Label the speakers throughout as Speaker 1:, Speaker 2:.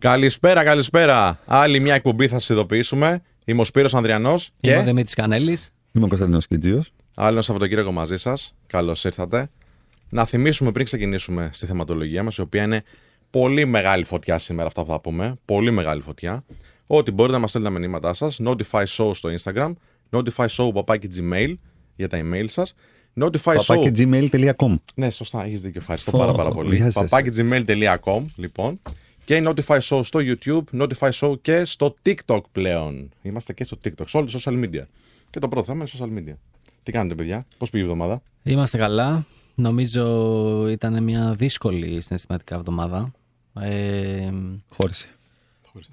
Speaker 1: Καλησπέρα, καλησπέρα. Άλλη μια εκπομπή θα σας ειδοποιήσουμε. Είμαι ο Σπύρος Ανδριανός
Speaker 2: Είμαι ο
Speaker 1: και
Speaker 2: Δημήτρης Κανέλης.
Speaker 3: Είμαι ο Κωνσταντινός Κιτζίος.
Speaker 1: άλλο ένα Σαββατοκύριακο μαζί σας. Καλώς ήρθατε. Να θυμίσουμε πριν ξεκινήσουμε στη θεματολογία μας, η οποία είναι πολύ μεγάλη φωτιά σήμερα, αυτά που θα πούμε. Πολύ μεγάλη φωτιά. Ότι μπορείτε να μας στέλνετε τα μηνύματά σας. Notify Show στο Instagram. Notify Show παπάκι Gmail για τα email σας. Notify Show.
Speaker 3: Παπάκι gmail.com.
Speaker 1: Ναι, σωστά, έχεις δίκιο. Ευχαριστώ
Speaker 3: Ω,
Speaker 1: πάρα, πάρα πολύ.
Speaker 3: γεια σας.
Speaker 1: Παπάκι.gmail.com, λοιπόν. Και Notify Show στο YouTube, Notify Show και στο TikTok πλέον. Είμαστε και στο TikTok, σε όλα τα social media. Και το πρώτο θέμα είναι social media. Τι κάνετε, παιδιά, πώς πήγε η εβδομάδα;
Speaker 2: Είμαστε καλά. Νομίζω ήταν μια δύσκολη συναισθηματικά εβδομάδα. Ε,
Speaker 3: Χώρισε.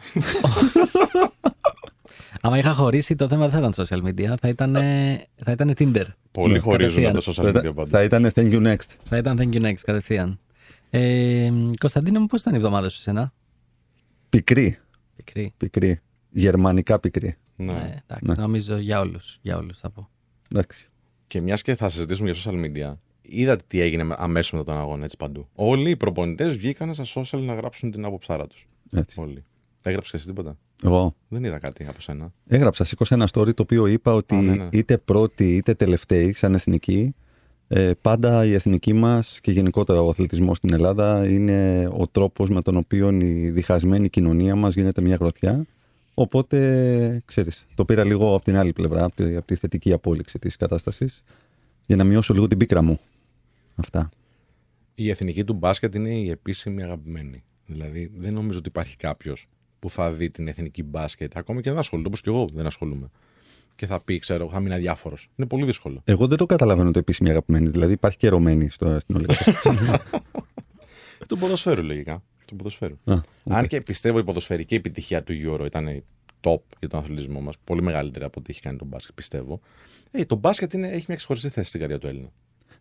Speaker 2: άμα είχα χωρίσει, το θέμα δεν θα ήταν social media. Θα ήταν, θα ήταν Tinder.
Speaker 1: Πολύ
Speaker 3: Ναι,
Speaker 1: χωρίζουν
Speaker 2: κατευθείαν.
Speaker 1: από το social
Speaker 3: Θα,
Speaker 1: media πάντα.
Speaker 3: θα ήταν thank you next.
Speaker 2: Θα ήταν thank you next κατευθείαν. Ε, Κωνσταντίνο μου, πώς ήταν η εβδομάδα σου εσένα;
Speaker 3: Πικρή.
Speaker 2: Πικρή.
Speaker 3: Πικρή. Γερμανικά πικρή.
Speaker 1: Ναι.
Speaker 2: Ε, εντάξει,
Speaker 3: Ναι.
Speaker 2: νομίζω για όλους, για όλους θα πω.
Speaker 3: Εντάξει.
Speaker 1: Και μιας και θα συζητήσουμε για social media, είδατε τι έγινε αμέσως μετά τον αγώνα έτσι παντού. Όλοι οι προπονητές βγήκαν στα social να γράψουν την άποψάρα τους.
Speaker 3: Έτσι.
Speaker 1: Όλοι. Έγραψες και εσύ τίποτα;
Speaker 3: Εγώ
Speaker 1: Δεν είδα κάτι από σένα.
Speaker 3: έγραψα, σήκωσα ένα story το οποίο είπα ότι
Speaker 1: Α, ναι, ναι.
Speaker 3: είτε πρώτη είτε τελευταίοι σαν εθνική, ε, πάντα η εθνική μας και γενικότερα ο αθλητισμός στην Ελλάδα είναι ο τρόπος με τον οποίο η διχασμένη κοινωνία μας γίνεται μια γροθιά. Οπότε, ξέρεις, το πήρα λίγο από την άλλη πλευρά, από τη, από τη θετική απόλυξη της κατάστασης, για να μειώσω λίγο την πίκρα μου. Αυτά.
Speaker 1: Η εθνική του μπάσκετ είναι η επίσημη αγαπημένη. Δηλαδή, δεν νομίζω ότι υπάρχει κάποιος που θα δει την εθνική μπάσκετ, ακόμα και δεν ασχολείται, όπως και εγώ δεν ασχολούμαι. Και θα πει, ξέρω, θα μείνει αδιάφορος. Είναι πολύ δύσκολο.
Speaker 3: Εγώ δεν το καταλαβαίνω το επίσημη αγαπημένη. Δηλαδή υπάρχει και ερωμένη στο, στην όλη κατάσταση.
Speaker 1: του ποδοσφαίρου, λογικά. Του ποδοσφαίρου.
Speaker 3: Α,
Speaker 1: Αν και πιστεύω η ποδοσφαιρική επιτυχία του Euro ήταν top για τον αθλητισμό μας, πολύ μεγαλύτερη από ό,τι έχει κάνει τον μπάσκετ, πιστεύω. Ε, το μπάσκετ είναι, έχει μια ξεχωριστή θέση στην καρδιά του Έλληνα.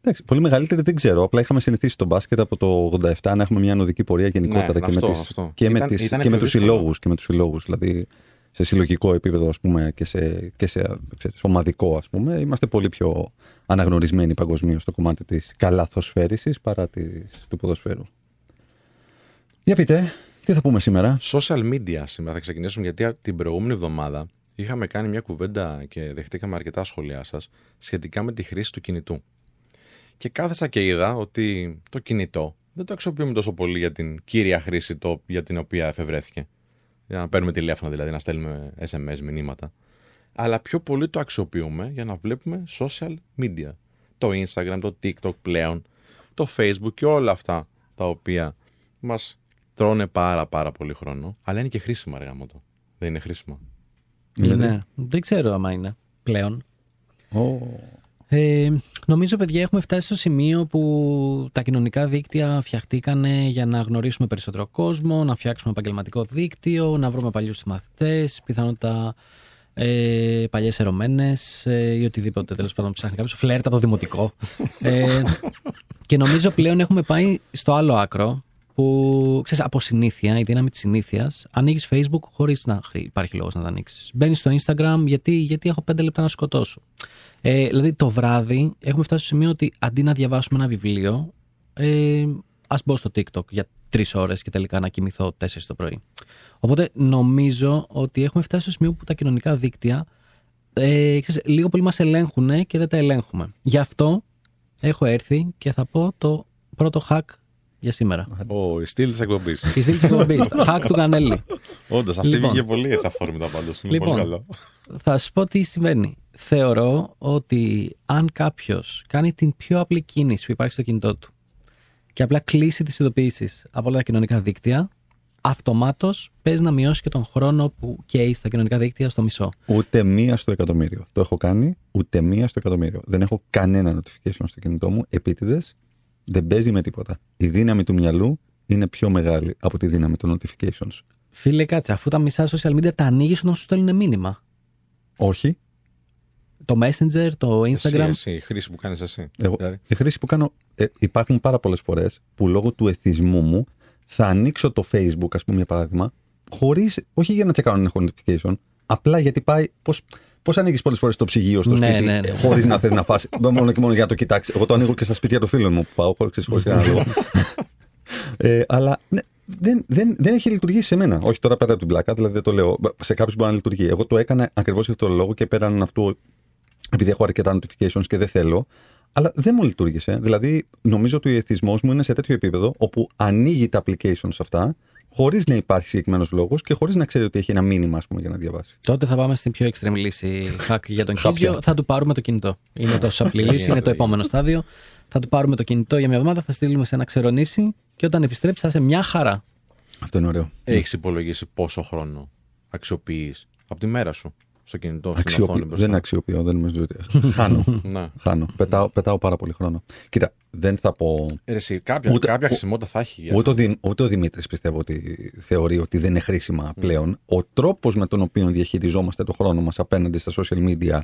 Speaker 3: Εντάξει, πολύ μεγαλύτερη δεν ξέρω. Απλά είχαμε συνηθίσει στο μπάσκετ από το 87 να έχουμε μια ανωδική πορεία γενικότερα
Speaker 1: Ναι,
Speaker 3: και,
Speaker 1: αυτό,
Speaker 3: με τις,
Speaker 1: αυτό.
Speaker 3: και, με
Speaker 1: Ήταν-
Speaker 3: τις,
Speaker 1: ήταν
Speaker 3: και με
Speaker 1: πιο
Speaker 3: τους
Speaker 1: δύσκολο.
Speaker 3: συλλόγους, και με τους συλλόγους. Δηλαδή σε συλλογικό επίπεδο ας πούμε, και σε, και σε ξέρεις, ομαδικό ας πούμε, είμαστε πολύ πιο αναγνωρισμένοι παγκοσμίως στο κομμάτι της καλαθοσφαίρισης παρά της, του ποδοσφαίρου. Για πείτε, τι θα πούμε σήμερα;
Speaker 1: Social media σήμερα θα ξεκινήσουμε γιατί την προηγούμενη εβδομάδα είχαμε κάνει μια κουβέντα και δεχτήκαμε αρκετά σχόλιά σας σχετικά με τη χρήση του κινητού. Και κάθεσα και είδα ότι το κινητό δεν το αξιοποιούμε τόσο πολύ για την κύρια χρήση το, για την οποία εφευρέθηκε. Για να παίρνουμε τηλέφωνο δηλαδή, να στέλνουμε SMS μηνύματα. Αλλά πιο πολύ το αξιοποιούμε για να βλέπουμε social media. Το Instagram, το TikTok πλέον, το Facebook και όλα αυτά τα οποία μας τρώνε πάρα πάρα πολύ χρόνο. Αλλά είναι και χρήσιμα, αργά μου το. Δεν είναι χρήσιμα.
Speaker 3: Δηλαδή;
Speaker 2: Είναι. Δεν ξέρω άμα είναι πλέον.
Speaker 3: Ω,
Speaker 2: Ε, νομίζω, παιδιά, έχουμε φτάσει στο σημείο που τα κοινωνικά δίκτυα φτιαχτήκαν για να γνωρίσουμε περισσότερο κόσμο, να φτιάξουμε επαγγελματικό δίκτυο, να βρούμε παλιούς συμμαθητές, πιθανότητα ε, παλιές ερωμένες ε, ή οτιδήποτε τέλος πάντων ψάχνει κάποιος. Φλερτ από το δημοτικό. ε, και νομίζω πλέον έχουμε πάει στο άλλο άκρο που ξέρεις, από συνήθεια, η δύναμη της συνήθειας, ανοίγεις Facebook χωρίς να χρ- υπάρχει λόγος να τα ανοίξεις. Μπαίνεις στο Instagram γιατί, γιατί έχω πέντε λεπτά να σκοτώσω. Ε, δηλαδή το βράδυ έχουμε φτάσει στο σημείο ότι αντί να διαβάσουμε ένα βιβλίο, ε, ας μπω στο TikTok για τρεις ώρες και τελικά να κοιμηθώ 4 το πρωί. Οπότε νομίζω ότι έχουμε φτάσει στο σημείο που τα κοινωνικά δίκτυα ε, ξέρεις, λίγο πολύ μας ελέγχουν και δεν τα ελέγχουμε. Γι' αυτό έχω έρθει και θα πω το πρώτο hack για σήμερα.
Speaker 1: Ο η στυλ της εκπομπής.
Speaker 2: Η στήλη της εκπομπής, hack του Κανέλη.
Speaker 1: Όντως, αυτή
Speaker 2: Λοιπόν.
Speaker 1: βγήκε πολύ έτσι αφόρμητα πάντως. Είναι
Speaker 2: Λοιπόν.
Speaker 1: πολύ καλό.
Speaker 2: θα σου πω τι συμβαίνει. Θεωρώ ότι αν κάποιος κάνει την πιο απλή κίνηση που υπάρχει στο κινητό του και απλά κλείσει τις ειδοποιήσεις από όλα τα κοινωνικά δίκτυα, αυτομάτως παίζει να μειώσει και τον χρόνο που καίει στα κοινωνικά δίκτυα στο μισό.
Speaker 3: Ούτε μία στο εκατομμύριο. Το έχω κάνει, ούτε μία στο εκατομμύριο. Δεν έχω κανένα notification στο κινητό μου, επίτηδες. Δεν παίζει με τίποτα. Η δύναμη του μυαλού είναι πιο μεγάλη από τη δύναμη των notifications.
Speaker 2: Φίλε, κάτσε, αφού τα μισά social media τα ανοίγεις όταν σου στέλνουν μήνυμα.
Speaker 3: Όχι.
Speaker 2: Το Messenger, το Instagram.
Speaker 1: Εσύ, εσύ, η χρήση που κάνεις εσύ.
Speaker 3: Εγώ,
Speaker 1: Δηλαδή,
Speaker 3: Η χρήση που κάνω. Ε, υπάρχουν πάρα πολλές φορές που λόγω του εθισμού μου θα ανοίξω το Facebook, ας πούμε, για παράδειγμα, χωρίς. Όχι για να τσεκάρω αν έχω notification, απλά γιατί πάει. Πώς πώς ανοίγεις πολλές φορές το ψυγείο στο
Speaker 2: Ναι,
Speaker 3: σπίτι,
Speaker 2: ναι, ναι.
Speaker 3: χωρίς να θες να φας; Μόνο και μόνο για να το κοιτάξεις. Εγώ το ανοίγω και στα σπίτια των φίλων μου που πάω, χωρίς λόγο. ε, αλλά ναι, δεν, δεν, δεν έχει λειτουργήσει σε μένα. Όχι τώρα πέρα από την πλάκα, δηλαδή δεν το λέω. Σε κάποιους μπορεί να λειτουργεί. Εγώ το έκανα ακριβώς για αυτόν τον λόγο και πέραν αυτού, επειδή έχω αρκετά notifications και δεν θέλω. Αλλά δεν μου λειτουργήσε. Δηλαδή, νομίζω ότι ο εθισμός μου είναι σε τέτοιο επίπεδο όπου ανοίγει τα applications αυτά, χωρίς να υπάρχει συγκεκριμένος λόγος και χωρίς να ξέρει ότι έχει ένα μήνυμα πούμε, για να διαβάσει.
Speaker 2: Τότε θα πάμε στην πιο extreme λύση hack για τον Κίτζιο. θα του πάρουμε το κινητό. Είναι τόσο απλή λύση, είναι το επόμενο στάδιο. Θα του πάρουμε το κινητό για μια εβδομάδα, θα στείλουμε σε ένα ξερονήσι και όταν επιστρέψει θα είσαι μια χαρά.
Speaker 3: Αυτό είναι ωραίο.
Speaker 1: Έχεις υπολογίσει πόσο χρόνο αξιοποιείς από τη μέρα σου; Στο κινητό, στην
Speaker 3: Αξιοποιη...
Speaker 1: οθόνη μπροστά.
Speaker 3: Δεν αξιοποιώ, δεν νομίζω ότι. Χάνω.
Speaker 1: Ναι.
Speaker 3: Χάνω. Πετάω, πετάω πάρα πολύ χρόνο. Κοίτα, δεν θα πω.
Speaker 1: Ε, ρε, εσύ, κάποια,
Speaker 3: Ούτε-
Speaker 1: κάποια
Speaker 3: ο-
Speaker 1: χρησιμότητα θα έχει. για
Speaker 3: Ούτε ο,
Speaker 1: σένα.
Speaker 3: Δη, ούτε ο Δημήτρης πιστεύω ότι θεωρεί ότι δεν είναι χρήσιμα πλέον. Ο τρόπος με τον οποίο διαχειριζόμαστε το χρόνο μας απέναντι στα social media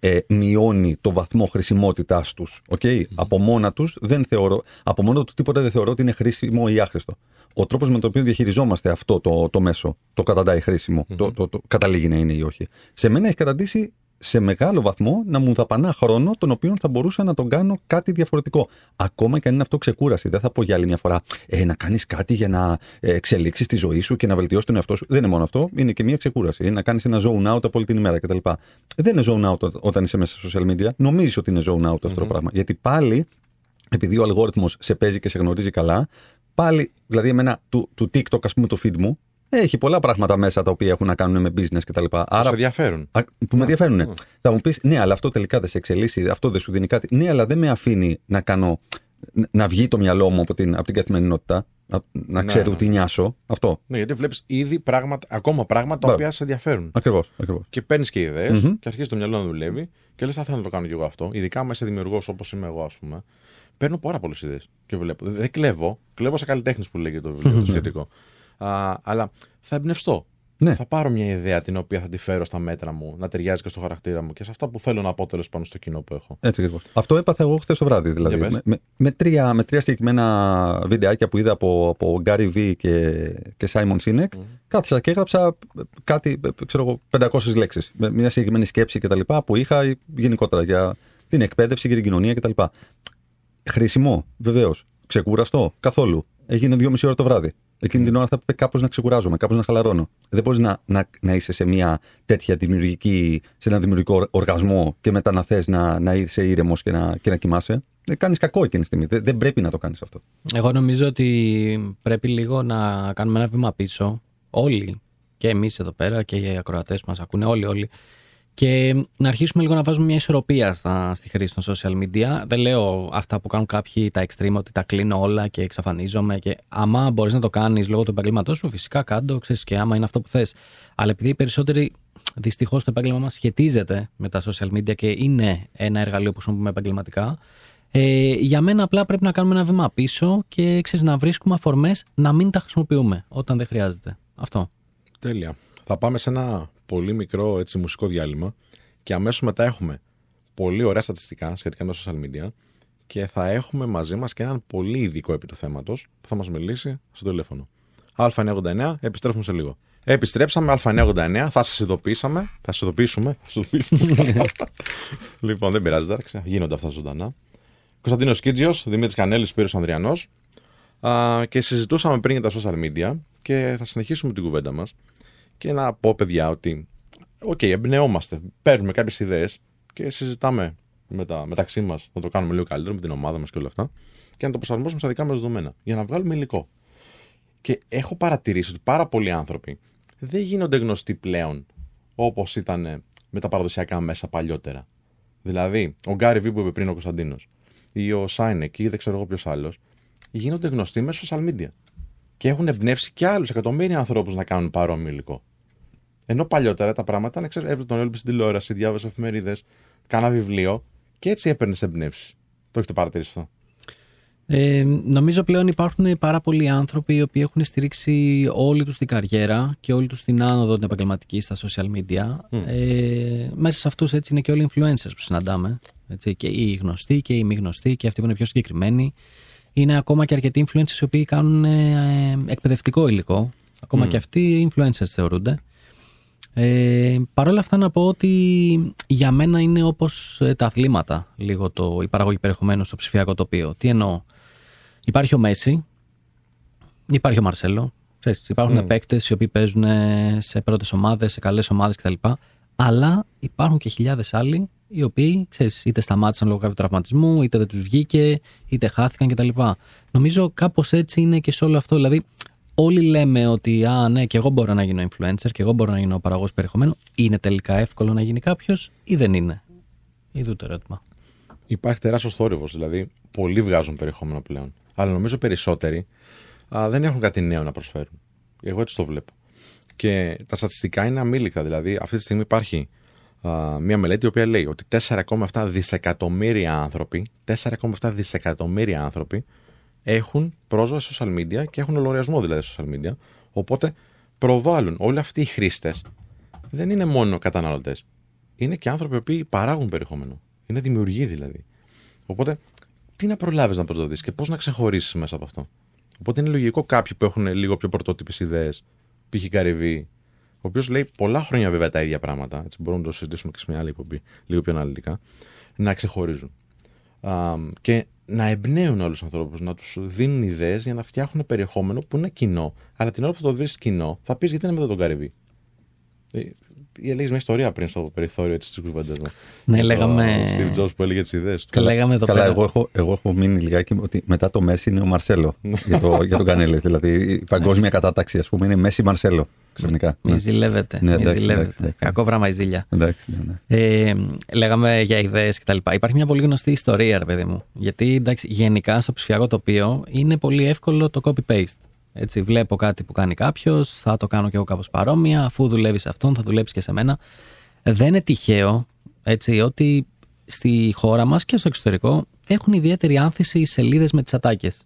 Speaker 3: ε, μειώνει το βαθμό χρησιμότητάς τους. Okay? Από μόνα τους δεν θεωρώ, από μόνο του τίποτα δεν θεωρώ ότι είναι χρήσιμο ή άχρηστο. Ο τρόπος με τον οποίο διαχειριζόμαστε αυτό το, το μέσο το καταντάει χρήσιμο, το, το, το, καταλήγει να είναι ή όχι. Σε μένα έχει καταντήσει σε μεγάλο βαθμό να μου δαπανά χρόνο τον οποίο θα μπορούσα να τον κάνω κάτι διαφορετικό. Ακόμα και αν είναι αυτό ξεκούραση. Δεν θα πω για άλλη μια φορά ε, να κάνεις κάτι για να εξελίξεις τη ζωή σου και να βελτιώσεις τον εαυτό σου. Δεν είναι μόνο αυτό, είναι και μια ξεκούραση. Είναι να κάνεις ένα zone out από όλη την ημέρα κτλ. Δεν είναι zone out όταν είσαι μέσα στα social media. Νομίζει ότι είναι zone out αυτό το πράγμα. Γιατί πάλι, επειδή ο αλγόριθμος σε παίζει και σε γνωρίζει καλά, πάλι, δηλαδή εμένα του, του TikTok, ας πούμε, το feed μου, έχει πολλά πράγματα μέσα τα οποία έχουν να κάνουν με business κτλ.
Speaker 1: Σε
Speaker 3: Άρα
Speaker 1: ενδιαφέρουν.
Speaker 3: Α, που με ενδιαφέρουν. Θα μου πεις, ναι, αλλά αυτό τελικά δεν σε εξελίσσει, αυτό δεν σου δίνει κάτι. Ναι, αλλά δεν με αφήνει να κάνω. να βγει το μυαλό μου από την, από την καθημερινότητα, να, να
Speaker 1: Ναι,
Speaker 3: ξέρω
Speaker 1: ναι.
Speaker 3: τι νοιάσω. Αυτό.
Speaker 1: Ναι, γιατί βλέπεις ήδη πράγματα, ακόμα πράγματα τα
Speaker 3: Μπράβο.
Speaker 1: οποία σε ενδιαφέρουν.
Speaker 3: Ακριβώς. Ακριβώς.
Speaker 1: Και παίρνεις και ιδεε
Speaker 3: Μμμ.
Speaker 1: και αρχίζεις το μυαλό να δουλεύει και λες, θα ήθελα να το κάνω κι εγώ αυτό. Ειδικά άμα είσαι δημιουργός όπως είμαι εγώ, ας πούμε. Παίρνω πάρα πολλές ιδέες και βλέπω. Δεν κλέβω. Κλέβω σε καλλιτέχνης που λέγεται το βιβλίο το σχετικό. Α, αλλά θα εμπνευστώ.
Speaker 3: Ναι.
Speaker 1: Θα πάρω μια ιδέα την οποία θα τη φέρω στα μέτρα μου, να ταιριάζει και στο χαρακτήρα μου και σε αυτά που θέλω να πω τέλος πάνω στο κοινό που έχω.
Speaker 3: Έτσι ακριβώς. Αυτό έπαθα εγώ χθες το βράδυ. Δηλαδή,
Speaker 1: Για πες.
Speaker 3: με, με, με τρία, με τρία συγκεκριμένα βιντεάκια που είδα από, από Gary V και, και Simon Sinek, κάθισα και έγραψα κάτι, ξέρω εγώ, 500 λέξεις. Με μια συγκεκριμένη σκέψη κτλ. που είχα γενικότερα για την εκπαίδευση και την κοινωνία κτλ. Χρήσιμο, βεβαίως. Ξεκούραστο, καθόλου. Έγινε δύο μισή ώρα το βράδυ. Εκείνη την ώρα θα πρέπει κάπως να ξεκουράζομαι, κάπως να χαλαρώνω. Δεν μπορείς να, να, να είσαι σε μια τέτοια δημιουργική, σε ένα δημιουργικό οργασμό και μετά να θες να, να είσαι ήρεμος και να, και να κοιμάσαι. Ε, κάνεις κακό εκείνη τη στιγμή. Δεν, δεν πρέπει να το κάνεις αυτό.
Speaker 2: Εγώ νομίζω ότι πρέπει λίγο να κάνουμε ένα βήμα πίσω. Όλοι, και εμείς εδώ πέρα και οι ακροατές μας ακούνε, όλοι, όλοι. Και να αρχίσουμε λίγο να βάζουμε μια ισορροπία στα, στη χρήση των social media. Δεν λέω αυτά που κάνουν κάποιοι τα extreme, ότι τα κλείνω όλα και εξαφανίζομαι. Και άμα μπορείς να το κάνεις λόγω του επαγγελματός σου, φυσικά κάτω, ξέρεις και άμα είναι αυτό που θες. Αλλά επειδή οι περισσότεροι δυστυχώς το επάγγελμα μας σχετίζεται με τα social media και είναι ένα εργαλείο που χρησιμοποιούμε επαγγελματικά, ε, για μένα απλά πρέπει να κάνουμε ένα βήμα πίσω και ξέρεις, να βρίσκουμε αφορμές να μην τα χρησιμοποιούμε όταν δεν χρειάζεται. Αυτό.
Speaker 1: Τέλεια. Θα πάμε σε ένα πολύ μικρό έτσι, μουσικό διάλειμμα και αμέσως μετά έχουμε πολύ ωραία στατιστικά σχετικά με τα social media και θα έχουμε μαζί μας και έναν πολύ ειδικό επί του θέματος που θα μας μιλήσει στο τηλέφωνο. Α989, επιστρέφουμε σε λίγο. Επιστρέψαμε, Α989, θα σας ειδοποιήσαμε, θα σας ειδοποιήσουμε. θα σας ειδοποιήσουμε. λοιπόν, δεν πειράζει, εντάξει, γίνονται αυτά ζωντανά. Κωνσταντίνος Κίτζιος, Δημήτρης Κανέλης, Σπύρος Ανδριανός Α, και συζητούσαμε πριν για τα social media και θα συνεχίσουμε την κουβέντα μας και να πω παιδιά ότι οκ, εμπνεόμαστε, παίρνουμε κάποιες ιδέες και συζητάμε με τα, μεταξύ μας να το κάνουμε λίγο καλύτερο με την ομάδα μας και όλα αυτά και να το προσαρμόσουμε στα δικά μας δεδομένα για να βγάλουμε υλικό. Και έχω παρατηρήσει ότι πάρα πολλοί άνθρωποι δεν γίνονται γνωστοί πλέον όπως ήταν με τα παραδοσιακά μέσα παλιότερα. Δηλαδή, ο Gary Vee που είπε πριν ο Κωνσταντίνος, ή ο Σάινεκ, ή δεν ξέρω εγώ ποιος άλλος, γίνονται γνωστοί μέσω social media. Και έχουν εμπνεύσει και άλλους εκατομμύρια ανθρώπους να κάνουν παρόμοιο υλικό. Ενώ παλιότερα τα πράγματα ήταν, ξέρω, έβλεπε τον έβλεπε στην τηλεόραση, διάβασε εφημερίδες, κάνα βιβλίο και έτσι έπαιρνες εμπνεύσεις. Το έχετε παρατηρήσει αυτό;
Speaker 2: Ε, νομίζω πλέον υπάρχουν πάρα πολλοί άνθρωποι οι οποίοι έχουν στηρίξει όλη τους την καριέρα και όλη τους την άνοδο την επαγγελματική στα social media. Ε, μέσα σε αυτούς έτσι είναι και όλοι οι influencers που συναντάμε. Έτσι, και οι γνωστοί και οι μη γνωστοί και αυτοί που είναι πιο συγκεκριμένοι. Είναι ακόμα και αρκετοί influencers οι οποίοι κάνουν ε, εκπαιδευτικό υλικό. Ακόμα και αυτοί influencers θεωρούνται. Ε, Παρ' όλα αυτά να πω ότι για μένα είναι όπως ε, τα αθλήματα λίγο το, η παραγωγή περιεχομένου στο ψηφιακό τοπίο. Τι εννοώ; Υπάρχει ο Μέση, υπάρχει ο Μαρσέλο. Ξέρεις, υπάρχουν
Speaker 1: Mm.
Speaker 2: παίκτες οι οποίοι παίζουν σε πρώτες ομάδες, σε καλές ομάδες κτλ. Αλλά υπάρχουν και χιλιάδες άλλοι οι οποίοι ξέρεις, είτε σταμάτησαν λόγω κάποιου τραυματισμού, είτε δεν τους βγήκε, είτε χάθηκαν κτλ. Νομίζω κάπως έτσι είναι και σε όλο αυτό. Δηλαδή, όλοι λέμε ότι α, ναι, και εγώ μπορώ να γίνω influencer και εγώ μπορώ να γίνω παραγωγός περιεχομένου. Είναι τελικά εύκολο να γίνει κάποιος ή δεν είναι; Είδου το ερώτημα.
Speaker 1: Υπάρχει τεράστιος θόρυβος. Δηλαδή, πολλοί βγάζουν περιεχόμενο πλέον. Αλλά νομίζω περισσότεροι α, δεν έχουν κάτι νέο να προσφέρουν. Εγώ έτσι το βλέπω. Και τα στατιστικά είναι αμήλικτα. Δηλαδή, αυτή τη στιγμή υπάρχει α, μια μελέτη η οποία λέει ότι 4,7 δισεκατομμύρια άνθρωποι, 4,7 δισεκατομμύρια άνθρωποι έχουν πρόσβαση σε social media και έχουν λογαριασμό δηλαδή σε social media. Οπότε προβάλλουν όλοι αυτοί οι χρήστες δεν είναι μόνο καταναλωτές. Είναι και άνθρωποι που παράγουν περιεχόμενο. Είναι δημιουργοί δηλαδή. Οπότε, τι να προλάβεις να πρωτοδεί και πώς να ξεχωρίσεις μέσα από αυτό. Οπότε είναι λογικό κάποιοι που έχουν λίγο πιο πρωτότυπες ιδέες, π.χ. Καρυβή, ο οποίος λέει πολλά χρόνια βέβαια τα ίδια πράγματα, έτσι μπορούμε να το συζητήσουμε και σε μια άλλη εκπομπή, λίγο πιο αναλυτικά, να ξεχωρίζουν. Α, και να εμπνέουν όλου του ανθρώπους, να τους δίνουν ιδέες για να φτιάχνουν περιεχόμενο που είναι κοινό. Αλλά την ώρα που θα το δεις κοινό, θα πεις γιατί είναι μετά τον Καρυβή; Ε, Έλεγε μια ιστορία πριν στο περιθώριο της κουβέντας μου.
Speaker 2: Ναι,
Speaker 1: Για τον
Speaker 2: λέγαμε.
Speaker 1: Steve Jobs που έλεγε τις ιδέες του.
Speaker 2: Καλά, λέγαμε εδώ
Speaker 3: Καλά,
Speaker 2: πέρα.
Speaker 3: εγώ έχω, εγώ έχω μείνει λιγάκι ότι μετά το Μέση είναι ο Μαρσέλο για, το, για τον Κανέλη. Δηλαδή η παγκόσμια κατάταξη, ας πούμε, είναι Μέση Μαρσέλο ξαφνικά.
Speaker 2: Μη
Speaker 3: Ναι.
Speaker 2: ζηλεύετε.
Speaker 3: Ναι,
Speaker 2: μη
Speaker 3: εντάξει,
Speaker 2: ζηλεύετε.
Speaker 3: εντάξει, εντάξει.
Speaker 2: Κακό πράγμα η ζήλια.
Speaker 3: Εντάξει, ναι, ναι.
Speaker 2: Ε, λέγαμε για ιδέες κτλ. Υπάρχει μια πολύ γνωστή ιστορία, ρε παιδί μου. Γιατί εντάξει, γενικά στο ψηφιακό τοπίο είναι πολύ εύκολο το copy-paste. Έτσι, βλέπω κάτι που κάνει κάποιος, θα το κάνω κι εγώ κάπως παρόμοια. Αφού δουλεύεις σε αυτόν, θα δουλέψεις και σε μένα. Δεν είναι τυχαίο έτσι, ότι στη χώρα μας και στο εξωτερικό έχουν ιδιαίτερη άνθηση οι σελίδες με τις ατάκες.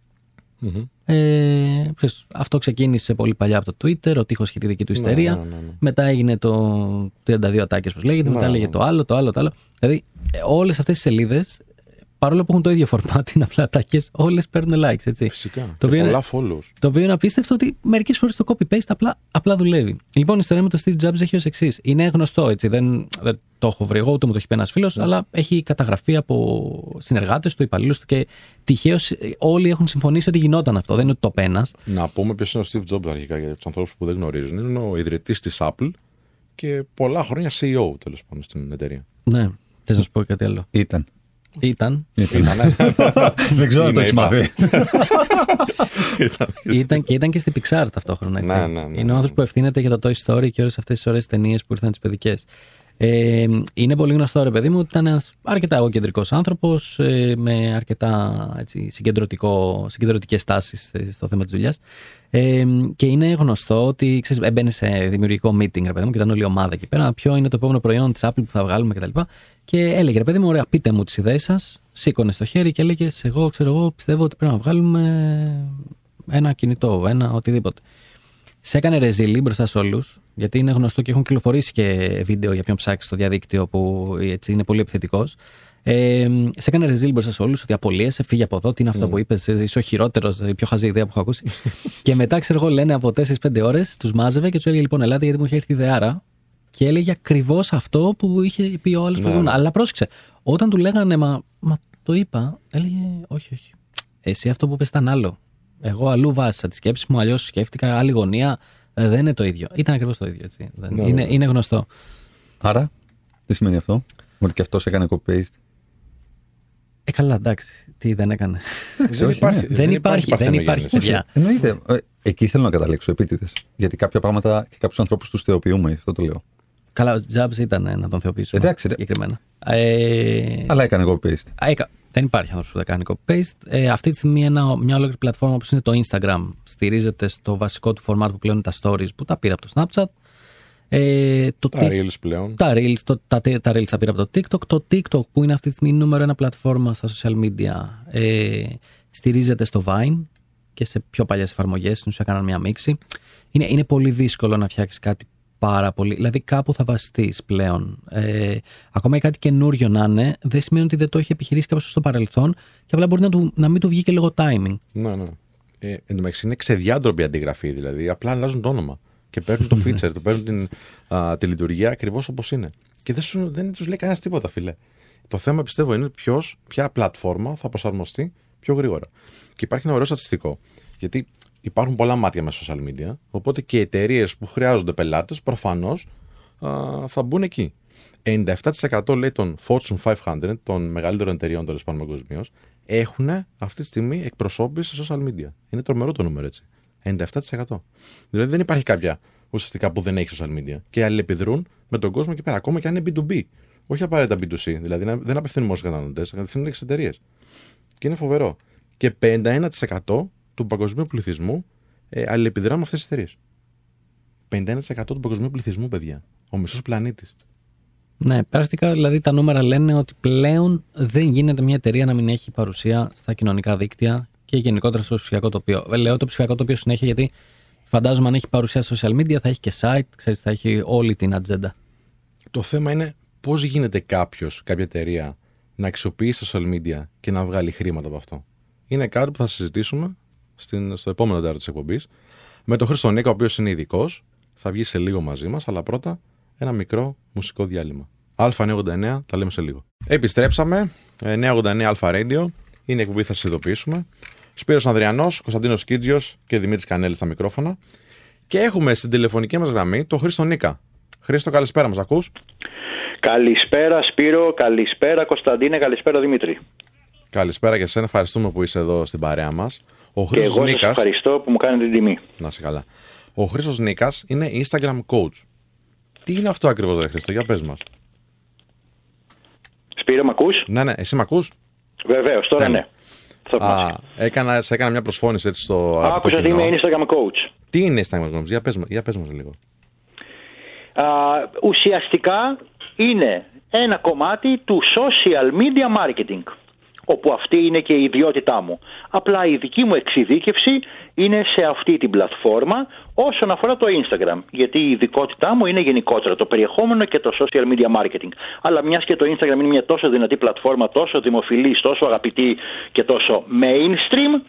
Speaker 1: Μμμ.
Speaker 2: Ε, ξέρεις, αυτό ξεκίνησε πολύ παλιά από το Twitter, ο τείχος είχε τη δική του
Speaker 1: Ναι,
Speaker 2: ιστερία.
Speaker 1: ναι, ναι, ναι.
Speaker 2: Μετά έγινε το 32 ατάκες, όπως λέγεται. Μετά
Speaker 1: Ναι,
Speaker 2: έλεγε
Speaker 1: ναι.
Speaker 2: το άλλο, το άλλο, το άλλο. Δηλαδή, ε, όλες αυτές τις σελίδες, παρόλο που έχουν το ίδιο format, είναι απλά ατάκες, όλες παίρνουν likes, έτσι.
Speaker 1: Φυσικά.
Speaker 2: Το
Speaker 1: και
Speaker 2: οποίο είναι-
Speaker 1: πολλά follows.
Speaker 2: Το οποίο είναι απίστευτο ότι μερικές φορές το copy-paste απλά, απλά δουλεύει. Λοιπόν, η ιστορία με τον Steve Jobs έχει ως εξής. Είναι γνωστό, έτσι. Δεν, δεν το έχω βρει εγώ, ούτε μου το έχει πει ένας φίλος, αλλά έχει καταγραφεί από συνεργάτες του, υπαλλήλους του και τυχαίως όλοι έχουν συμφωνήσει ότι γινόταν αυτό. Δεν είναι ότι το πένας.
Speaker 1: Να πούμε ποιος είναι ο Steve Jobs αρχικά για τους ανθρώπους που δεν γνωρίζουν. Είναι ο ιδρυτής της Apple και πολλά χρόνια CEO τέλος πάντων στην εταιρεία.
Speaker 2: Ναι. Θες να σου πω κάτι άλλο;
Speaker 3: Ήταν.
Speaker 2: Ήταν.
Speaker 1: Ήτανε.
Speaker 3: Δεν ξέρω αν το
Speaker 1: Είναι,
Speaker 3: έχει
Speaker 1: είπα.
Speaker 3: μάθει.
Speaker 1: Ήταν.
Speaker 2: ήταν, και ήταν και στη Pixar ταυτόχρονα. Έτσι.
Speaker 1: Ναι, ναι, ναι,
Speaker 2: είναι
Speaker 1: ναι.
Speaker 2: ο άνθρωπος που ευθύνεται για το Toy Story και όλες αυτές τις ωραίες ταινίες που ήρθαν τις παιδικές. Ε, είναι πολύ γνωστό, ρε παιδί μου, ότι ήταν ένας αρκετά εγωκεντρικός άνθρωπος ε, με αρκετά έτσι, συγκεντρωτικό, συγκεντρωτικές τάσεις ε, στο θέμα της δουλειάς. Ε, και είναι γνωστό ότι ξέρεις, έμπαινε σε δημιουργικό meeting, ρε παιδί μου, και ήταν όλη η ομάδα εκεί πέρα. Ποιο είναι το επόμενο προϊόν της Apple που θα βγάλουμε κτλ. Και, και έλεγε, ρε παιδί μου, ωραία, πείτε μου τις ιδέες σας. Σήκωνε στο χέρι και έλεγε, εγώ ξέρω εγώ, πιστεύω ότι πρέπει να βγάλουμε ένα κινητό, ένα οτιδήποτε. Σε έκανε ρεζίλι μπροστά σε όλους, γιατί είναι γνωστό και έχουν κυκλοφορήσει και βίντεο για ποιον ψάξει στο διαδίκτυο που έτσι είναι πολύ επιθετικός. Ε, σε έκανε ρεζίλ μπροστά σε όλους ότι απολύεσαι, φύγε από εδώ, τι είναι αυτό που είπες, είσαι ο χειρότερος, η πιο χαζή ιδέα που έχω ακούσει. και μετά, ξέρω εγώ, λένε από 4-5 ώρες, τους μάζευε και τους έλεγε λοιπόν: Ελάτε, γιατί μου είχε έρθει ιδεάρα. Και έλεγε ακριβώς αυτό που είχε πει ο άλλος
Speaker 1: Ναι.
Speaker 2: προηγούμενο. Αλλά πρόσεξε, όταν του λέγανε, μα, μα το είπα, έλεγε: Όχι, όχι. Εσύ αυτό που είπε ήταν άλλο. Εγώ αλλού βάζα τη σκέψη μου, αλλιώς σκέφτηκα, άλλη γωνία. Ε, δεν είναι το ίδιο. Ήταν ακριβώς το ίδιο. Έτσι. Δεν-
Speaker 1: Ναι,
Speaker 2: είναι,
Speaker 1: ναι.
Speaker 2: είναι γνωστό.
Speaker 3: Άρα, τι σημαίνει αυτό, Ότι και αυτός έκανε copy-paste.
Speaker 2: Ε, καλά, εντάξει. Τι δεν έκανε.
Speaker 1: Δεν υπάρχει.
Speaker 2: δεν υπάρχει, δεν
Speaker 1: παρθενογένεια.
Speaker 2: υπάρχει, παιδιά.
Speaker 3: Εννοείται. Ε, Εκεί θέλω να καταλήξω επίτηδες. Γιατί κάποια πράγματα και κάποιους ανθρώπους τους θεοποιούμε, αυτό το λέω.
Speaker 2: Καλά, ο Τζάμπς ήταν ε, να τον θεοποιήσουμε.
Speaker 3: Εντάξει, ρε.
Speaker 2: συγκεκριμένα. Ε,
Speaker 3: Αλλά έκανε copy-paste.
Speaker 2: Α, έκα- δεν υπάρχει άνθρωπος που δεν κάνει copy-paste. Ε, αυτή τη στιγμή ένα, μια ολόκληρη πλατφόρμα όπως είναι το Instagram στηρίζεται στο βασικό του format που πλέον είναι τα stories που τα πήρα από το Snapchat. Ε, το
Speaker 1: Τα
Speaker 2: Tik-
Speaker 1: reels πλέον.
Speaker 2: τα Reels, το, τα, τα Reels τα πήρα από το TikTok. Το TikTok που είναι αυτή τη στιγμή η νούμερο ένα πλατφόρμα στα social media ε, στηρίζεται στο Vine και σε πιο παλιές εφαρμογές, στην ουσία κάναν μια μίξη. Είναι, είναι πολύ δύσκολο να φτιάξεις κάτι πάρα πολύ. Δηλαδή κάπου θα βασιστεί πλέον. Ε, ακόμα και κάτι καινούριο να είναι, δεν σημαίνει ότι δεν το έχει επιχειρήσει κάποιος στο παρελθόν και απλά μπορεί να, του, να μην του βγει και λίγο timing.
Speaker 1: Ναι, ναι. Ε, εν τω μεταξύ είναι ξεδιάντροπη αντιγραφή, δηλαδή. Απλά αλλάζουν το όνομα. Και παίρνουν το feature, το παίρνουν την, α, τη λειτουργία ακριβώς όπως είναι. Και δεν, σου- δεν τους λέει κανένας τίποτα, φίλε. Το θέμα πιστεύω είναι ποιος, ποια πλατφόρμα θα προσαρμοστεί πιο γρήγορα. Και υπάρχει ένα ωραίο στατιστικό. Γιατί υπάρχουν πολλά μάτια με social media. Οπότε και οι εταιρείες που χρειάζονται πελάτες προφανώς θα μπουν εκεί. 97% λέει των Fortune 500, των μεγαλύτερων εταιρεών τέλος πάντων παγκοσμίως, έχουν αυτή τη στιγμή εκπροσώπηση σε social media. Είναι τρομερό το νούμερο έτσι. 97%. Δηλαδή δεν υπάρχει κάποια ουσιαστικά που δεν έχει social media. Και αλληλεπιδρούν με τον κόσμο εκεί πέρα, ακόμα και αν είναι B2B. Όχι απαραίτητα B2C. Δηλαδή δεν απευθύνουν μόνο στου καταναλωτέ, απευθύνουν και στι εταιρείε. Και είναι φοβερό. Και 51% του παγκοσμίου πληθυσμού ε, αλληλεπιδρά με αυτές τις εταιρείες. 51% του παγκοσμίου πληθυσμού, παιδιά. Ο μισός πλανήτης.
Speaker 2: Ναι, πρακτικά δηλαδή τα νούμερα λένε ότι πλέον δεν γίνεται μια εταιρεία να μην έχει παρουσία στα κοινωνικά δίκτυα και γενικότερα στο ψηφιακό τοπίο. Λέω το ψηφιακό τοπίο συνέχεια γιατί φαντάζομαι αν έχει παρουσία στα social media θα έχει και site, ξέρεις, θα έχει όλη την ατζέντα.
Speaker 1: Το θέμα είναι πώς γίνεται κάποιος, κάποια εταιρεία, να αξιοποιήσει social media και να βγάλει χρήματα από αυτό. Είναι κάτι που θα συζητήσουμε στην, στο επόμενο τέλο της εκπομπής με τον Χρήστο Νίκα, ο οποίος είναι ειδικός. Θα βγει σε λίγο μαζί μας, αλλά πρώτα ένα μικρό μουσικό διάλειμμα. Α989, τα λέμε σε λίγο. Επιστρέψαμε. 989 Αλφα Radio. Είναι η εκπομπή θα σας ειδοποιήσουμε. Σπύρος Ανδριανός, Κωνσταντίνος Κίτζιος και Δημήτρης Κανέλη στα μικρόφωνα. Και έχουμε στην τηλεφωνική μας γραμμή τον Χρήστο Νίκα. Χρήστο, καλησπέρα, μας ακούς;
Speaker 4: Καλησπέρα Σπύρο, καλησπέρα Κωνσταντίνε, καλησπέρα Δημήτρη.
Speaker 1: Καλησπέρα και εσένα, ευχαριστούμε που είσαι εδώ στην παρέα μας.
Speaker 4: Ο και εγώ Νίκας... σας ευχαριστώ που μου κάνετε την τιμή.
Speaker 1: Να σε καλά. Ο Χρήστος Νίκας είναι Instagram coach. Τι είναι αυτό ακριβώς, ρε Χρήστο, για πες μας.
Speaker 4: Σπύρο, μ' ακούς;
Speaker 1: Ναι, ναι, εσύ μ' ακούς;
Speaker 4: Βεβαίως, τώρα ναι.
Speaker 1: Α, έκανα, σε έκανα μια προσφώνηση έτσι στο
Speaker 4: Άκουσα ότι είμαι Instagram coach.
Speaker 1: Τι είναι Instagram coach, για πες, για πες μας λίγο.
Speaker 4: Α, ουσιαστικά είναι ένα κομμάτι του social media marketing όπου αυτή είναι και η ιδιότητά μου. Απλά η δική μου εξειδίκευση είναι σε αυτή την πλατφόρμα όσον αφορά το Instagram. Γιατί η ειδικότητά μου είναι γενικότερα το περιεχόμενο και το social media marketing. Αλλά μιας και το Instagram είναι μια τόσο δυνατή πλατφόρμα, τόσο δημοφιλή, τόσο αγαπητή και τόσο mainstream,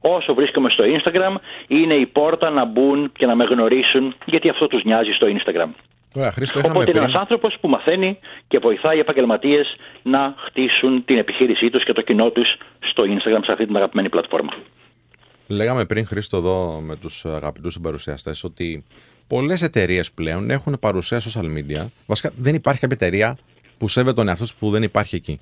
Speaker 4: όσο βρίσκομαι στο Instagram είναι η πόρτα να μπουν και να με γνωρίσουν γιατί αυτό τους νοιάζει στο Instagram.
Speaker 1: Ωραία, Χρήστο,
Speaker 4: Οπότε είναι ένας άνθρωπος που μαθαίνει και βοηθάει επαγγελματίες να χτίσουν την επιχείρησή τους και το κοινό τους στο Instagram, σε αυτή την αγαπημένη πλατφόρμα.
Speaker 1: Λέγαμε πριν, Χρήστο, εδώ με τους αγαπητούς συμπαρουσιαστές, ότι πολλές εταιρείες πλέον έχουν παρουσία social media. Βασικά, δεν υπάρχει κάποια εταιρεία που σέβεται τον εαυτό που δεν υπάρχει εκεί.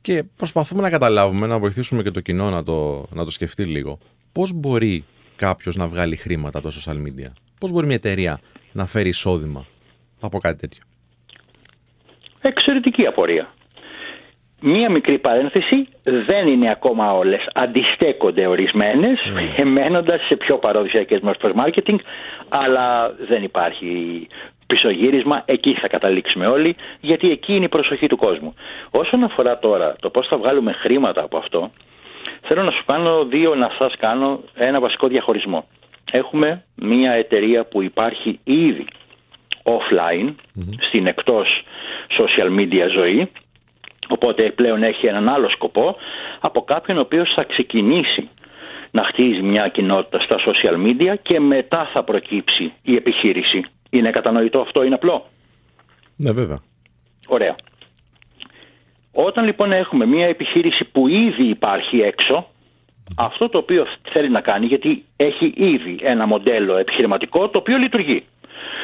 Speaker 1: Και προσπαθούμε να καταλάβουμε, να βοηθήσουμε και το κοινό να το, να το σκεφτεί λίγο. Πώς μπορεί κάποιος να βγάλει χρήματα από τα social media, Πώς μπορεί μια εταιρεία να φέρει εισόδημα; Από κάτι τέτοιο.
Speaker 4: Εξαιρετική απορία. Μία μικρή παρένθεση, δεν είναι ακόμα όλες, αντιστέκονται ορισμένες, mm. εμένοντας σε πιο παραδοσιακές μορφές marketing, αλλά δεν υπάρχει πισωγύρισμα, εκεί θα καταλήξουμε όλοι, γιατί εκεί είναι η προσοχή του κόσμου. Όσον αφορά τώρα το πώς θα βγάλουμε χρήματα από αυτό, θέλω να σου κάνω δύο, να σας κάνω ένα βασικό διαχωρισμό. Έχουμε μία εταιρεία που υπάρχει ήδη offline, στην εκτός social media ζωή, οπότε πλέον έχει έναν άλλο σκοπό από κάποιον ο οποίος θα ξεκινήσει να χτίζει μια κοινότητα στα social media και μετά θα προκύψει η επιχείρηση. Είναι κατανοητό αυτό, είναι απλό;
Speaker 1: Ναι βέβαια.
Speaker 4: Ωραία. Όταν λοιπόν έχουμε μια επιχείρηση που ήδη υπάρχει έξω, αυτό το οποίο θέλει να κάνει, γιατί έχει ήδη ένα μοντέλο επιχειρηματικό το οποίο λειτουργεί.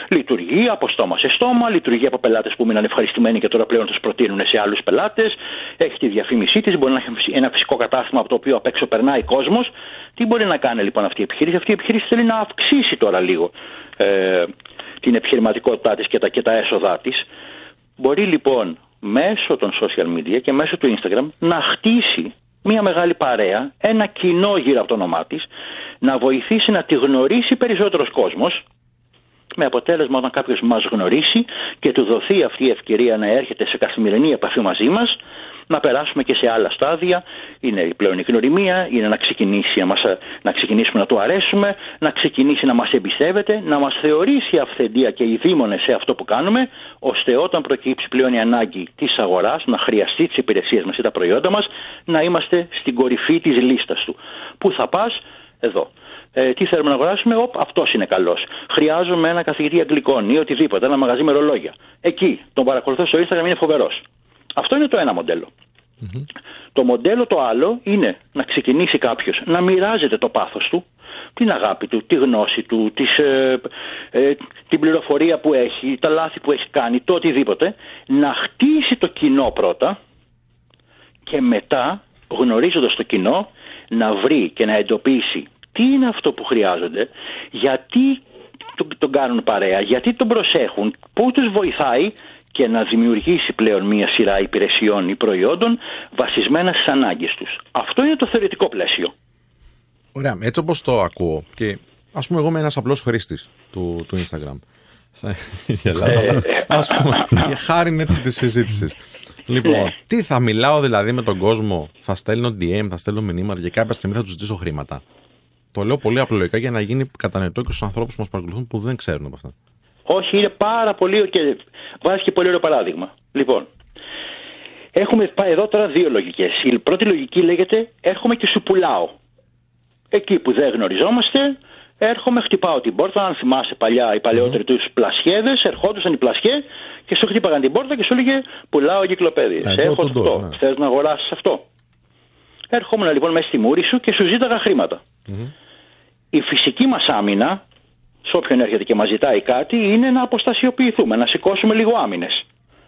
Speaker 4: Λειτουργεί από στόμα σε στόμα, λειτουργεί από πελάτες που μείναν ευχαριστημένοι και τώρα πλέον τους προτείνουν σε άλλους πελάτες. Έχει τη διαφήμισή της, μπορεί να έχει ένα φυσικό κατάστημα από το οποίο απ' έξω περνάει κόσμος. Τι μπορεί να κάνει λοιπόν αυτή η επιχείρηση; Αυτή η επιχείρηση θέλει να αυξήσει τώρα λίγο ε, την επιχειρηματικότητά της και τα, και τα έσοδά της. Μπορεί λοιπόν μέσω των social media και μέσω του Instagram να χτίσει μια μεγάλη παρέα, ένα κοινό γύρω από το όνομά της, να βοηθήσει να τη γνωρίσει περισσότερος κόσμος, με αποτέλεσμα όταν κάποιος μας γνωρίσει και του δοθεί αυτή η ευκαιρία να έρχεται σε καθημερινή επαφή μαζί μας, να περάσουμε και σε άλλα στάδια. Είναι πλέον η γνωριμία, είναι να, ξεκινήσει, να, μας, να ξεκινήσουμε να του αρέσουμε, να ξεκινήσει να μας εμπιστεύεται, να μας θεωρήσει αυθεντία και ειδήμονες σε αυτό που κάνουμε, ώστε όταν προκύψει πλέον η ανάγκη της αγοράς να χρειαστεί τις υπηρεσίες μας ή τα προϊόντα μας, να είμαστε στην κορυφή της λίστας του. Πού θα πας, εδώ ε, τι θέλουμε να αγοράσουμε, οπ, αυτός είναι καλός. Χρειάζομαι ένα καθηγητή αγγλικών ή οτιδήποτε, ένα μαγαζί με ρολόγια. Εκεί τον παρακολουθώ στο Instagram είναι φοβερός. Αυτό είναι το ένα Το μοντέλο το άλλο είναι να ξεκινήσει κάποιος να μοιράζεται το πάθος του, την αγάπη του, τη γνώση του, τις, ε, ε, την πληροφορία που έχει, τα λάθη που έχει κάνει, το οτιδήποτε, να χτίσει το κοινό πρώτα και μετά, γνωρίζοντας το κοινό, να βρει και να εντοπίσει τι είναι αυτό που χρειάζονται, γιατί τον κάνουν παρέα, γιατί τον προσέχουν, πού τους βοηθάει και να δημιουργήσει πλέον μία σειρά υπηρεσιών ή προϊόντων βασισμένα στις ανάγκες τους. Αυτό είναι το θεωρητικό πλαίσιο.
Speaker 1: Ωραία, έτσι όπως το ακούω και ας πούμε εγώ είμαι ένας απλός χρήστης του, του Instagram. Θα γελάσω, ας πούμε, για χάρη έτσι της συζήτησης. Λοιπόν, ναι. τι θα μιλάω δηλαδή με τον κόσμο, θα στέλνω DM, θα στέλνω μηνύματα και κάποια στιγμή θα τους ζητήσω χρήματα. Το λέω πολύ απλοϊκά για να γίνει κατανοητό και στους ανθρώπους που μας παρακολουθούν που δεν ξέρουν από αυτά.
Speaker 4: Όχι, είναι πάρα πολύ. και βάζει και πολύ ωραίο παράδειγμα. Λοιπόν, έχουμε πάει εδώ τώρα δύο λογικές. Η πρώτη λογική λέγεται Έρχομαι και σου πουλάω. Εκεί που δεν γνωριζόμαστε, έρχομαι, χτυπάω την πόρτα. Αν θυμάσαι παλιά, οι παλαιότεροι mm-hmm. τους πλασιέδες, ερχόντουσαν οι πλασιέ και σου χτύπαγαν την πόρτα και σου έλεγε Πουλάω εγκυκλοπαίδειες. Ε, Έχω αυτό. Ναι. Θες να αγοράσεις αυτό. Έρχομαι λοιπόν μέσα στη μούρη σου και σου ζήταγα Η φυσική μας άμυνα σε όποιον έρχεται και μας ζητάει κάτι, είναι να αποστασιοποιηθούμε, να σηκώσουμε λίγο άμυνες.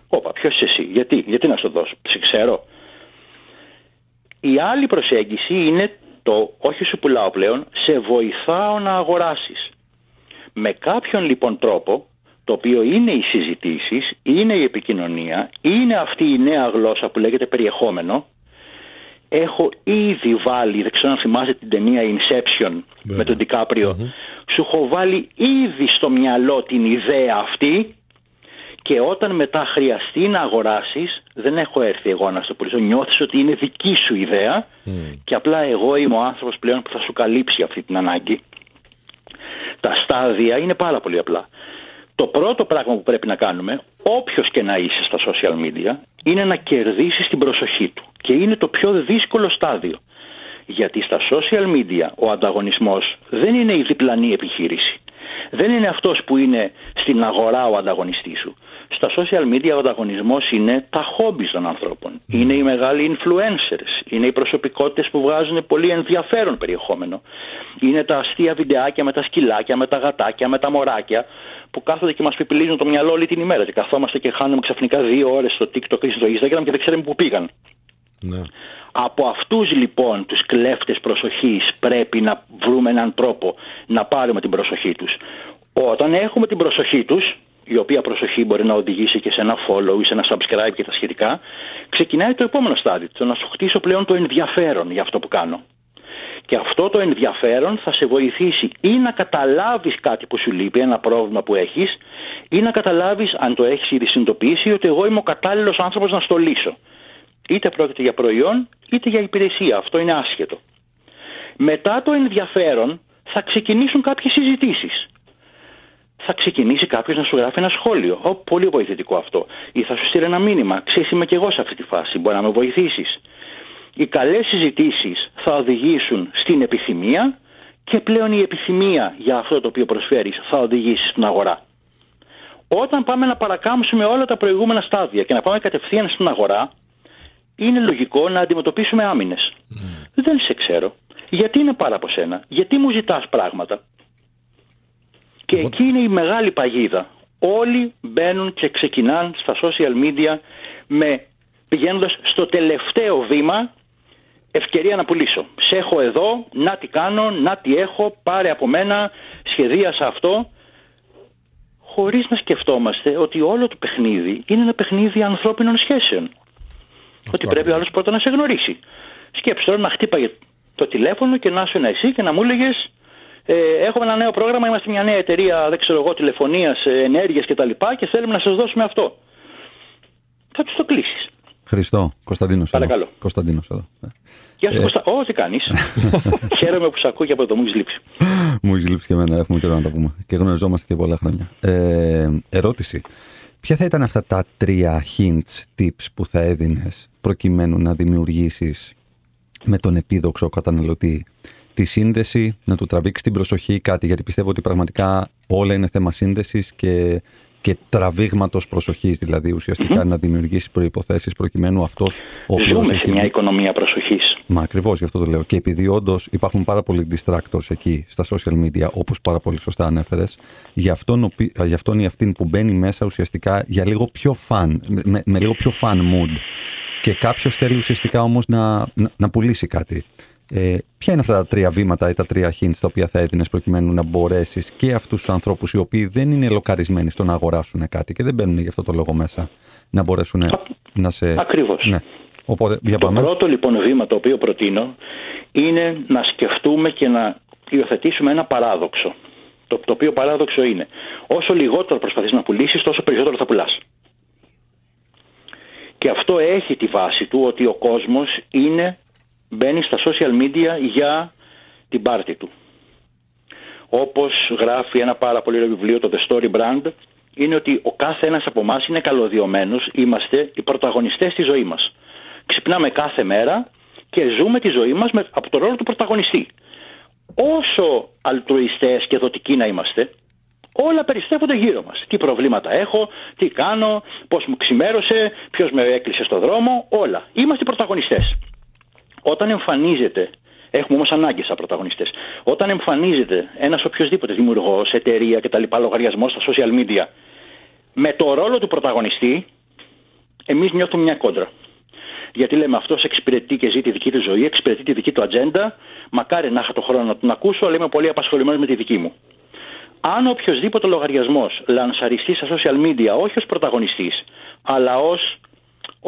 Speaker 4: Όπα, ποιος είσαι εσύ, γιατί, γιατί να σου δώσω, σε ξέρω. Η άλλη προσέγγιση είναι το όχι σου πουλάω πλέον, σε βοηθάω να αγοράσεις. Με κάποιον λοιπόν τρόπο, το οποίο είναι οι συζητήσεις, είναι η επικοινωνία, είναι αυτή η νέα γλώσσα που λέγεται περιεχόμενο, έχω ήδη βάλει, δεν ξέρω αν θυμάσαι την ταινία Inception με τον δικαπριο σου έχω βάλει ήδη στο μυαλό την ιδέα αυτή και όταν μετά χρειαστεί να αγοράσεις, δεν έχω έρθει εγώ να στο πουλήσω, νιώθεις ότι είναι δική σου ιδέα και απλά εγώ είμαι ο άνθρωπος πλέον που θα σου καλύψει αυτή την ανάγκη. Τα στάδια είναι πάρα πολύ απλά. Το πρώτο πράγμα που πρέπει να κάνουμε, όποιος και να είσαι στα social media, είναι να κερδίσεις την προσοχή του. Και είναι το πιο δύσκολο στάδιο. Γιατί στα social media ο ανταγωνισμός δεν είναι η διπλανή επιχείρηση. Δεν είναι αυτός που είναι στην αγορά ο ανταγωνιστής σου. Στα social media ο ανταγωνισμός είναι τα χόμπι των ανθρώπων. Είναι οι μεγάλοι influencers. Είναι οι προσωπικότητες που βγάζουν πολύ ενδιαφέρον περιεχόμενο. Είναι τα αστεία βιντεάκια με τα σκυλάκια, με τα γατάκια, με τα μωράκια που κάθονται και μας πιπιλίζουν το μυαλό όλη την ημέρα. Και καθόμαστε και χάνουμε ξαφνικά δύο ώρες στο TikTok ή στο Instagram και δεν ξέρουμε πού πήγαν. Ναι. Από αυτούς λοιπόν τους κλέφτες προσοχής πρέπει να βρούμε έναν τρόπο να πάρουμε την προσοχή τους. Όταν έχουμε την προσοχή τους, η οποία προσοχή μπορεί να οδηγήσει και σε ένα follow ή σε ένα subscribe και τα σχετικά, ξεκινάει το επόμενο στάδιο, το να σου χτίσω πλέον το ενδιαφέρον για αυτό που κάνω. Και αυτό το ενδιαφέρον θα σε βοηθήσει ή να καταλάβεις κάτι που σου λείπει, ένα πρόβλημα που έχεις, ή να καταλάβεις, αν το έχεις ήδη συνειδητοποιήσει, ότι εγώ είμαι ο κατάλληλος άνθρωπος να στο λύσω. Είτε πρόκειται για προϊόν, είτε για υπηρεσία. Αυτό είναι άσχετο. Μετά το ενδιαφέρον θα ξεκινήσουν κάποιες συζητήσεις. Θα ξεκινήσει κάποιος να σου γράφει ένα σχόλιο. Ο, πολύ βοηθητικό αυτό. Ή θα σου στείλει ένα μήνυμα. Ξέρεις είμαι και εγώ σε αυτή τη φάση. Μπορεί να με βοηθήσεις. Οι καλές συζητήσεις θα οδηγήσουν στην επιθυμία και πλέον η επιθυμία για αυτό το οποίο προσφέρεις θα οδηγήσει στην αγορά. Όταν πάμε να παρακάμψουμε όλα τα προηγούμενα στάδια και να πάμε κατευθείαν στην αγορά, είναι λογικό να αντιμετωπίσουμε άμυνες. Mm. Δεν σε ξέρω. Γιατί είναι πάρα από σένα. Γιατί μου ζητάς πράγματα. Και εκεί είναι η μεγάλη παγίδα. Όλοι μπαίνουν και ξεκινάνε στα social media με πηγαίνοντας στο τελευταίο βήμα ευκαιρία να πουλήσω. Σε έχω εδώ, να τι κάνω, να τι έχω, πάρε από μένα, σχεδίασα αυτό. Χωρίς να σκεφτόμαστε ότι όλο το παιχνίδι είναι ένα παιχνίδι ανθρώπινων σχέσεων. ότι πρέπει ο άλλος πρώτα να σε γνωρίσει. Σκέψτε τώρα να χτύπαγε το τηλέφωνο και να είσαι εσύ και να μου έλεγες ε, έχουμε ένα νέο πρόγραμμα, είμαστε μια νέα εταιρεία, δεν ξέρω εγώ, τηλεφωνίας, ε, ενέργειας κτλ. Και, και θέλουμε να σας δώσουμε αυτό. Θα τους το κλείσεις.
Speaker 3: Χριστό, Κωνσταντίνος.
Speaker 4: Παρακαλώ.
Speaker 3: Κωνσταντίνος εδώ.
Speaker 4: Γεια σου, ε... Κωνσταντίνο. Ό, τι κάνεις. Χαίρομαι που σε ακούω και από το μου έχεις λείψει.
Speaker 3: μου έχεις λείψει και εμένα, έχουμε καιρό να τα πούμε. Και γνωριζόμαστε και πολλά χρόνια. Ε, ερώτηση. Ποια θα ήταν αυτά τα τρία hints, tips που θα έδινες προκειμένου να δημιουργήσεις με τον επίδοξο καταναλωτή τη σύνδεση, να του τραβήξει την προσοχή κάτι, γιατί πιστεύω ότι πραγματικά όλα είναι θέμα σύνδεσης και και τραβήγματος προσοχής, δηλαδή ουσιαστικά να δημιουργήσει προποθέσει προκειμένου αυτός ο οποίος.
Speaker 4: Ζούμε σε μια οικονομία προσοχής.
Speaker 3: Μα ακριβώς γι' αυτό το λέω. Και επειδή όντως υπάρχουν πάρα πολλοί distractors εκεί στα social media, όπως πάρα πολύ σωστά ανέφερες, για αυτόν, για αυτόν ή αυτήν που μπαίνει μέσα ουσιαστικά για λίγο πιο fun, με, με λίγο πιο fun mood. Και κάποιος θέλει ουσιαστικά όμως να, να, να πουλήσει κάτι. Ε, ποια είναι αυτά τα τρία βήματα ή τα τρία hints τα οποία θα έδινες προκειμένου να μπορέσεις και αυτούς τους ανθρώπους οι οποίοι δεν είναι λοκαρισμένοι στο να αγοράσουν κάτι και δεν μπαίνουν γι' αυτό το λόγο μέσα να μπορέσουν να σε.
Speaker 4: Ακριβώς.
Speaker 3: Ναι. Οπότε, για
Speaker 4: το πρώτο λοιπόν βήμα το οποίο προτείνω είναι να σκεφτούμε και να υιοθετήσουμε ένα παράδοξο. Το, το οποίο παράδοξο είναι όσο λιγότερο προσπαθείς να πουλήσεις τόσο περισσότερο θα πουλάς. Και αυτό έχει τη βάση του ότι ο κόσμος είναι μπαίνει στα social media για την πάρτη του. Όπως γράφει ένα πάρα πολύ ωραίο βιβλίο, το The Story Brand, είναι ότι ο κάθε ένας από εμάς είναι καλωδιωμένος, είμαστε οι πρωταγωνιστές στη ζωή μας. Ξυπνάμε κάθε μέρα και ζούμε τη ζωή μας με, από το ρόλο του πρωταγωνιστή. Όσο αλτρουιστές και δοτικοί να είμαστε, όλα περιστρέφονται γύρω μας. Τι προβλήματα έχω, τι κάνω, πώς μου ξημέρωσε, ποιος με έκλεισε στο δρόμο, όλα. Είμαστε οι πρωταγωνιστές. Όταν εμφανίζεται, έχουμε όμως ανάγκες σαν πρωταγωνιστές, όταν εμφανίζεται ένας οποιοδήποτε δημιουργός, εταιρεία κτλ. λογαριασμός στα social media με το ρόλο του πρωταγωνιστή, εμείς νιώθουμε μια κόντρα. Γιατί λέμε αυτός εξυπηρετεί και ζει τη δική του ζωή, εξυπηρετεί τη δική του ατζέντα. Μακάρι να είχα το χρόνο να τον ακούσω, αλλά είμαι πολύ απασχολημένος με τη δική μου. Αν οποιοδήποτε λογαριασμός λανσαριστεί στα social media, όχι ως πρωταγωνιστής, αλλά ως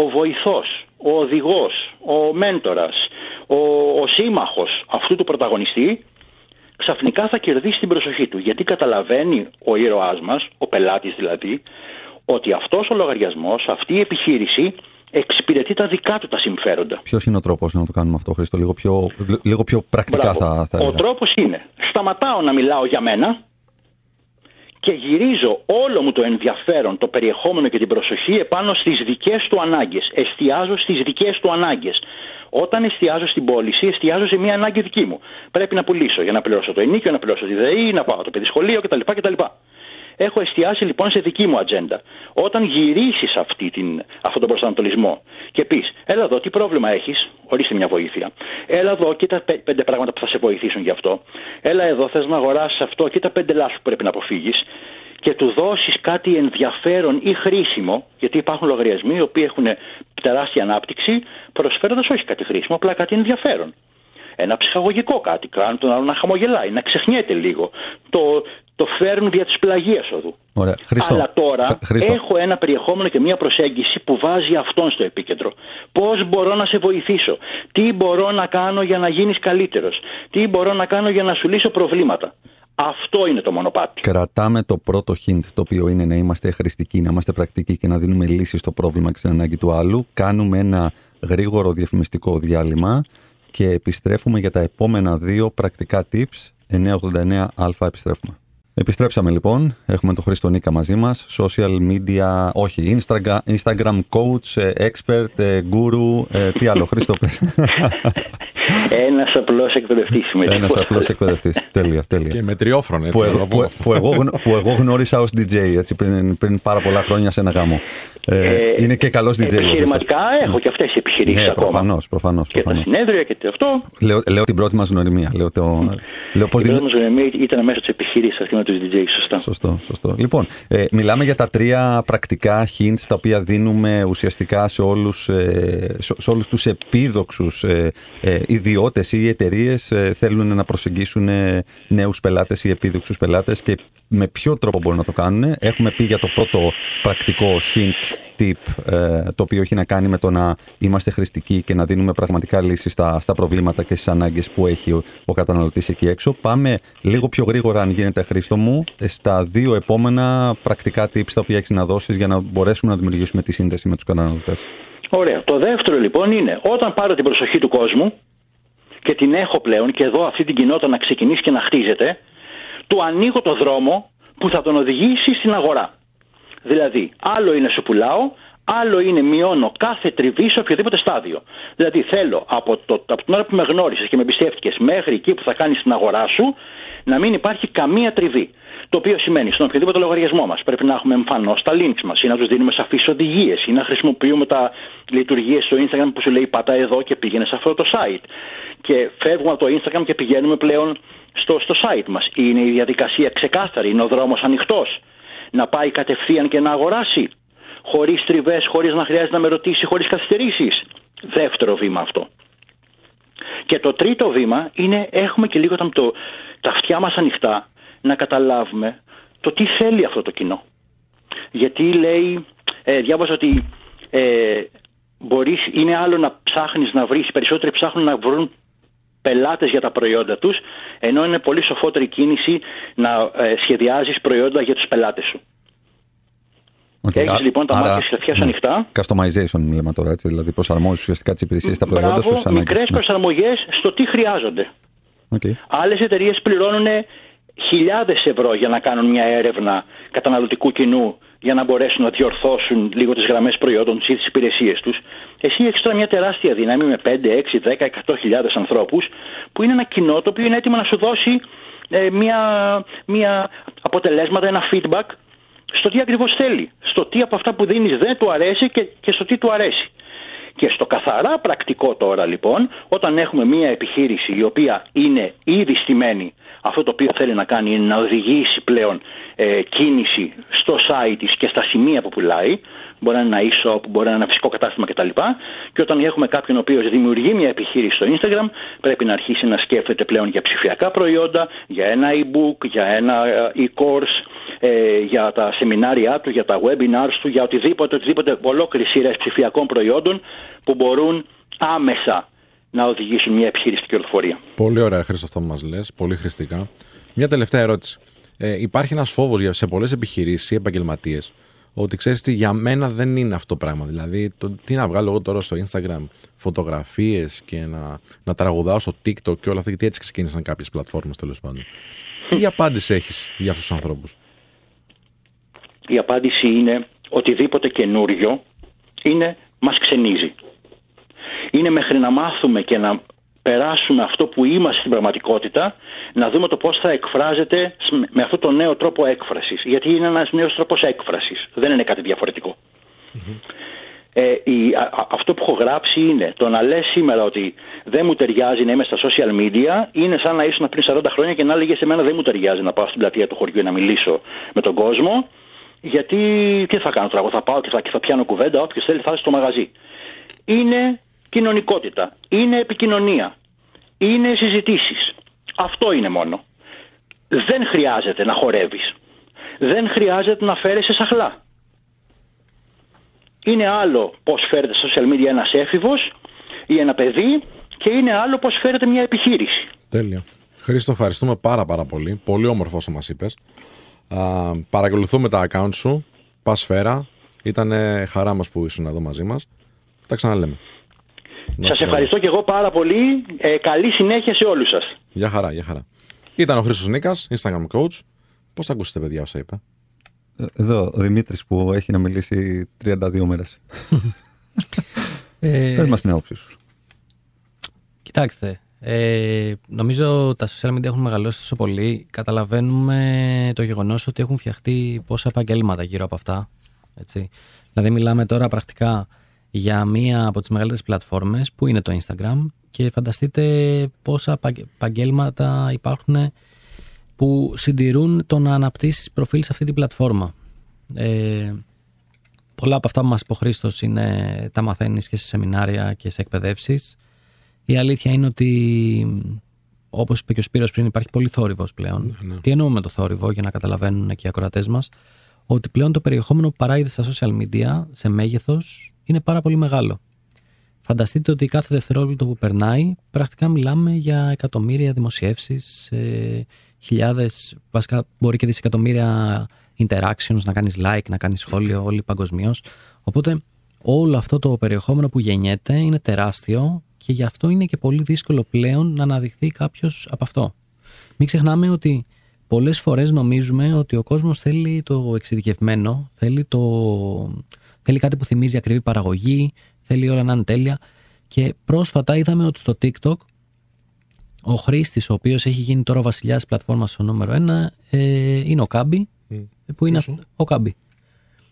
Speaker 4: ο βοηθός, ο οδηγός, ο μέντορας, ο, ο σύμμαχος αυτού του πρωταγωνιστή ξαφνικά θα κερδίσει την προσοχή του. Γιατί καταλαβαίνει ο ήρωάς μας, ο πελάτης δηλαδή, ότι αυτός ο λογαριασμός, αυτή η επιχείρηση εξυπηρετεί τα δικά του τα συμφέροντα.
Speaker 3: Ποιος είναι ο τρόπος να το κάνουμε αυτό, Χρήστο, λίγο πιο, λίγο πιο πρακτικά θα, θα
Speaker 4: Ο τρόπος είναι, σταματάω να μιλάω για μένα, και γυρίζω όλο μου το ενδιαφέρον, το περιεχόμενο και την προσοχή επάνω στις δικές του ανάγκες. Εστιάζω στις δικές του ανάγκες. Όταν εστιάζω στην πώληση, εστιάζω σε μια ανάγκη δική μου. Πρέπει να πουλήσω για να πληρώσω το ενίκιο, να πληρώσω τη ΔΕΗ, να πάω το παιδί σχολείο κτλ. κτλ. Έχω εστιάσει λοιπόν σε δική μου ατζέντα. Όταν γυρίσεις αυτόν τον προσανατολισμό και πεις, Έλα εδώ, τι πρόβλημα έχεις, ορίστε μια βοήθεια. Έλα εδώ, κοίτα πέντε πράγματα που θα σε βοηθήσουν γι' αυτό. Έλα εδώ, θες να αγοράσεις αυτό, κοίτα πέντε λάθη που πρέπει να αποφύγεις. Και του δώσεις κάτι ενδιαφέρον ή χρήσιμο, γιατί υπάρχουν λογαριασμοί οι οποίοι έχουν τεράστια ανάπτυξη, προσφέροντας όχι κάτι χρήσιμο, απλά κάτι ενδιαφέρον ένα ψυχαγωγικό κάτι, κάνουν τον άλλο να χαμογελάει, να ξεχνιέται λίγο. Το, το φέρνουν δια της πλαγίας οδού.
Speaker 3: Ωραία. Χριστό.
Speaker 4: Αλλά τώρα έχω ένα περιεχόμενο και μια προσέγγιση που βάζει αυτόν στο επίκεντρο. Πώς μπορώ να σε βοηθήσω, τι μπορώ να κάνω για να γίνεις καλύτερος, τι μπορώ να κάνω για να σου λύσω προβλήματα; Αυτό είναι το μονοπάτι.
Speaker 3: Κρατάμε το πρώτο hint, το οποίο είναι να είμαστε χρηστικοί, να είμαστε πρακτικοί και να δίνουμε λύσεις στο πρόβλημα και στην ανάγκη του άλλου. Κάνουμε ένα γρήγορο διαφημιστικό διάλειμμα και επιστρέφουμε για τα επόμενα δύο πρακτικά tips. 989α επιστρέφουμε. Επιστρέψαμε λοιπόν. Έχουμε τον Χρήστο Νίκα μαζί μας. Social media, όχι, Instagram, Instagram coach, ε, expert, ε, guru. Ε, τι άλλο, Χρήστο,
Speaker 4: Ένας απλός εκπαιδευτής
Speaker 3: Ένας απλός εκπαιδευτής. τέλεια, τέλεια.
Speaker 1: Και μετριόφρον,
Speaker 3: έτσι. Που, εγώ, που, που, εγώ, που εγώ γνώρισα ως DJ έτσι, πριν, πριν πάρα πολλά χρόνια σε ένα γάμο. Ε, ε, είναι και καλός DJ.
Speaker 4: Επιχειρηματικά έχω και αυτές τι επιχειρήσεις ναι, ακόμα.
Speaker 3: Προφανώς, προφανώς.
Speaker 4: Και τα συνέδρια και το αυτό.
Speaker 3: Λέω, λέω την πρώτη μας γνωριμία. Λέω το,
Speaker 4: λέω πώς η πρώτη μας γνωριμία ήταν μέσα της επιχείρησης αυτή με του DJ, σωστά.
Speaker 3: Σωστό, σωστό. Λοιπόν, ε, μιλάμε για τα τρία πρακτικά hints τα οποία δίνουμε ουσιαστικά σε όλους ε, σε όλους τους επίδοξους ε, ε, ιδιώτες ή εταιρείες ε, θέλουν να προσεγγίσουν ε, νέους πελάτες ή επίδοξου πελάτες και με ποιο τρόπο μπορούν να το κάνουν. Έχουμε πει για το πρώτο πρακτικό hint tip, ε, το οποίο έχει να κάνει με το να είμαστε χρηστικοί και να δίνουμε πραγματικά λύσεις στα, στα προβλήματα και στις ανάγκες που έχει ο, ο καταναλωτής εκεί έξω. Πάμε λίγο πιο γρήγορα, αν γίνεται χρήστο μου, στα δύο επόμενα πρακτικά tips τα οποία έχεις να δώσεις για να μπορέσουμε να δημιουργήσουμε τη σύνδεση με τους καταναλωτές.
Speaker 4: Ωραία. Το δεύτερο λοιπόν είναι όταν πάρω την προσοχή του κόσμου και την έχω πλέον και εδώ αυτή την κοινότητα να ξεκινήσει και να χτίζεται, του ανοίγω το δρόμο που θα τον οδηγήσει στην αγορά. Δηλαδή, άλλο είναι σου πουλάω, άλλο είναι μειώνω κάθε τριβή σε οποιοδήποτε στάδιο. Δηλαδή, θέλω από, το, από την ώρα που με γνώρισες και με εμπιστεύτηκες μέχρι εκεί που θα κάνεις την αγορά σου να μην υπάρχει καμία τριβή. Το οποίο σημαίνει στον οποιοδήποτε λογαριασμό μας πρέπει να έχουμε εμφανώς τα links μας ή να τους δίνουμε σαφείς οδηγίες ή να χρησιμοποιούμε τα λειτουργίες στο Instagram που σου λέει πατά εδώ και πήγαινε σε αυτό το site. Και φεύγουμε από το Instagram και πηγαίνουμε πλέον στο, στο site μας. Είναι η διαδικασία ξεκάθαρη, είναι ο δρόμος ανοιχτός. Να πάει κατευθείαν και να αγοράσει. Χωρίς τριβές, χωρίς να χρειάζεται να με ρωτήσει, χωρίς καθυστερήσεις. Δεύτερο βήμα αυτό. Και το τρίτο βήμα είναι έχουμε και λίγο το, τα αυτιά μας ανοιχτά να καταλάβουμε το τι θέλει αυτό το κοινό. Γιατί λέει, ε, διάβαζα ότι ε, μπορείς, είναι άλλο να ψάχνεις να βρεις, οι περισσότεροι ψάχνουν να βρουν πελάτες για τα προϊόντα τους, ενώ είναι πολύ σοφότερη κίνηση να ε, σχεδιάζεις προϊόντα για τους πελάτες σου. Okay. Έχεις λοιπόν τα μάτια τη αυτιά ναι. ανοιχτά.
Speaker 3: Customization λέμε τώρα, έτσι, δηλαδή προσαρμόζεις ουσιαστικά τις υπηρεσίες στα προϊόντα σου.
Speaker 4: Μικρές ναι. προσαρμογές στο τι χρειάζονται. Okay. Άλλες εταιρείες πληρώνουν χιλιάδες ευρώ για να κάνουν μια έρευνα καταναλωτικού κοινού για να μπορέσουν να διορθώσουν λίγο τις γραμμές προϊόντων ή τις υπηρεσίες τους. Εσύ έχεις τώρα μια τεράστια δύναμη με 5, 6, 10, 100 χιλιάδες ανθρώπους που είναι ένα κοινό το οποίο είναι έτοιμο να σου δώσει ε, μια, μια αποτελέσματα, ένα feedback στο τι ακριβώς θέλει. Στο τι από αυτά που δίνεις δεν του αρέσει και, και στο τι του αρέσει. Και στο καθαρά πρακτικό τώρα λοιπόν, όταν έχουμε μια επιχείρηση η οποία είναι ήδη στημένη, αυτό το οποίο θέλει να κάνει είναι να οδηγήσει πλέον ε, κίνηση στο site της και στα σημεία που πουλάει, μπορεί να είναι ένα e-shop, μπορεί να είναι ένα φυσικό κατάστημα κτλ. Και όταν έχουμε κάποιον ο οποίος δημιουργεί μια επιχείρηση στο Instagram, πρέπει να αρχίσει να σκέφτεται πλέον για ψηφιακά προϊόντα, για ένα e-book, για ένα ε, e-course, ε, για τα σεμινάρια του, για τα webinars του, για οτιδήποτε, οτιδήποτε ολόκληρη σειρά ψηφιακών προϊόντων που μπορούν άμεσα να οδηγήσουν μια επιχείρηση στην κερδοφορία.
Speaker 1: Πολύ ωραία, Χρήστο, αυτό που μας λες. Πολύ χρηστικά. Μια τελευταία ερώτηση. Ε, υπάρχει ένας φόβος σε πολλές επιχειρήσεις ή επαγγελματίες ότι ξέρεις τι, για μένα δεν είναι αυτό το πράγμα. Δηλαδή, το, τι να βγάλω εγώ τώρα στο Instagram φωτογραφίες και να, να τραγουδάω στο TikTok και όλα αυτά, γιατί έτσι ξεκίνησαν κάποιες πλατφόρμες τέλος πάντων. Τι απάντηση έχεις για αυτούς τους ανθρώπους,
Speaker 4: Η απάντηση είναι οτιδήποτε καινούριο είναι, μας ξενίζει. Είναι μέχρι να μάθουμε και να περάσουμε αυτό που είμαστε στην πραγματικότητα, να δούμε το πώς θα εκφράζεται με αυτό το νέο τρόπο έκφρασης. Γιατί είναι ένας νέος τρόπος έκφρασης, δεν είναι κάτι Ε, η, αυτό που έχω γράψει είναι το να λες σήμερα ότι δεν μου ταιριάζει να είμαι στα social media είναι σαν να ήσουν πριν 40 χρόνια και να έλεγες σε μένα δεν μου ταιριάζει να πάω στην πλατεία του χωριού να μιλήσω με τον κόσμο γιατί τι θα κάνω τώρα, εγώ θα πάω και θα, και θα πιάνω κουβέντα, όποιος θέλει θα έρθει στο μαγαζί. Είναι κοινωνικότητα, είναι επικοινωνία, είναι συζητήσεις. Αυτό είναι μόνο. Δεν χρειάζεται να χορεύεις. Δεν χρειάζεται να φέρεσαι σαχλά. Είναι άλλο πώς φέρεται στο social media ένας έφηβος ή ένα παιδί και είναι άλλο πώς φέρεται μια επιχείρηση.
Speaker 1: Τέλεια. Χρήστο, ευχαριστούμε πάρα πάρα πολύ. Πολύ όμορφο όσο μας είπες. Α, παρακολουθούμε τα account σου. Πασφαίρα. Ήταν χαρά μας που ήσουν εδώ μαζί μας. Τα ξαναλέμε.
Speaker 4: Σας ευχαριστώ και εγώ πάρα πολύ. Ε, καλή συνέχεια σε όλους σας.
Speaker 1: Γεια χαρά, γεια χαρά. Ήταν ο Χρήστος Νίκας, Instagram coach. Πώς θα ακούσετε, παιδιά, όσα είπα;
Speaker 3: Ε, εδώ, ο Δημήτρης που έχει να μιλήσει 32 μέρες. ε, Πες μας την άποψή σου.
Speaker 2: Κοιτάξτε, ε, νομίζω τα social media έχουν μεγαλώσει τόσο πολύ. Καταλαβαίνουμε το γεγονός ότι έχουν φτιαχτεί πόσα επαγγέλματα γύρω από αυτά. Έτσι. Δηλαδή μιλάμε τώρα πρακτικά για μία από τις μεγαλύτερες πλατφόρμες που είναι το Instagram και φανταστείτε πόσα επαγγέλματα υπάρχουν που συντηρούν το να αναπτύσσεις προφίλ σε αυτή την πλατφόρμα. Ε, πολλά από αυτά που μας είπε ο Χρήστος είναι τα μαθαίνεις και σε σεμινάρια και σε εκπαιδεύσεις. Η αλήθεια είναι ότι όπως είπε και ο Σπύρος πριν υπάρχει πολύ θόρυβος πλέον. Ναι, ναι. Τι εννοούμε το θόρυβο για να καταλαβαίνουν και οι ακροατές μας ότι πλέον το περιεχόμενο που παράγεται στα social media σε μέγεθος είναι πάρα πολύ μεγάλο. Φανταστείτε ότι κάθε δευτερόλεπτο που περνάει, πρακτικά μιλάμε για εκατομμύρια δημοσιεύσεις, ε, χιλιάδες, βασικά μπορεί και δισεκατομμύρια interactions, να κάνεις like, να κάνεις σχόλιο, όλοι παγκοσμίως. Οπότε όλο αυτό το περιεχόμενο που γεννιέται είναι τεράστιο και γι' αυτό είναι και πολύ δύσκολο πλέον να αναδειχθεί κάποιος από αυτό. Μην ξεχνάμε ότι πολλές φορές νομίζουμε ότι ο κόσμος θέλει το εξειδικευμένο, θέλει το, Θέλει κάτι που θυμίζει ακριβή παραγωγή, θέλει όλα να είναι τέλεια. Και πρόσφατα είδαμε ότι στο TikTok ο χρήστης, ο οποίος έχει γίνει τώρα ο βασιλιάς της πλατφόρμας στο νούμερο 1, ε, είναι ο Κάμπι. Που είναι
Speaker 1: Ποιος
Speaker 2: αυ- ο Κάμπι.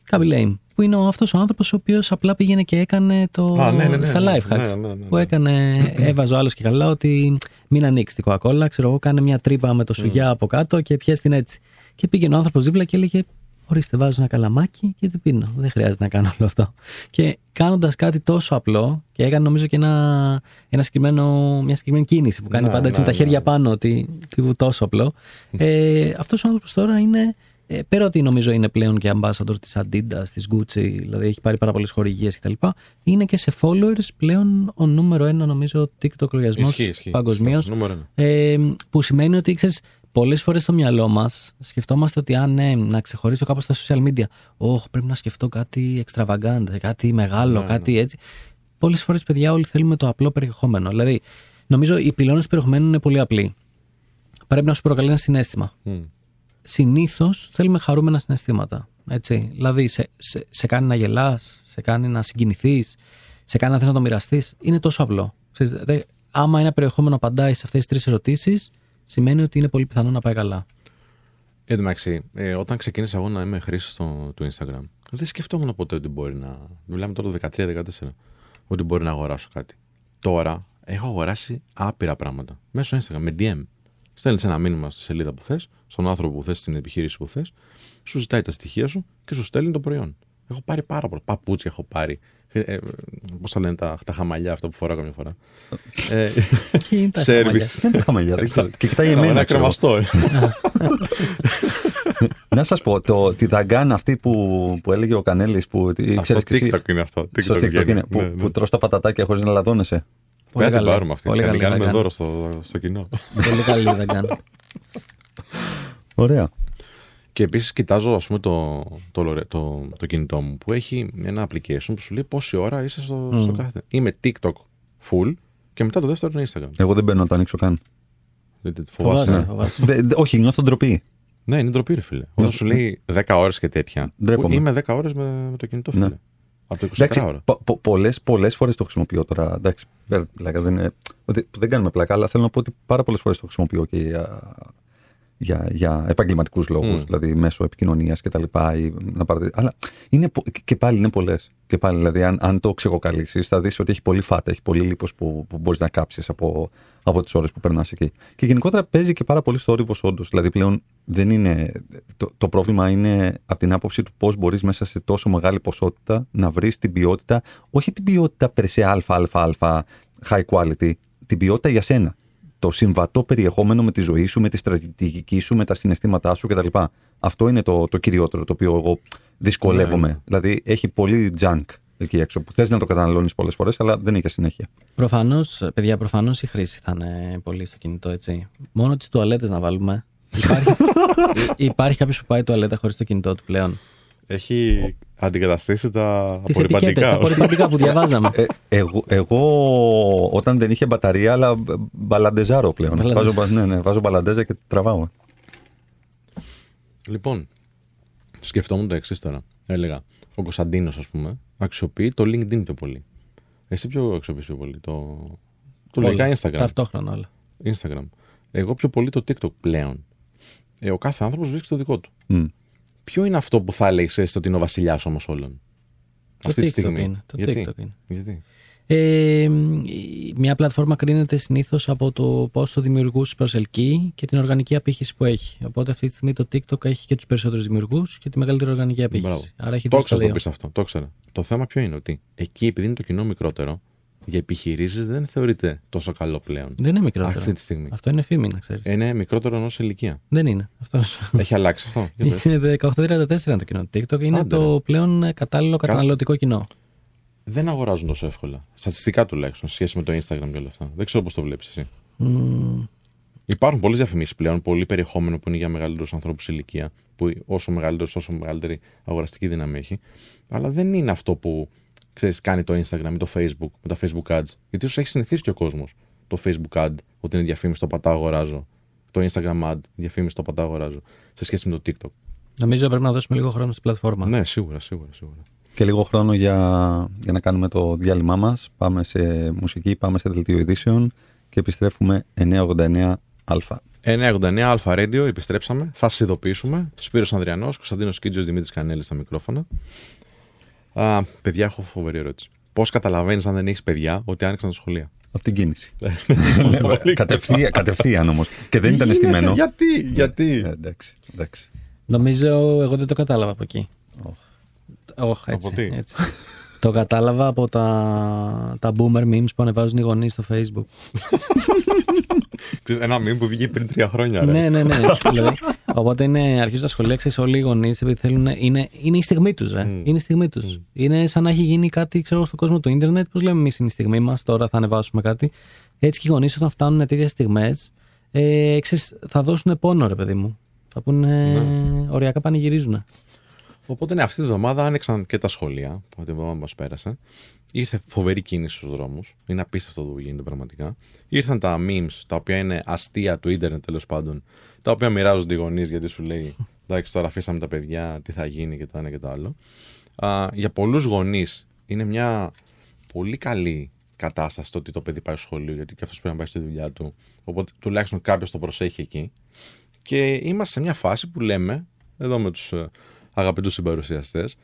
Speaker 2: Κάμπι Λέιμ. Που είναι αυτός ο άνθρωπος ο οποίος απλά πήγαινε και έκανε το.
Speaker 1: Α, ναι, ναι, ναι,
Speaker 2: στα
Speaker 1: ναι,
Speaker 2: life hacks.
Speaker 1: ναι, ναι, ναι,
Speaker 2: Που
Speaker 1: ναι.
Speaker 2: έκανε, έβαζε ο άλλος και καλά ότι μην ανοίξεις την Coca-Cola. Ξέρω εγώ, κάνε μια τρύπα με το σουγιά από κάτω και πιες την έτσι. Και πήγαινε ο άνθρωπος δίπλα και έλεγε: Ορίστε, βάζω ένα καλαμάκι και δεν πίνω. Δεν χρειάζεται να κάνω όλο αυτό. Και κάνοντας κάτι τόσο απλό, και έκανε νομίζω και ένα, ένα συγκεκριμένο, μια συγκεκριμένη κίνηση που κάνει
Speaker 1: Ναι,
Speaker 2: πάντα έτσι
Speaker 1: ναι,
Speaker 2: με τα
Speaker 1: ναι,
Speaker 2: χέρια
Speaker 1: ναι.
Speaker 2: πάνω, ότι, ότι τόσο απλό. Ε, Αυτός ο άνθρωπος τώρα είναι. Ε, πέρα ότι νομίζω είναι πλέον και ambassador της Adidas, της Gucci, δηλαδή έχει πάρει πάρα πολλές χορηγίες κτλ. Είναι και σε followers πλέον ο νούμερο ένα νομίζω TikTok λογαριασμός
Speaker 1: Ισχύει, ισχύει.
Speaker 2: παγκοσμίως.
Speaker 1: Νούμερο ένα.
Speaker 2: Ε, που σημαίνει ότι ξέρεις, πολλές φορές στο μυαλό μας σκεφτόμαστε ότι αν ναι, να ξεχωρίσω κάπως στα social media, όχι πρέπει να σκεφτώ κάτι extravagant, κάτι μεγάλο,
Speaker 1: Ναι,
Speaker 2: κάτι έτσι. Πολλές φορές παιδιά όλοι θέλουμε το απλό περιεχόμενο. Δηλαδή νομίζω οι πυλώνες του περιεχομένου είναι πολύ απλοί. Πρέπει να σου προκαλεί ένα συνέστημα
Speaker 1: Μμ.
Speaker 2: συνήθως θέλουμε χαρούμενα συναισθήματα. Έτσι. Δηλαδή, σε, σε, σε κάνει να γελάς, σε κάνει να συγκινηθείς, σε κάνει να θες να το μοιραστείς. Είναι τόσο απλό. Ξέρεις, δε, άμα ένα περιεχόμενο απαντάει σε αυτές τις τρεις ερωτήσεις, σημαίνει ότι είναι πολύ πιθανό να πάει καλά.
Speaker 1: Εν τω μεταξύ, ε, όταν ξεκίνησα εγώ να είμαι χρήστη του Instagram, δεν σκεφτόμουν ποτέ ότι μπορεί να. Μιλάμε τώρα το 13-14. Ότι μπορεί να αγοράσω κάτι. Τώρα έχω αγοράσει άπειρα πράγματα. Μέσω Instagram, με DM. Στέλνεις ένα μήνυμα στη σελίδα που θες, στον άνθρωπο που θες, στην επιχείρηση που θες, σου ζητάει τα στοιχεία σου και σου στέλνει το προϊόν. Έχω πάρει πάρα πολλά. Παπούτσια έχω πάρει. Ε, ε, Πώς τα λένε τα, τα χαμαλιά αυτά που φοράω καμιά φορά. ε,
Speaker 2: Και είναι τα χαμαλιά;
Speaker 1: service.
Speaker 3: Δεν το είχαμε για δεν ξέρω. Και κοιτάει
Speaker 1: Ένα,
Speaker 3: εμένα.
Speaker 1: ένα
Speaker 3: ξέρω.
Speaker 1: κρεμαστό. ε.
Speaker 3: Να σας πω, το, τη δαγκάν αυτή που, που έλεγε ο Κανέλης. Που, τι-
Speaker 1: Αυτό
Speaker 3: ξέρεις και εσύ,
Speaker 1: TikTok είναι αυτό.
Speaker 3: στο
Speaker 1: TikTok
Speaker 3: TikTok
Speaker 1: βγαίνει.
Speaker 3: είναι, που,
Speaker 1: Ναι, ναι.
Speaker 3: που τρως τα πατατάκια χωρίς να λαδώνεσαι.
Speaker 2: Πολύ
Speaker 1: Πρέπει να την
Speaker 2: καλή.
Speaker 1: πάρουμε αυτή.
Speaker 2: Πολύ
Speaker 1: και να την
Speaker 2: καλή
Speaker 1: κάνουμε
Speaker 2: θα
Speaker 1: δώρο στο, στο κοινό.
Speaker 2: Πολύ καλή δεν κάνω.
Speaker 3: Ωραία.
Speaker 1: Και επίσης κοιτάζω ας πούμε, το, το, λορε- το, το κινητό μου που έχει ένα application που σου λέει πόση ώρα είσαι στο, στο κάθε. Είμαι TikTok full και μετά το δεύτερο είναι Instagram.
Speaker 3: Εγώ δεν μπαίνω να το ανοίξω καν.
Speaker 1: Δεν- δεν- Φοβάσαι.
Speaker 2: Φοβάσαι,
Speaker 1: ναι.
Speaker 2: φοβάσαι.
Speaker 3: Δε- δε- όχι, νιώθω ντροπή.
Speaker 1: Ναι, είναι ντροπή, ρε φίλε. Όταν σου λέει 10 ώρες και τέτοια. που
Speaker 3: Ντρέπομαι.
Speaker 1: Είμαι 10 ώρες με, με το κινητό, φίλε.
Speaker 3: Ναι.
Speaker 1: Από το 24
Speaker 3: Εντάξει,
Speaker 1: ώρα.
Speaker 3: πο- πο- πολλές, πολλές φορές το χρησιμοποιώ τώρα. Εντάξει, δεν, πλάκα, δεν, είναι, ότι- δεν κάνουμε πλάκα, αλλά θέλω να πω ότι πάρα πολλές φορές το χρησιμοποιώ και για, για, για επαγγελματικούς λόγους,
Speaker 1: Μμ.
Speaker 3: δηλαδή μέσω επικοινωνίας και τα λοιπά. Ή να πάρετε, αλλά είναι, πο- και πάλι είναι πολλές. Και πάλι, δηλαδή, αν, αν το ξεκοκαλύψεις, θα δεις ότι έχει πολύ φάτα, έχει πολύ λίπος που, που μπορείς να κάψεις από, από τις ώρες που περνάς εκεί. Και γενικότερα παίζει και πάρα πολύ στο όρυβος όντως. Δηλαδή πλέον δεν είναι, το, το πρόβλημα είναι από την άποψη του πώς μπορείς μέσα σε τόσο μεγάλη ποσότητα να βρεις την ποιότητα, όχι την ποιότητα per se αλφα, αλφα, αλφα, high quality, την ποιότητα για σένα. Το συμβατό περιεχόμενο με τη ζωή σου, με τη στρατηγική σου, με τα συναισθήματά σου κτλ. Αυτό είναι το, το κυριότερο το οποίο εγώ δυσκολεύομαι.
Speaker 1: Ναι, ναι.
Speaker 3: Δηλαδή έχει πολύ junk εκεί έξω που θες να το καταναλώνεις πολλές φορές αλλά δεν έχει συνέχεια.
Speaker 2: Προφανώς, παιδιά, προφανώς η χρήση θα είναι πολύ στο κινητό, έτσι. Μόνο τις τουαλέτες να βάλουμε. Υπάρχει, υπάρχει κάποιος που πάει τουαλέτα χωρίς το κινητό του πλέον;
Speaker 1: Έχει αντικαταστήσει τα
Speaker 2: Τις ετικέτες, τα απορριπαντικά που διαβάζαμε.
Speaker 3: Ε, εγώ, εγώ όταν δεν είχε μπαταρία, αλλά μπ- μπαλαντεζάρω πλέον.
Speaker 2: Μπαλαντεζ.
Speaker 3: Βάζω, μπα- ναι, ναι, βάζω μπαλαντέζα και τραβάω.
Speaker 1: Λοιπόν, σκεφτόμουν το εξής τώρα. Έλεγα, ο Κωνσταντίνος, ας πούμε, αξιοποιεί το LinkedIn πιο πολύ. Εσύ ποιο αξιοποιείς πιο πολύ, το, το λογικά
Speaker 2: Όλα.
Speaker 1: Instagram.
Speaker 2: Ταυτόχρονα όλα.
Speaker 1: Instagram. Εγώ πιο πολύ το TikTok πλέον. Ε, ο κάθε άνθρωπος βρίσκει το δικό του.
Speaker 3: Μμ.
Speaker 1: Ποιο είναι αυτό που θα έλεγες εσύ ότι είναι ο βασιλιάς όμως όλων;
Speaker 2: Το
Speaker 1: αυτή τη
Speaker 2: TikTok
Speaker 1: στιγμή.
Speaker 2: είναι, το
Speaker 1: Γιατί;
Speaker 2: TikTok είναι.
Speaker 1: Γιατί;
Speaker 2: Ε, η- μια πλατφόρμα κρίνεται συνήθως από το πόσο δημιουργούς προσελκύει και την οργανική απήχηση που έχει. Οπότε αυτή τη στιγμή το TikTok έχει και τους περισσότερους δημιουργούς και τη μεγαλύτερη οργανική απήχηση.
Speaker 1: Μπράβο.
Speaker 2: Άρα έχει
Speaker 1: Το
Speaker 2: δύο στα
Speaker 1: ήξερα το
Speaker 2: δύο.
Speaker 1: πεις αυτό. Το ήξερα. Το θέμα ποιο είναι ότι εκεί επειδή είναι το κοινό μικρότερο, για επιχειρήσεις δεν θεωρείται τόσο καλό πλέον.
Speaker 2: Δεν είναι μικρότερο.
Speaker 1: Αυτή τη στιγμή.
Speaker 2: Αυτό είναι φήμη, να ξέρεις.
Speaker 1: Είναι μικρότερο ενός ηλικία.
Speaker 2: Δεν είναι. Αυτό
Speaker 1: Έχει αλλάξει αυτό. Για πες.
Speaker 2: είναι 18-34 είναι το κοινό. TikTok είναι
Speaker 1: Άντε,
Speaker 2: το
Speaker 1: ρε.
Speaker 2: πλέον κατάλληλο καταναλωτικό κοινό.
Speaker 1: δεν αγοράζουν τόσο εύκολα. Στατιστικά τουλάχιστον, σε σχέση με το Instagram και όλα αυτά. Δεν ξέρω πώς το βλέπεις εσύ.
Speaker 2: Μμμ.
Speaker 1: Υπάρχουν πολλές διαφημίσεις πλέον, πολύ περιεχόμενο που είναι για μεγαλύτερους ανθρώπους σε ηλικία, που όσο μεγαλύτερος, όσο μεγαλύτερη αγοραστική δύναμη έχει. Αλλά δεν είναι αυτό που ξέρεις, κάνει το Instagram ή το Facebook με τα Facebook ads. Γιατί ίσως έχει συνηθίσει και ο κόσμος το Facebook ad, ότι είναι διαφήμιση, το πατάω, αγοράζω. Το Instagram ad, διαφήμιση, το πατάω, αγοράζω. Σε σχέση με το TikTok.
Speaker 2: Νομίζω πρέπει να δώσουμε λίγο χρόνο στην πλατφόρμα.
Speaker 1: Ναι, σίγουρα, σίγουρα. σίγουρα.
Speaker 3: Και λίγο χρόνο για, για να κάνουμε το διάλειμμά μας. Πάμε σε μουσική, πάμε σε δελτίο ειδήσεων και επιστρέφουμε 989α.
Speaker 1: 989 Αλφα Radio, επιστρέψαμε. Θα σας ειδοποιήσουμε. Σπύρος Ανδριανός, Κωνσταντίνος Κίτζο, Δημήτρης Κανέλης στα μικρόφωνα. Α, παιδιά, έχω φοβερή ερώτηση. Πώς καταλαβαίνεις, αν δεν έχεις παιδιά, ότι άνοιξαν τα σχολεία;
Speaker 3: Από την κίνηση. κατευθείαν, κατευθείαν όμως. Και δεν ήταν αισθημένο.
Speaker 1: Γιατί, γιατί;
Speaker 3: Ε, εντάξει, εντάξει.
Speaker 2: Νομίζω εγώ δεν το κατάλαβα από εκεί. Όχι, έτσι.
Speaker 1: Από τι;
Speaker 2: έτσι. το κατάλαβα από τα, τα boomer memes που ανεβάζουν οι γονείς στο facebook.
Speaker 1: Ξέρεις, Ένα meme που βγήκε πριν τρία χρόνια. Ρε.
Speaker 2: ναι, ναι, ναι. Δηλαδή, οπότε είναι, αρχίζουν τα σχολεία, ξέρεις, όλοι οι γονείς επειδή θέλουν, είναι, είναι η στιγμή τους, ε.
Speaker 1: Mm.
Speaker 2: είναι η στιγμή τους. Είναι σαν να έχει γίνει κάτι, ξέρω, στον κόσμο του ίντερνετ, πώς λέμε εμείς είναι η στιγμή μας, τώρα θα ανεβάσουμε κάτι. Έτσι και οι γονείς όταν φτάνουν τέτοιες στιγμές, ε, ξέρεις, θα δώσουν πόνο ρε παιδί μου. Θα πούνε,
Speaker 1: Ναι.
Speaker 2: οριακά πανηγυρίζουν.
Speaker 1: Οπότε ναι, αυτή τη εβδομάδα άνοιξαν και τα σχολεία, από την εβδομάδα που μας πέρασε. Ήρθε φοβερή κίνηση στους δρόμους. Είναι απίστευτο το που γίνεται πραγματικά. Ήρθαν τα memes, τα οποία είναι αστεία του ίντερνετ τέλος πάντων, τα οποία μοιράζονται οι γονείς γιατί σου λέει Εντάξει, τώρα αφήσαμε τα παιδιά, τι θα γίνει και το ένα και το άλλο. Α, για πολλούς γονείς είναι μια πολύ καλή κατάσταση το ότι το παιδί πάει στο σχολείο, γιατί και αυτός πρέπει να πάει στη δουλειά του. Οπότε τουλάχιστον κάποιος το προσέχει εκεί. Και είμαστε σε μια φάση που λέμε, εδώ με τους αγαπητούς συμπαρουσιαστές,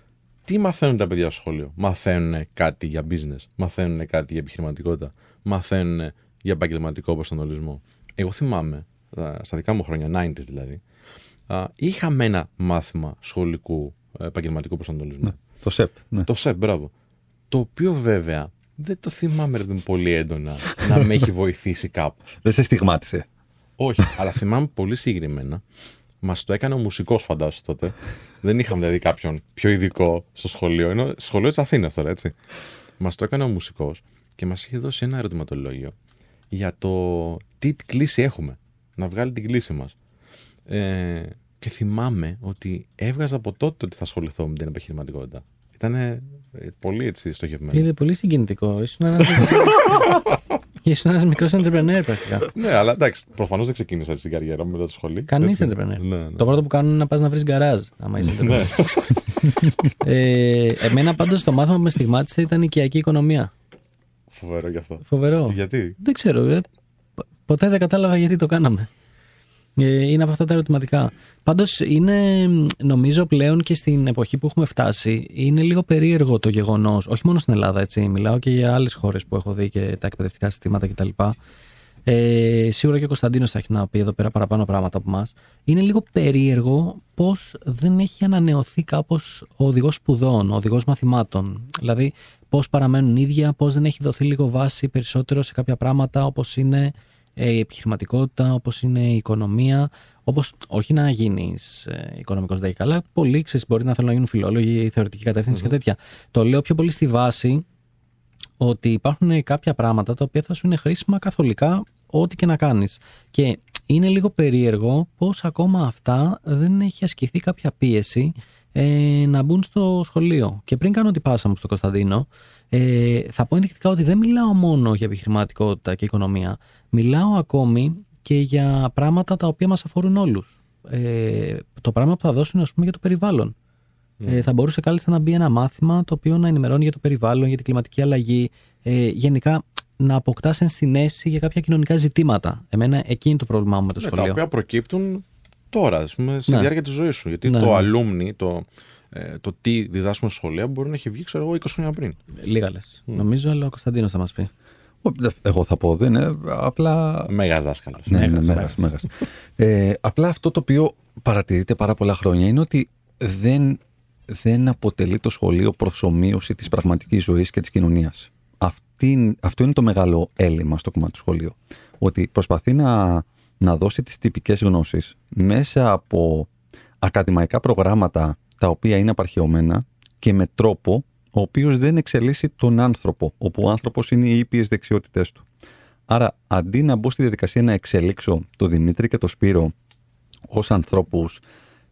Speaker 1: τι μαθαίνουν τα παιδιά στο σχολείο; Μαθαίνουν κάτι για business, μαθαίνουν κάτι για επιχειρηματικότητα, μαθαίνουν για επαγγελματικό προσανατολισμό. Εγώ θυμάμαι, α, στα δικά μου χρόνια, 90s δηλαδή, α, είχαμε ένα μάθημα σχολικού ε, επαγγελματικού προσανατολισμού.
Speaker 3: Ναι. Το ΣΕΠ. Ναι.
Speaker 1: Το ΣΕΠ, μπράβο. Το οποίο βέβαια δεν το θυμάμαι ρε, παιδί μου, πολύ έντονα να με έχει βοηθήσει κάπως.
Speaker 3: Δεν σε στιγμάτισε.
Speaker 1: Όχι, αλλά θυμάμαι πολύ συγκεκριμένα. Μας το έκανε ο μουσικός, φαντάσου τότε. Δεν είχαμε δηλαδή κάποιον πιο ειδικό στο σχολείο. Είναι σχολείο της Αθήνας τώρα, έτσι. Μας το έκανε ο μουσικός και μας είχε δώσει ένα ερωτηματολόγιο για το τι κλίση έχουμε. Να βγάλει την κλίση μας. Ε, και θυμάμαι ότι έβγαζα από τότε ότι θα ασχοληθώ με την επιχειρηματικότητα. Ήταν πολύ έτσι στοχευμένο.
Speaker 2: Είναι πολύ συγκινητικό. Ήσουν ένας Ήσουν ένας μικρός entrepreneur πρακτικά.
Speaker 1: ναι, αλλά εντάξει, προφανώς δεν ξεκίνησα έτσι την καριέρα μου μετά το σχολείο.
Speaker 2: Κανείς
Speaker 1: Έτσι.
Speaker 2: entrepreneur.
Speaker 1: Ναι, ναι.
Speaker 2: Το πρώτο που κάνουν είναι να πας να βρεις γκαράζ, άμα είσαι
Speaker 1: Ναι.
Speaker 2: entrepreneur. ε, εμένα πάντως το μάθημα που με στιγμάτισε ήταν η οικιακή οικονομία.
Speaker 1: Φοβερό γι' αυτό.
Speaker 2: Φοβερό.
Speaker 1: Γιατί;
Speaker 2: Δεν ξέρω. ε, π- ποτέ δεν κατάλαβα γιατί το κάναμε. Ε, είναι από αυτά τα ερωτηματικά. Πάντως είναι, νομίζω πλέον και στην εποχή που έχουμε φτάσει, είναι λίγο περίεργο το γεγονός, όχι μόνο στην Ελλάδα, έτσι. Μιλάω και για άλλες χώρες που έχω δει και τα εκπαιδευτικά συστήματα κτλ. Ε, σίγουρα και ο Κωνσταντίνος θα έχει να πει εδώ πέρα παραπάνω πράγματα από εμάς. Είναι λίγο περίεργο πώς δεν έχει ανανεωθεί κάπως ο οδηγός σπουδών, ο οδηγός μαθημάτων. Δηλαδή, πώς παραμένουν ίδια, πώς δεν έχει δοθεί λίγο βάση περισσότερο σε κάποια πράγματα όπως είναι ε, η επιχειρηματικότητα, όπως είναι η οικονομία. Όπως όχι να γίνεις ε, οικονομικός ΔΕΚ, αλλά πολλοί ξέρεις, μπορεί να θέλουν να γίνουν φιλόλογοι, θεωρητική κατεύθυνση και τέτοια. Το λέω πιο πολύ στη βάση ότι υπάρχουν κάποια πράγματα τα οποία θα σου είναι χρήσιμα καθολικά ό,τι και να κάνεις. Και είναι λίγο περίεργο πως ακόμα αυτά δεν έχει ασκηθεί κάποια πίεση ε, να μπουν στο σχολείο. Και πριν κάνω την πάσα μου στο Κωνσταντίνο, ε, θα πω ενδεικτικά ότι δεν μιλάω μόνο για επιχειρηματικότητα και οικονομία. Μιλάω ακόμη και για πράγματα τα οποία μας αφορούν όλους. Ε, το πράγμα που θα δώσουν ας πούμε για το περιβάλλον. Ε, θα μπορούσε κάλλιστα να μπει ένα μάθημα το οποίο να ενημερώνει για το περιβάλλον, για την κλιματική αλλαγή, ε, γενικά να αποκτάς ενσυναίσθηση για κάποια κοινωνικά ζητήματα. Εμένα εκεί είναι το πρόβλημά μου με το
Speaker 1: Ναι, τα
Speaker 2: σχολείο.
Speaker 1: οποία προκύπτουν τώρα, ας πούμε, στη
Speaker 2: Ναι.
Speaker 1: διάρκεια της ζωής σου. Γιατί
Speaker 2: Ναι,
Speaker 1: το
Speaker 2: ναι.
Speaker 1: alumni, το, ε, το τι διδάσκουμε στο σχολείο μπορεί να έχει βγει, ξέρω εγώ, 20 χρόνια πριν.
Speaker 2: Λίγα λες. Νομίζω, αλλά ο Κωνσταντίνος θα μας πει.
Speaker 3: Ο- δε- Εγώ θα πω, δεν είναι. Απλά.
Speaker 1: Μέγας δάσκαλος.
Speaker 3: Ναι, ναι,
Speaker 2: Μέγας,
Speaker 3: μέγας, μέγας. Ε, απλά αυτό το οποίο παρατηρείται πάρα πολλά χρόνια είναι ότι δεν, δεν αποτελεί το σχολείο προσωμείωση της πραγματικής ζωής και της κοινωνίας. Αυτή, αυτό είναι το μεγάλο έλλειμμα στο κομμάτι του σχολείου. Ότι προσπαθεί να, να δώσει τις τυπικές γνώσεις μέσα από ακαδημαϊκά προγράμματα τα οποία είναι απαρχαιωμένα και με τρόπο ο οποίος δεν εξελίσσει τον άνθρωπο, όπου ο άνθρωπος είναι οι ήπιες δεξιότητές του. Άρα, αντί να μπω στη διαδικασία να εξελίξω το Δημήτρη και το Σπύρο ως ανθρώπους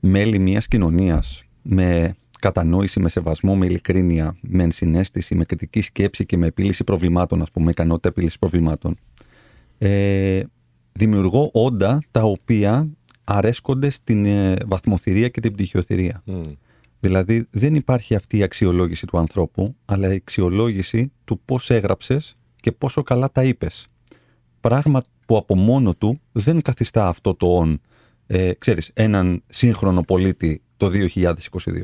Speaker 3: μέλη μιας κοινωνίας με κατανόηση, με σεβασμό, με ειλικρίνεια, με ενσυναίσθηση, με κριτική σκέψη και με επίλυση προβλημάτων, ας πούμε, με ικανότητα επίλυσης προβλημάτων, ε, δημιουργώ όντα τα οποία αρέσκονται στην ε, βαθμοθυρία και την πτυχιοθυρία.
Speaker 1: Μμ.
Speaker 3: Δηλαδή δεν υπάρχει αυτή η αξιολόγηση του ανθρώπου, αλλά η αξιολόγηση του πώς έγραψες και πόσο καλά τα είπες. πράγμα που από μόνο του δεν καθιστά αυτό το on, ε, ξέρεις, έναν σύγχρονο πολίτη το 2022.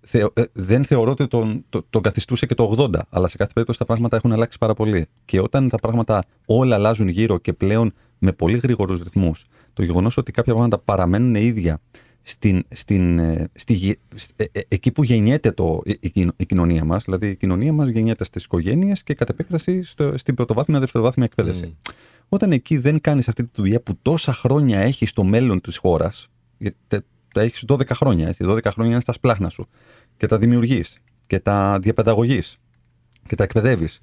Speaker 3: Θεω, ε, δεν θεωρώ ότι τον, τον, τον καθιστούσε και το 80, αλλά σε κάθε περίπτωση τα πράγματα έχουν αλλάξει πάρα πολύ. Και όταν τα πράγματα όλα αλλάζουν γύρω και πλέον με πολύ γρήγορους ρυθμούς, το γεγονός ότι κάποια πράγματα παραμένουν ίδια στην, στην, ε, στη, ε, ε, εκεί που γεννιέται το, η, η, κοινωνία μας, δηλαδή η κοινωνία μας γεννιέται στις οικογένειες και κατ' επέκταση στο, στην πρωτοβάθμια, δευτεροβάθμια εκπαίδευση. Mm. Όταν εκεί δεν κάνεις αυτή τη δουλειά που τόσα χρόνια έχεις στο μέλλον της χώρας, γιατί τα έχεις 12 χρόνια, έτσι, 12 χρόνια είναι στα σπλάχνα σου και τα δημιουργείς και τα διαπαιδαγωγείς και τα εκπαιδεύεις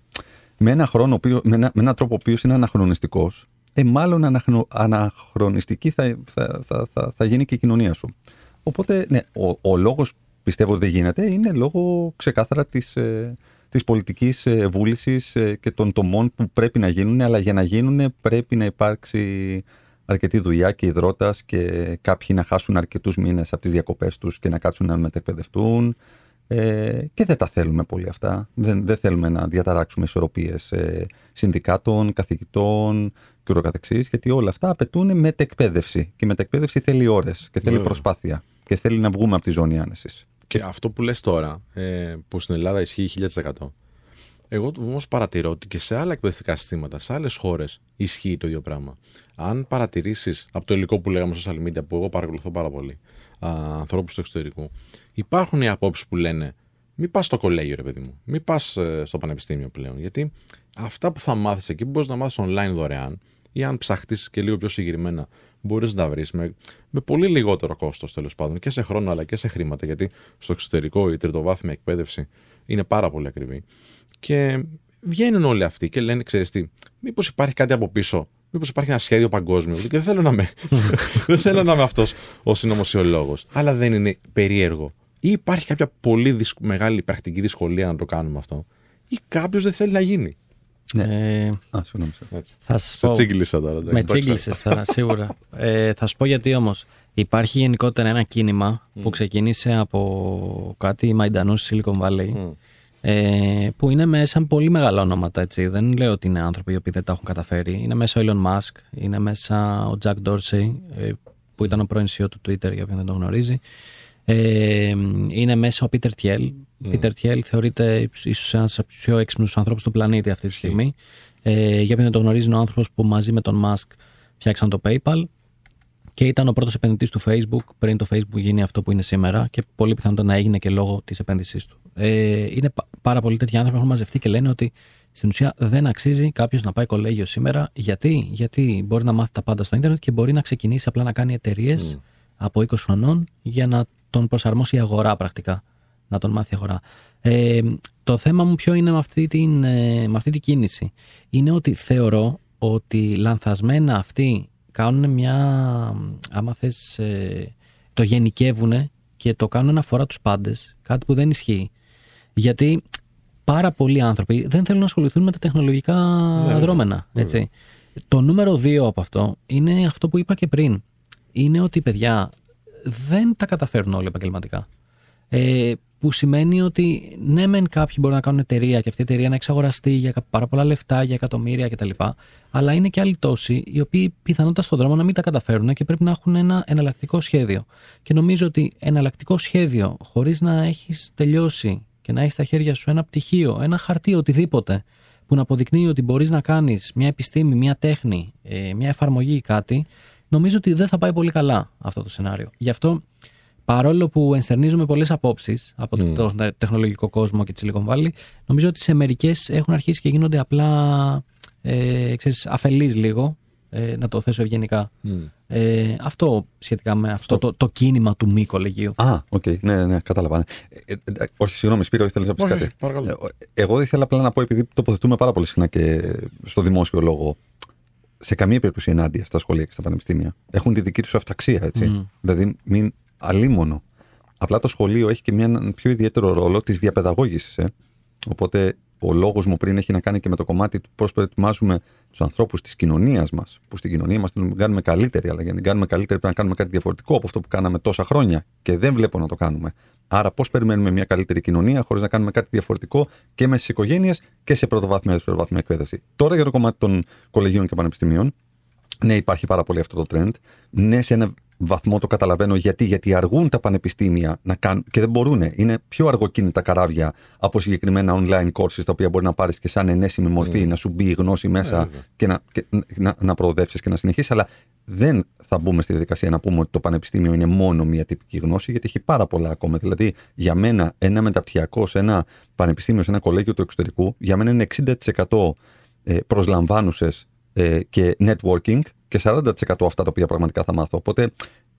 Speaker 3: με ένα, χρόνο, με ένα, με έναν τρόπο ο οποίος είναι αναχρονιστικός ε, μάλλον αναχνο, αναχρονιστική θα, θα, θα, θα, θα γίνει και η κοινωνία σου. Οπότε, ναι, ο, ο λόγος πιστεύω ότι δεν γίνεται είναι λόγω ξεκάθαρα της, ε, της πολιτικής ε, βούλησης ε, και των τομών που πρέπει να γίνουν, αλλά για να γίνουν πρέπει να υπάρξει αρκετή δουλειά και υδρότας και κάποιοι να χάσουν αρκετούς μήνες από τις διακοπές τους και να κάτσουν να μετεκπαιδευτούν ε, και δεν τα θέλουμε πολύ αυτά. Δεν, δεν θέλουμε να διαταράξουμε ισορροπίες ε, συνδικάτων, καθηγητών, και ούτω γιατί όλα αυτά απαιτούν μετεκπαίδευση. Και η μετεκπαίδευση θέλει ώρες και θέλει yeah. προσπάθεια και θέλει να βγούμε από τη ζώνη άνεσης.
Speaker 1: Και αυτό που λες τώρα, ε, που στην Ελλάδα ισχύει 1000%. Εγώ όμως παρατηρώ ότι και σε άλλα εκπαιδευτικά συστήματα, σε άλλες χώρες, ισχύει το ίδιο πράγμα. Αν παρατηρήσεις από το υλικό που λέγαμε στο social media, που εγώ παρακολουθώ πάρα πολύ, ανθρώπους του εξωτερικού, υπάρχουν οι απόψεις που λένε μην πας στο κολέγιο, ρε παιδί μου. Μην πας ε, στο πανεπιστήμιο πλέον. Γιατί αυτά που θα μάθεις εκεί μπορείς να μάθεις online δωρεάν ή αν ψαχτείς και λίγο πιο συγκεκριμένα, μπορείς να τα βρεις με, με πολύ λιγότερο κόστος τέλος πάντων και σε χρόνο αλλά και σε χρήματα. Γιατί στο εξωτερικό η τριτοβάθμια εκπαίδευση είναι πάρα πολύ ακριβή. Και βγαίνουν όλοι αυτοί και λένε, ξέρεις τι, μήπως υπάρχει κάτι από πίσω. Μήπως υπάρχει ένα σχέδιο παγκόσμιο. Και δεν θέλω να είμαι, δεν θέλω να είμαι αυτός ο συνωμοσιολόγος. Αλλά δεν είναι περίεργο. Ή υπάρχει κάποια πολύ μεγάλη πρακτική δυσκολία να το κάνουμε αυτό. Ή κάποιος δεν θέλει να γίνει.
Speaker 3: Ναι. Ε, Α, συγγνώμη.
Speaker 1: Θα σε πω... τσίγκλισα τώρα.
Speaker 2: Με τσίγκλισε τώρα, σίγουρα. ε, θα σου πω γιατί όμως. Υπάρχει γενικότερα ένα κίνημα που ξεκίνησε από κάτι Μαϊντανού στη Silicon Valley. Ε, που είναι μέσα πολύ μεγάλα ονόματα. Έτσι. Δεν λέω ότι είναι άνθρωποι οι οποίοι δεν τα έχουν καταφέρει. Είναι μέσα ο Elon Musk, είναι μέσα ο Jack Dorsey, ε, που ήταν ο πρώην CEO του Twitter, για όποιον δεν το γνωρίζει. Ε, είναι μέσα ο Πίτερ Τιέλ. Ο Πίτερ Τιέλ θεωρείται ίσως ένας από τους πιο έξυπνους ανθρώπους του πλανήτη αυτή τη στιγμή. Ε, για όποιον δεν το γνωρίζει, είναι ο άνθρωπος που μαζί με τον Μάσκ φτιάξαν το PayPal και ήταν ο πρώτος επενδυτής του Facebook πριν το Facebook γίνει αυτό που είναι σήμερα και πολύ πιθανότατα να έγινε και λόγω της επένδυσής του. Ε, είναι πάρα πολλοί τέτοιοι άνθρωποι που έχουν μαζευτεί και λένε ότι στην ουσία δεν αξίζει κάποιος να πάει κολέγιο σήμερα. Γιατί; Γιατί μπορεί να μάθει τα πάντα στο Ιντερνετ και μπορεί να ξεκινήσει απλά να κάνει εταιρείες από 20 χρονών για να τον προσαρμόσει η αγορά πρακτικά. Να τον μάθει η αγορά. Ε, το θέμα μου ποιο είναι με αυτή, την, ε, με αυτή την κίνηση. Είναι ότι θεωρώ ότι λανθασμένα αυτοί κάνουν μια, άμα θες, ε, το γενικεύουν και το κάνουν να αφορά τους πάντες, κάτι που δεν ισχύει. Γιατί πάρα πολλοί άνθρωποι δεν θέλουν να ασχοληθούν με τα τεχνολογικά ναι, δρόμενα. Έτσι. Το νούμερο δύο από αυτό είναι αυτό που είπα και πριν. Είναι ότι, παιδιά, δεν τα καταφέρνουν όλοι επαγγελματικά. Ε, που σημαίνει ότι ναι, μεν κάποιοι μπορούν να κάνουν εταιρεία και αυτή η εταιρεία να εξαγοραστεί για πάρα πολλά λεφτά, για εκατομμύρια κτλ. Αλλά είναι και άλλοι τόσοι οι οποίοι πιθανότατα στον δρόμο να μην τα καταφέρουν και πρέπει να έχουν ένα εναλλακτικό σχέδιο. Και νομίζω ότι εναλλακτικό σχέδιο, χωρίς να έχεις τελειώσει και να έχεις στα χέρια σου ένα πτυχίο, ένα χαρτί, οτιδήποτε, που να αποδεικνύει ότι μπορείς να κάνεις μια επιστήμη, μια τέχνη, ε, μια εφαρμογή ή κάτι, νομίζω ότι δεν θα πάει πολύ καλά αυτό το σενάριο. Γι' αυτό, παρόλο που ενστερνίζομαι πολλές απόψεις από mm. το τεχνολογικό κόσμο και τη Silicon Valley, νομίζω ότι σε μερικές έχουν αρχίσει και γίνονται απλά ε, ξέρεις, αφελείς λίγο, ε, να το θέσω ευγενικά. Mm. Ε, αυτό σχετικά με αυτό το, το κίνημα του μη κολεγίου.
Speaker 3: Α, OK, okay. ναι, ναι, κατάλαβα. Ε, ε, ε, όχι, συγγνώμη, Σπύρο, ήθελα να πεις κάτι;
Speaker 1: Ε,
Speaker 3: εγώ ήθελα απλά να πω, επειδή τοποθετούμαι πάρα πολύ συχνά και στο δημόσιο λόγο σε καμία περίπτωση ενάντια στα σχολεία και στα πανεπιστήμια. Έχουν τη δική τους αυταξία, έτσι. Mm. Δηλαδή, μην αλίμονο. Απλά το σχολείο έχει και μια πιο ιδιαίτερο ρόλο της διαπαιδαγώγησης. Ε. Οπότε ο λόγος μου πριν έχει να κάνει και με το κομμάτι του πώς προετοιμάζουμε τους ανθρώπους της κοινωνίας μας, που στην κοινωνία μας την κάνουμε καλύτερη, αλλά για να την κάνουμε καλύτερη πρέπει να κάνουμε κάτι διαφορετικό από αυτό που κάναμε τόσα χρόνια και δεν βλέπω να το κάνουμε. Άρα, πώς περιμένουμε μια καλύτερη κοινωνία χωρίς να κάνουμε κάτι διαφορετικό και με στις οικογένειες και σε πρωτοβάθμια και δευτεροβάθμια εκπαίδευση. Τώρα για το κομμάτι των κολεγίων και πανεπιστημίων. Ναι, υπάρχει πάρα πολύ αυτό το trend. Ναι, σε ένα βαθμό το καταλαβαίνω γιατί. Γιατί αργούν τα πανεπιστήμια να κάνουν και δεν μπορούν. Είναι πιο αργοκίνητα καράβια από συγκεκριμένα online courses τα οποία μπορεί να πάρεις και σαν ενέσιμη μορφή, mm. να σου μπει η γνώση μέσα mm. και να, και, να, να προοδεύσεις και να συνεχίσεις. Αλλά δεν θα μπούμε στη διαδικασία να πούμε ότι το πανεπιστήμιο είναι μόνο μια τυπική γνώση, γιατί έχει πάρα πολλά ακόμα. Δηλαδή, για μένα, ένα μεταπτυχιακό σε ένα πανεπιστήμιο, σε ένα κολέγιο του εξωτερικού, για μένα είναι 60% ε, προσλαμβάνουσες ε, και networking και 40% αυτά τα οποία πραγματικά θα μάθω. Οπότε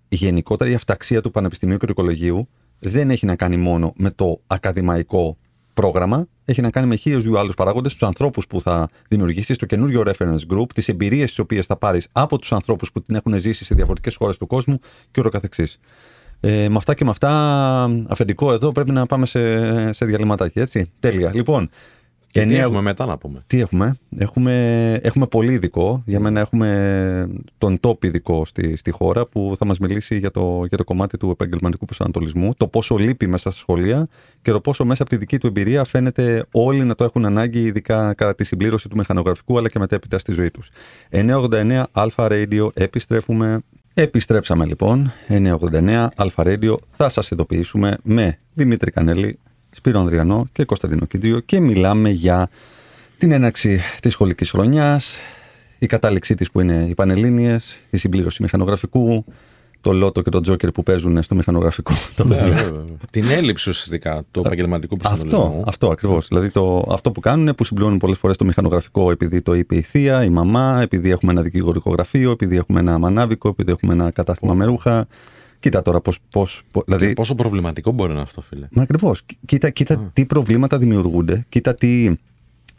Speaker 3: η γενικότερη αυταξία του Πανεπιστημίου και του Οικολογίου δεν έχει να κάνει μόνο με το ακαδημαϊκό πρόγραμμα, έχει να κάνει με χίλιους δύο άλλους παράγοντες, τους ανθρώπους που θα δημιουργήσεις, το καινούριο reference group, τις εμπειρίες τις οποίες θα πάρεις από τους ανθρώπους που την έχουν ζήσει σε διαφορετικές χώρες του κόσμου και ούτω καθεξής. Ε, με αυτά και με αυτά, αφεντικό εδώ πρέπει να πάμε σε, σε διαλυματάκι, έτσι. Τέλεια. Λοιπόν,
Speaker 1: και τι έχουμε μετά να πούμε;
Speaker 3: Τι έχουμε; Έχουμε, έχουμε πολύ ειδικό. Για μένα έχουμε τον top ειδικό στη, στη χώρα που θα μας μιλήσει για το, για το κομμάτι του επαγγελματικού προσανατολισμού, το πόσο λείπει μέσα στα σχολεία και το πόσο μέσα από τη δική του εμπειρία φαίνεται όλοι να το έχουν ανάγκη, ειδικά κατά τη συμπλήρωση του μηχανογραφικού αλλά και μετέπειτα στη ζωή τους. 989 Αλφα Radio, επιστρέφουμε. Επιστρέψαμε λοιπόν, 989 Αλφα Radio, θα σας ειδοποιήσουμε με Δημήτρη Κανέλη, Σπύρο Ανδριανό και Κωνσταντίνο Κιντζίο και μιλάμε για την έναρξη της σχολικής χρονιάς, η κατάληξή της που είναι οι Πανελλήνιες, η συμπλήρωση μηχανογραφικού, το Λότο και το Τζόκερ που παίζουν στο μηχανογραφικό.
Speaker 1: Ναι, την έλλειψη ουσιαστικά του επαγγελματικού προσανατολισμού.
Speaker 3: Αυτό, αυτό ακριβώς. Δηλαδή το, αυτό που κάνουν είναι που συμπληρώνουν πολλές φορές το μηχανογραφικό επειδή το είπε η θεία, η μαμά, επειδή έχουμε ένα δικηγορικό γραφείο, επειδή έχουμε ένα μανάβικο, επειδή έχουμε ένα κατάστημα με ρούχα. Κοίτα τώρα πώς, πώς, δηλαδή...
Speaker 1: πόσο προβληματικό μπορεί να είναι αυτό, φίλε.
Speaker 3: Μα ακριβώς. Κοίτα, κοίτα τι προβλήματα δημιουργούνται, κοίτα τι,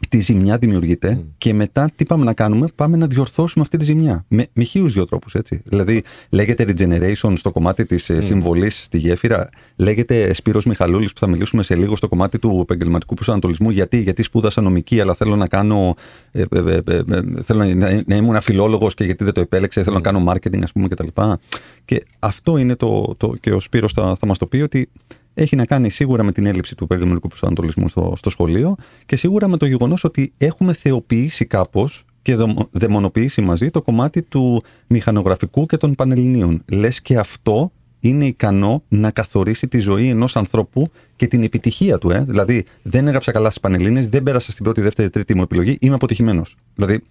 Speaker 3: τι ζημιά δημιουργείται mm. και μετά τι πάμε να κάνουμε, πάμε να διορθώσουμε αυτή τη ζημιά. Με, με χίλιους δύο τρόπους, έτσι. Δηλαδή, λέγεται regeneration στο κομμάτι της mm. συμβολής στη γέφυρα, λέγεται Σπύρος Μιχαλούλης που θα μιλήσουμε σε λίγο στο κομμάτι του επαγγελματικού προσανατολισμού. Γιατί, γιατί σπούδασα νομική, αλλά θέλω να κάνω. Ε, ε, ε, ε, ε θέλω να, να ήμουν φιλόλογος και γιατί δεν το επέλεξε, θέλω mm. να κάνω marketing, ας πούμε, κτλ. Και, και αυτό είναι το, το. και ο Σπύρος θα, θα μας το πει ότι έχει να κάνει σίγουρα με την έλλειψη του επαγγελματικού προσανατολισμού στο, στο σχολείο και σίγουρα με το γεγονός ότι έχουμε θεοποιήσει κάπως και δαιμονοποιήσει μαζί το κομμάτι του μηχανογραφικού και των πανελληνίων. Λες και αυτό είναι ικανό να καθορίσει τη ζωή ενός ανθρώπου και την επιτυχία του. Ε; Δηλαδή, δεν έγραψα καλά στις Πανελλήνε, δεν πέρασα στην πρώτη, δεύτερη, τρίτη μου επιλογή, είμαι αποτυχημένος. Δηλαδή,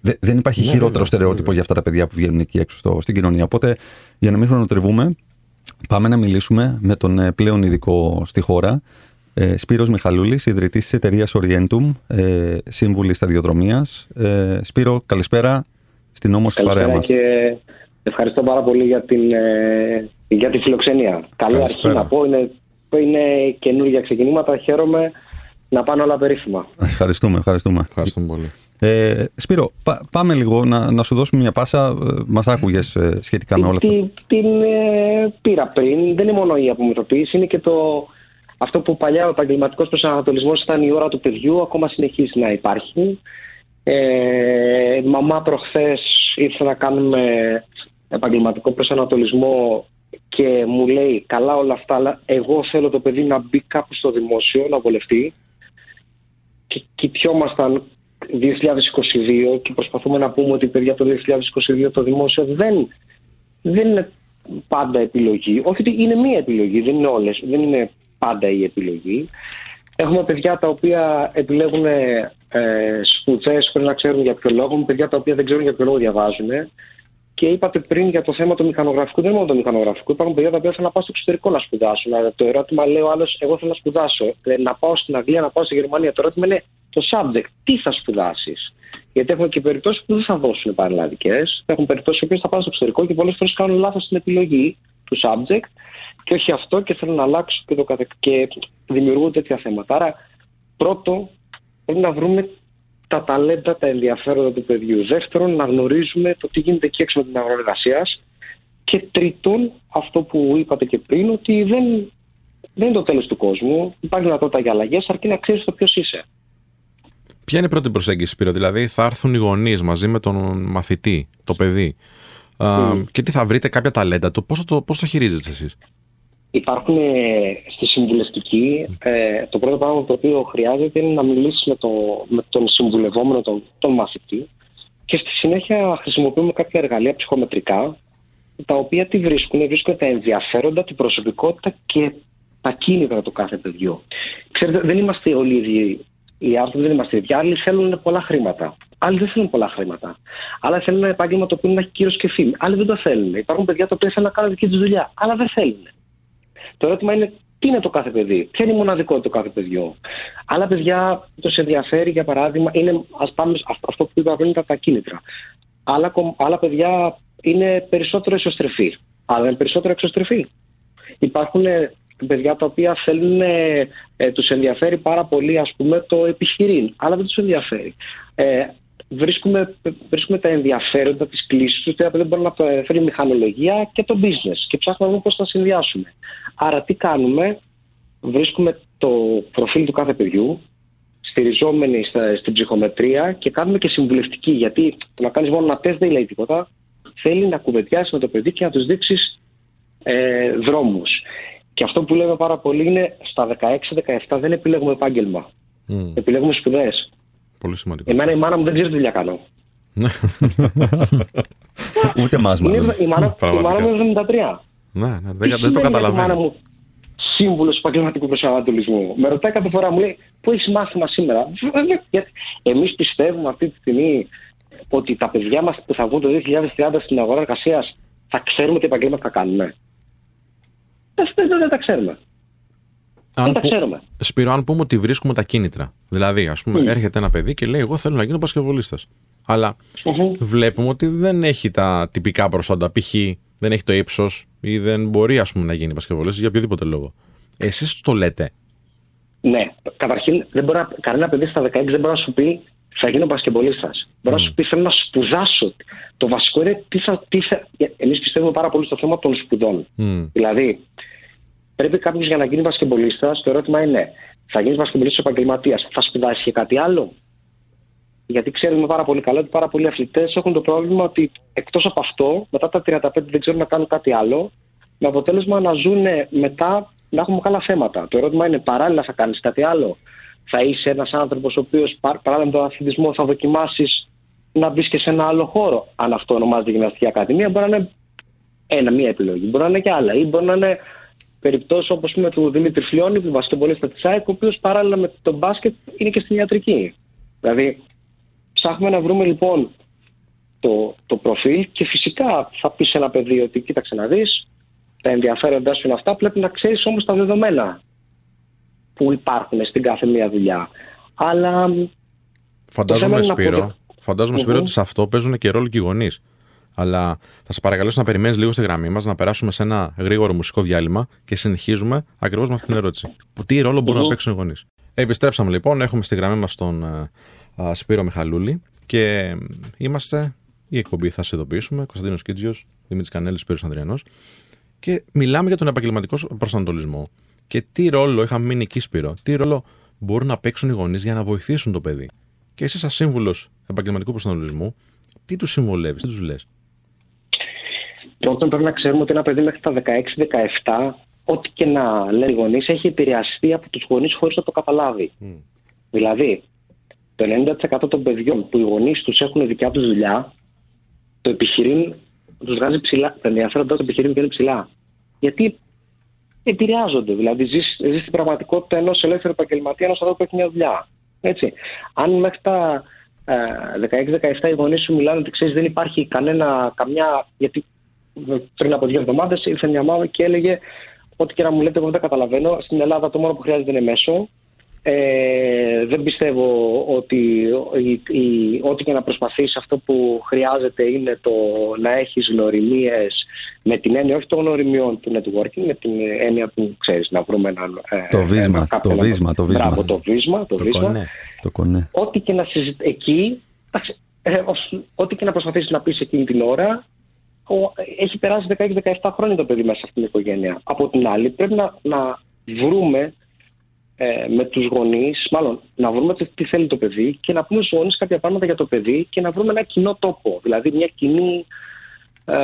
Speaker 3: δεν υπάρχει ναι, χειρότερο ναι, ναι, στερεότυπο για αυτά τα παιδιά που βγαίνουν εκεί έξω στο, στην κοινωνία. Οπότε, για να μην χρονοτρεβούμε, Πάμε να μιλήσουμε με τον ε, πλέον ειδικό στη χώρα, ε, Σπύρος Μιχαλούλης, ιδρυτής της εταιρείας Orientum, ε, σύμβουλης σταδιοδρομίας. Ε, Σπύρο, καλησπέρα στην όμορφη παρέα μας.
Speaker 5: και ευχαριστώ πάρα πολύ για, την, ε, για τη φιλοξενία. Καλή αρχή να πω, είναι, είναι καινούργια ξεκινήματα, χαίρομαι να πάνε όλα περίφημα.
Speaker 3: Ευχαριστούμε, ευχαριστούμε.
Speaker 1: Ευχαριστούμε πολύ.
Speaker 3: Ε, Σπύρο, πάμε λίγο να, να σου δώσουμε μια πάσα. Ε, Μας άκουγες ε, σχετικά με όλα αυτά.
Speaker 5: Την, την ε, πήρα πριν. Δεν είναι μόνο η απομετωπίση, είναι και το, αυτό που παλιά ο επαγγελματικός προσανατολισμός ήταν η ώρα του παιδιού, ακόμα συνεχίζει να υπάρχει. Ε, μαμά προχθές ήρθε να κάνουμε επαγγελματικό προσανατολισμό και μου λέει καλά όλα αυτά, αλλά εγώ θέλω το παιδί να μπει κάπου στο δημόσιο, να βολευτεί. Και κοιτιόμασταν 2022 και προσπαθούμε να πούμε ότι παιδιά το 2022 το δημόσιο δεν, δεν είναι πάντα επιλογή. Όχι ότι είναι μία επιλογή, δεν είναι όλες, δεν είναι πάντα η επιλογή. Έχουμε παιδιά τα οποία επιλέγουν ε, σπουδές χωρίς να ξέρουν για ποιο λόγο, παιδιά τα οποία δεν ξέρουν για ποιο λόγο διαβάζουν. Και είπατε πριν για το θέμα του μηχανογραφικού, δεν είναι μόνο το μηχανογραφικό. Υπάρχουν παιδιά τα οποία θέλουν να πάω στο εξωτερικό να σπουδάσουν. Το ερώτημα λέει ο άλλος, εγώ θέλω να σπουδάσω. Ε, να πάω στην Αγγλία, να πάω στη Γερμανία. Το ερώτημα είναι το subject. Τι θα σπουδάσεις; Γιατί έχουμε και περιπτώσεις που δεν θα δώσουν πανελλαδικέ. Έχουν περιπτώσεις που θα πάνε στο εξωτερικό και πολλές φορές κάνουν λάθος στην επιλογή του subject. Και όχι αυτό και θέλουν να αλλάξουν και, το καθε... και δημιουργούν τέτοια θέματα. Άρα, πρώτο, πρέπει να βρούμε τα ταλέντα, τα ενδιαφέροντα του παιδιού. Δεύτερον, να γνωρίζουμε το τι γίνεται εκεί έξω με την αγορά εργασίας. Και τρίτον, αυτό που είπατε και πριν, ότι δεν, δεν είναι το τέλος του κόσμου. Υπάρχει δυνατότητα για αλλαγές, αρκεί να ξέρεις το ποιος είσαι.
Speaker 1: Ποια είναι η πρώτη προσέγγιση, Σπύρο, δηλαδή θα έρθουν οι γονείς μαζί με τον μαθητή, το παιδί. Mm. Και τι θα βρείτε, κάποια ταλέντα του, πώ θα, το, πώς θα χειρίζεστε εσείς;
Speaker 5: Υπάρχουν ε, στη συμβουλευτική, ε, το πρώτο πράγμα το οποίο χρειάζεται είναι να μιλήσεις με, το, με τον συμβουλευόμενο, τον, τον μαθητή και στη συνέχεια χρησιμοποιούμε κάποια εργαλεία ψυχομετρικά τα οποία τι βρίσκουν, βρίσκουν τα ενδιαφέροντα, την προσωπικότητα και τα κίνητρα του κάθε παιδιού. Ξέρετε, δεν είμαστε όλοι οι ίδιοι. Οι άνθρωποι δεν είμαστε ίδιοι. Άλλοι θέλουν πολλά χρήματα. Άλλοι δεν θέλουν πολλά χρήματα. Άλλοι θέλουν ένα επάγγελμα το οποίο να έχει κύριο και φήμη. Άλλοι δεν το θέλουν. Υπάρχουν παιδιά τα οποία θέλουν να κάνουν δική τους δουλειά. Αλλά δεν θέλουν. Το ερώτημα είναι τι είναι το κάθε παιδί, ποια είναι η μοναδικότητα του κάθε παιδιού. Άλλα παιδιά του ενδιαφέρει, για παράδειγμα, είναι ας πάμε, αυτό που είπα πριν, τα κίνητρα. Άλλα, άλλα παιδιά είναι περισσότερο εσωστρεφή. Άλλα είναι περισσότερο εξωστρεφή. Υπάρχουν ε, παιδιά τα οποία θέλουν, ε, ε, τους ενδιαφέρει πάρα πολύ ας πούμε το επιχειρήν, αλλά δεν τους ενδιαφέρει. Ε, βρίσκουμε, βρίσκουμε τα ενδιαφέροντα της κλίσης του, δεν μπορεί να φέρει μηχανολογία και το business και ψάχνουμε να δούμε πώς θα συνδυάσουμε. Άρα τι κάνουμε, βρίσκουμε το προφίλ του κάθε παιδιού, στηριζόμενοι στην ψυχομετρία και κάνουμε και συμβουλευτική. Γιατί το να κάνεις μόνο ένα τεστ δεν λέει τίποτα. Θέλει να κουβεντιάσεις με το παιδί και να τους δείξεις ε, δρόμους. Και αυτό που λέμε πάρα πολύ είναι στα 16-17 δεν επιλέγουμε επάγγελμα. Mm. Επιλέγουμε σπουδές.
Speaker 1: Πολύ σημαντικό.
Speaker 5: Εμένα η μάνα μου δεν ξέρει τι δουλειά κάνω.
Speaker 3: Ούτε εμάς
Speaker 5: μάλλον. Η μάνα, η μάνα μου είναι 73.
Speaker 1: Ναι, ναι, δεν, δεν το καταλαβαίνω
Speaker 5: σύμβουλος επαγγελματικού προσανατολισμού. Με ρωτάει κάθε φορά, μου λέει, Πού έχεις μάθημα σήμερα; Εμείς πιστεύουμε αυτή τη στιγμή ότι τα παιδιά μας που θα βγουν το 2030 στην αγορά εργασίας θα ξέρουμε τι επαγγέλματα θα κάνουμε. Δεν, δεν, τα ξέρουμε. Αν δεν τα ξέρουμε.
Speaker 1: Σπύρο, αν πούμε ότι βρίσκουμε τα κίνητρα. Δηλαδή, ας πούμε, mm. έρχεται ένα παιδί και λέει: Εγώ θέλω να γίνω πασκευολίστα. Αλλά mm-hmm. βλέπουμε ότι δεν έχει τα τυπικά προσόντα. Π.χ. δεν έχει το ύψος ή δεν μπορεί ας πούμε, να γίνει πασκευολίστα για οποιοδήποτε λόγο. Εσείς το λέτε.
Speaker 5: Ναι. Καταρχήν, δεν μπορεί, κανένα παιδί στα 16 δεν μπορεί να σου πει θα γίνω πασκευολίστα. Mm. Μπορεί να σου πει θέλω να σπουδάσω. Το βασικό είναι τι θα. Τι θα... Εμείς πιστεύουμε πάρα πολύ στο θέμα των σπουδών. Mm. Δηλαδή, πρέπει κάποιος για να γίνει πασκευολίστα, το ερώτημα είναι, θα γίνεις πασκευολίστα επαγγελματίας, θα σπουδάσεις και κάτι άλλο; Γιατί ξέρουμε πάρα πολύ καλά ότι πάρα πολλοί αθλητές έχουν το πρόβλημα ότι εκτός από αυτό, μετά τα 35 δεν ξέρουν να κάνουν κάτι άλλο, με αποτέλεσμα να ζουν μετά να έχουμε καλά θέματα. Το ερώτημα είναι παράλληλα θα κάνεις κάτι άλλο; Θα είσαι ένας άνθρωπος ο οποίος παράλληλα με τον αθλητισμό θα δοκιμάσεις να μπεις και σε ένα άλλο χώρο. Αν αυτό ονομάζεται γυμναστική ακαδημία, μπορεί να είναι ένα, μία επιλογή. Μπορεί να είναι και άλλα. Ή μπορεί να είναι περιπτώσεις όπως του Δημήτρη Φλιώνη, του βασκεμπολίστα τη ΑΕΚ, ο οποίος παράλληλα με τον μπάσκετ είναι και στην ιατρική. Δηλαδή, ψάχνουμε να βρούμε λοιπόν το, το προφίλ και φυσικά θα πεις σε ένα παιδί ότι κοίταξε να δεις, τα ενδιαφέροντά σου είναι αυτά. Πρέπει να ξέρεις όμως τα δεδομένα που υπάρχουν στην κάθε μία δουλειά. Αλλά.
Speaker 1: Φαντάζομαι, Σπύρο, φαντάζομαι, Σπύρο, ότι σε αυτό παίζουν και ρόλο και οι γονείς. Αλλά θα σε παρακαλέσω να περιμένεις λίγο στη γραμμή μας, να περάσουμε σε ένα γρήγορο μουσικό διάλειμμα και συνεχίζουμε ακριβώς με αυτή την ερώτηση. Που τι ρόλο μπορούν να παίξουν οι γονείς. Επιστρέψαμε λοιπόν, έχουμε στη γραμμή μας τον uh, Σπύρο Μιχαλούλη και είμαστε η εκπομπή θα σε ειδοποιήσουμε. Κωνσταντίνος Κίτζιος, Δημήτρης Κανέλης, Σπύρος Ανδριανός. Και μιλάμε για τον επαγγελματικό προσανατολισμό. Και τι ρόλο, είχαμε μείνει εκεί Σπύρο, τι ρόλο μπορούν να παίξουν οι γονείς για να βοηθήσουν το παιδί. Και εσύ, σαν σύμβουλος επαγγελματικού προσανατολισμού, τι τους συμβολεύεις, τι τους λες;
Speaker 5: Πρώτον, πρέπει να ξέρουμε ότι ένα παιδί μέχρι τα 16-17, ό,τι και να λέει οι γονείς, έχει επηρεαστεί από τους γονείς χωρίς να το καταλάβει. Mm. Δηλαδή, το 90% των παιδιών που οι γονείς τους έχουν δικιά τους δουλειά, το επιχειρήν τους βγάζει ψηλά. Τα ενδιαφέροντα του επιχειρήν είναι ψηλά. Γιατί επηρεάζονται. Δηλαδή, ζεις στην πραγματικότητα ενός ελεύθερου επαγγελματία, ενός ανθρώπου που έχει μια δουλειά. Έτσι. Αν μέχρι τα 16-17 οι γονείς σου μιλάνε ότι ξέρεις δεν υπάρχει κανένα, καμιά. Γιατί πριν από δύο εβδομάδες ήρθε μια μάμα και έλεγε Ό,τι και να μου λέτε, εγώ δεν τα καταλαβαίνω. Στην Ελλάδα το μόνο που χρειάζεται είναι μέσο. Ε, δεν πιστεύω ότι η, ό,τι και να προσπαθείς αυτό που χρειάζεται είναι το να έχεις γνωριμίες με την έννοια όχι των γνωριμιών του networking με την έννοια που ξέρεις να βρούμε έναν
Speaker 3: ε, το βίσμα, ένα, το βίσμα, το βίσμα.
Speaker 5: Μπράβο, το βίσμα, το, το βίσμα. Κονέ,
Speaker 3: το κονέ.
Speaker 5: Ό,τι και να συζητ... εκεί ε, ό,τι και να προσπαθήσεις να πεις εκείνη την ώρα έχει περάσει 16-17 χρόνια το παιδί μέσα σε αυτήν την οικογένεια. Από την άλλη πρέπει να, να βρούμε ε, με τους γονείς, μάλλον να βρούμε τι θέλει το παιδί και να πούμε στους γονείς κάποια πράγματα για το παιδί και να βρούμε ένα κοινό τόπο, δηλαδή μια κοινή, ε,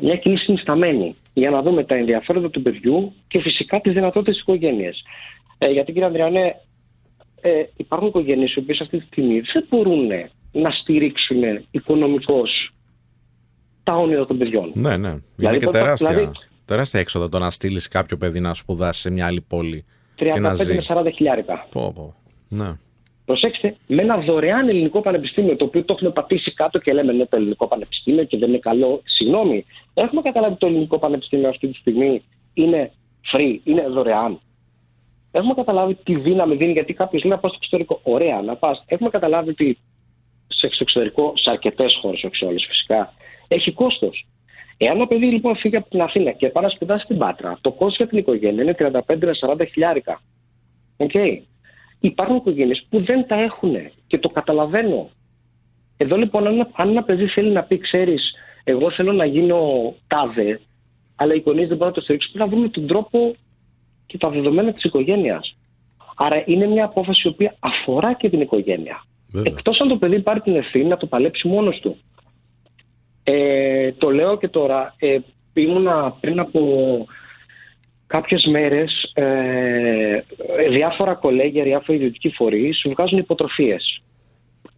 Speaker 5: μια κοινή συνισταμένη για να δούμε τα ενδιαφέροντα του παιδιού και φυσικά τις δυνατότητες της οικογένειας. Ε, γιατί κύριε Ανδριανέ, ε, υπάρχουν οικογένειες οι οποίες αυτή τη στιγμή δεν μπορούν να στηρίξουν οικονομικώς τα όνειρα των παιδιών.
Speaker 1: Ναι, ναι. Δηλαδή, είναι και τεράστια, δηλαδή, τεράστια έξοδα το να στείλεις κάποιο παιδί να σπουδάσει σε μια άλλη πόλη.
Speaker 5: 35 με 40 χιλιάρικα.
Speaker 1: Πω, πω. Ναι.
Speaker 5: Προσέξτε, με ένα δωρεάν ελληνικό πανεπιστήμιο, το οποίο το έχουμε πατήσει κάτω και λέμε ναι, το ελληνικό πανεπιστήμιο και δεν είναι καλό. Συγγνώμη, έχουμε καταλάβει το ελληνικό πανεπιστήμιο αυτή τη στιγμή είναι free, είναι δωρεάν. Έχουμε καταλάβει τι δύναμη δίνει, γιατί κάποιος λέει να πάω στο εξωτερικό. Ωραία, να πας. Έχουμε καταλάβει ότι σε εξωτερικό, σε αρκετές χώρες, όχι σε όλες φυσικά, έχει κόστος. Εάν το παιδί λοιπόν φύγει από την Αθήνα και πάει να σπουδάσει στην Πάτρα, το κόστος για την οικογένεια είναι 35 40 χιλιάρικα. Okay. Υπάρχουν οικογένειες που δεν τα έχουν και το καταλαβαίνω. Εδώ λοιπόν, αν ένα παιδί θέλει να πει, ξέρεις, εγώ θέλω να γίνω τάδε, αλλά οι γονείς δεν μπορούν να το στηρίξουν, πρέπει να βρούμε τον τρόπο και τα δεδομένα της οικογένειας. Άρα είναι μια απόφαση η οποία αφορά και την οικογένεια. Εκτός αν το παιδί πάρει την ευθύνη να το παλέψει μόνος του. Ε, το λέω και τώρα. Ε, ήμουνα πριν από κάποιες μέρες ε, διάφορα κολέγια, διάφοροι ιδιωτικοί φορείς βγάζουν υποτροφίες.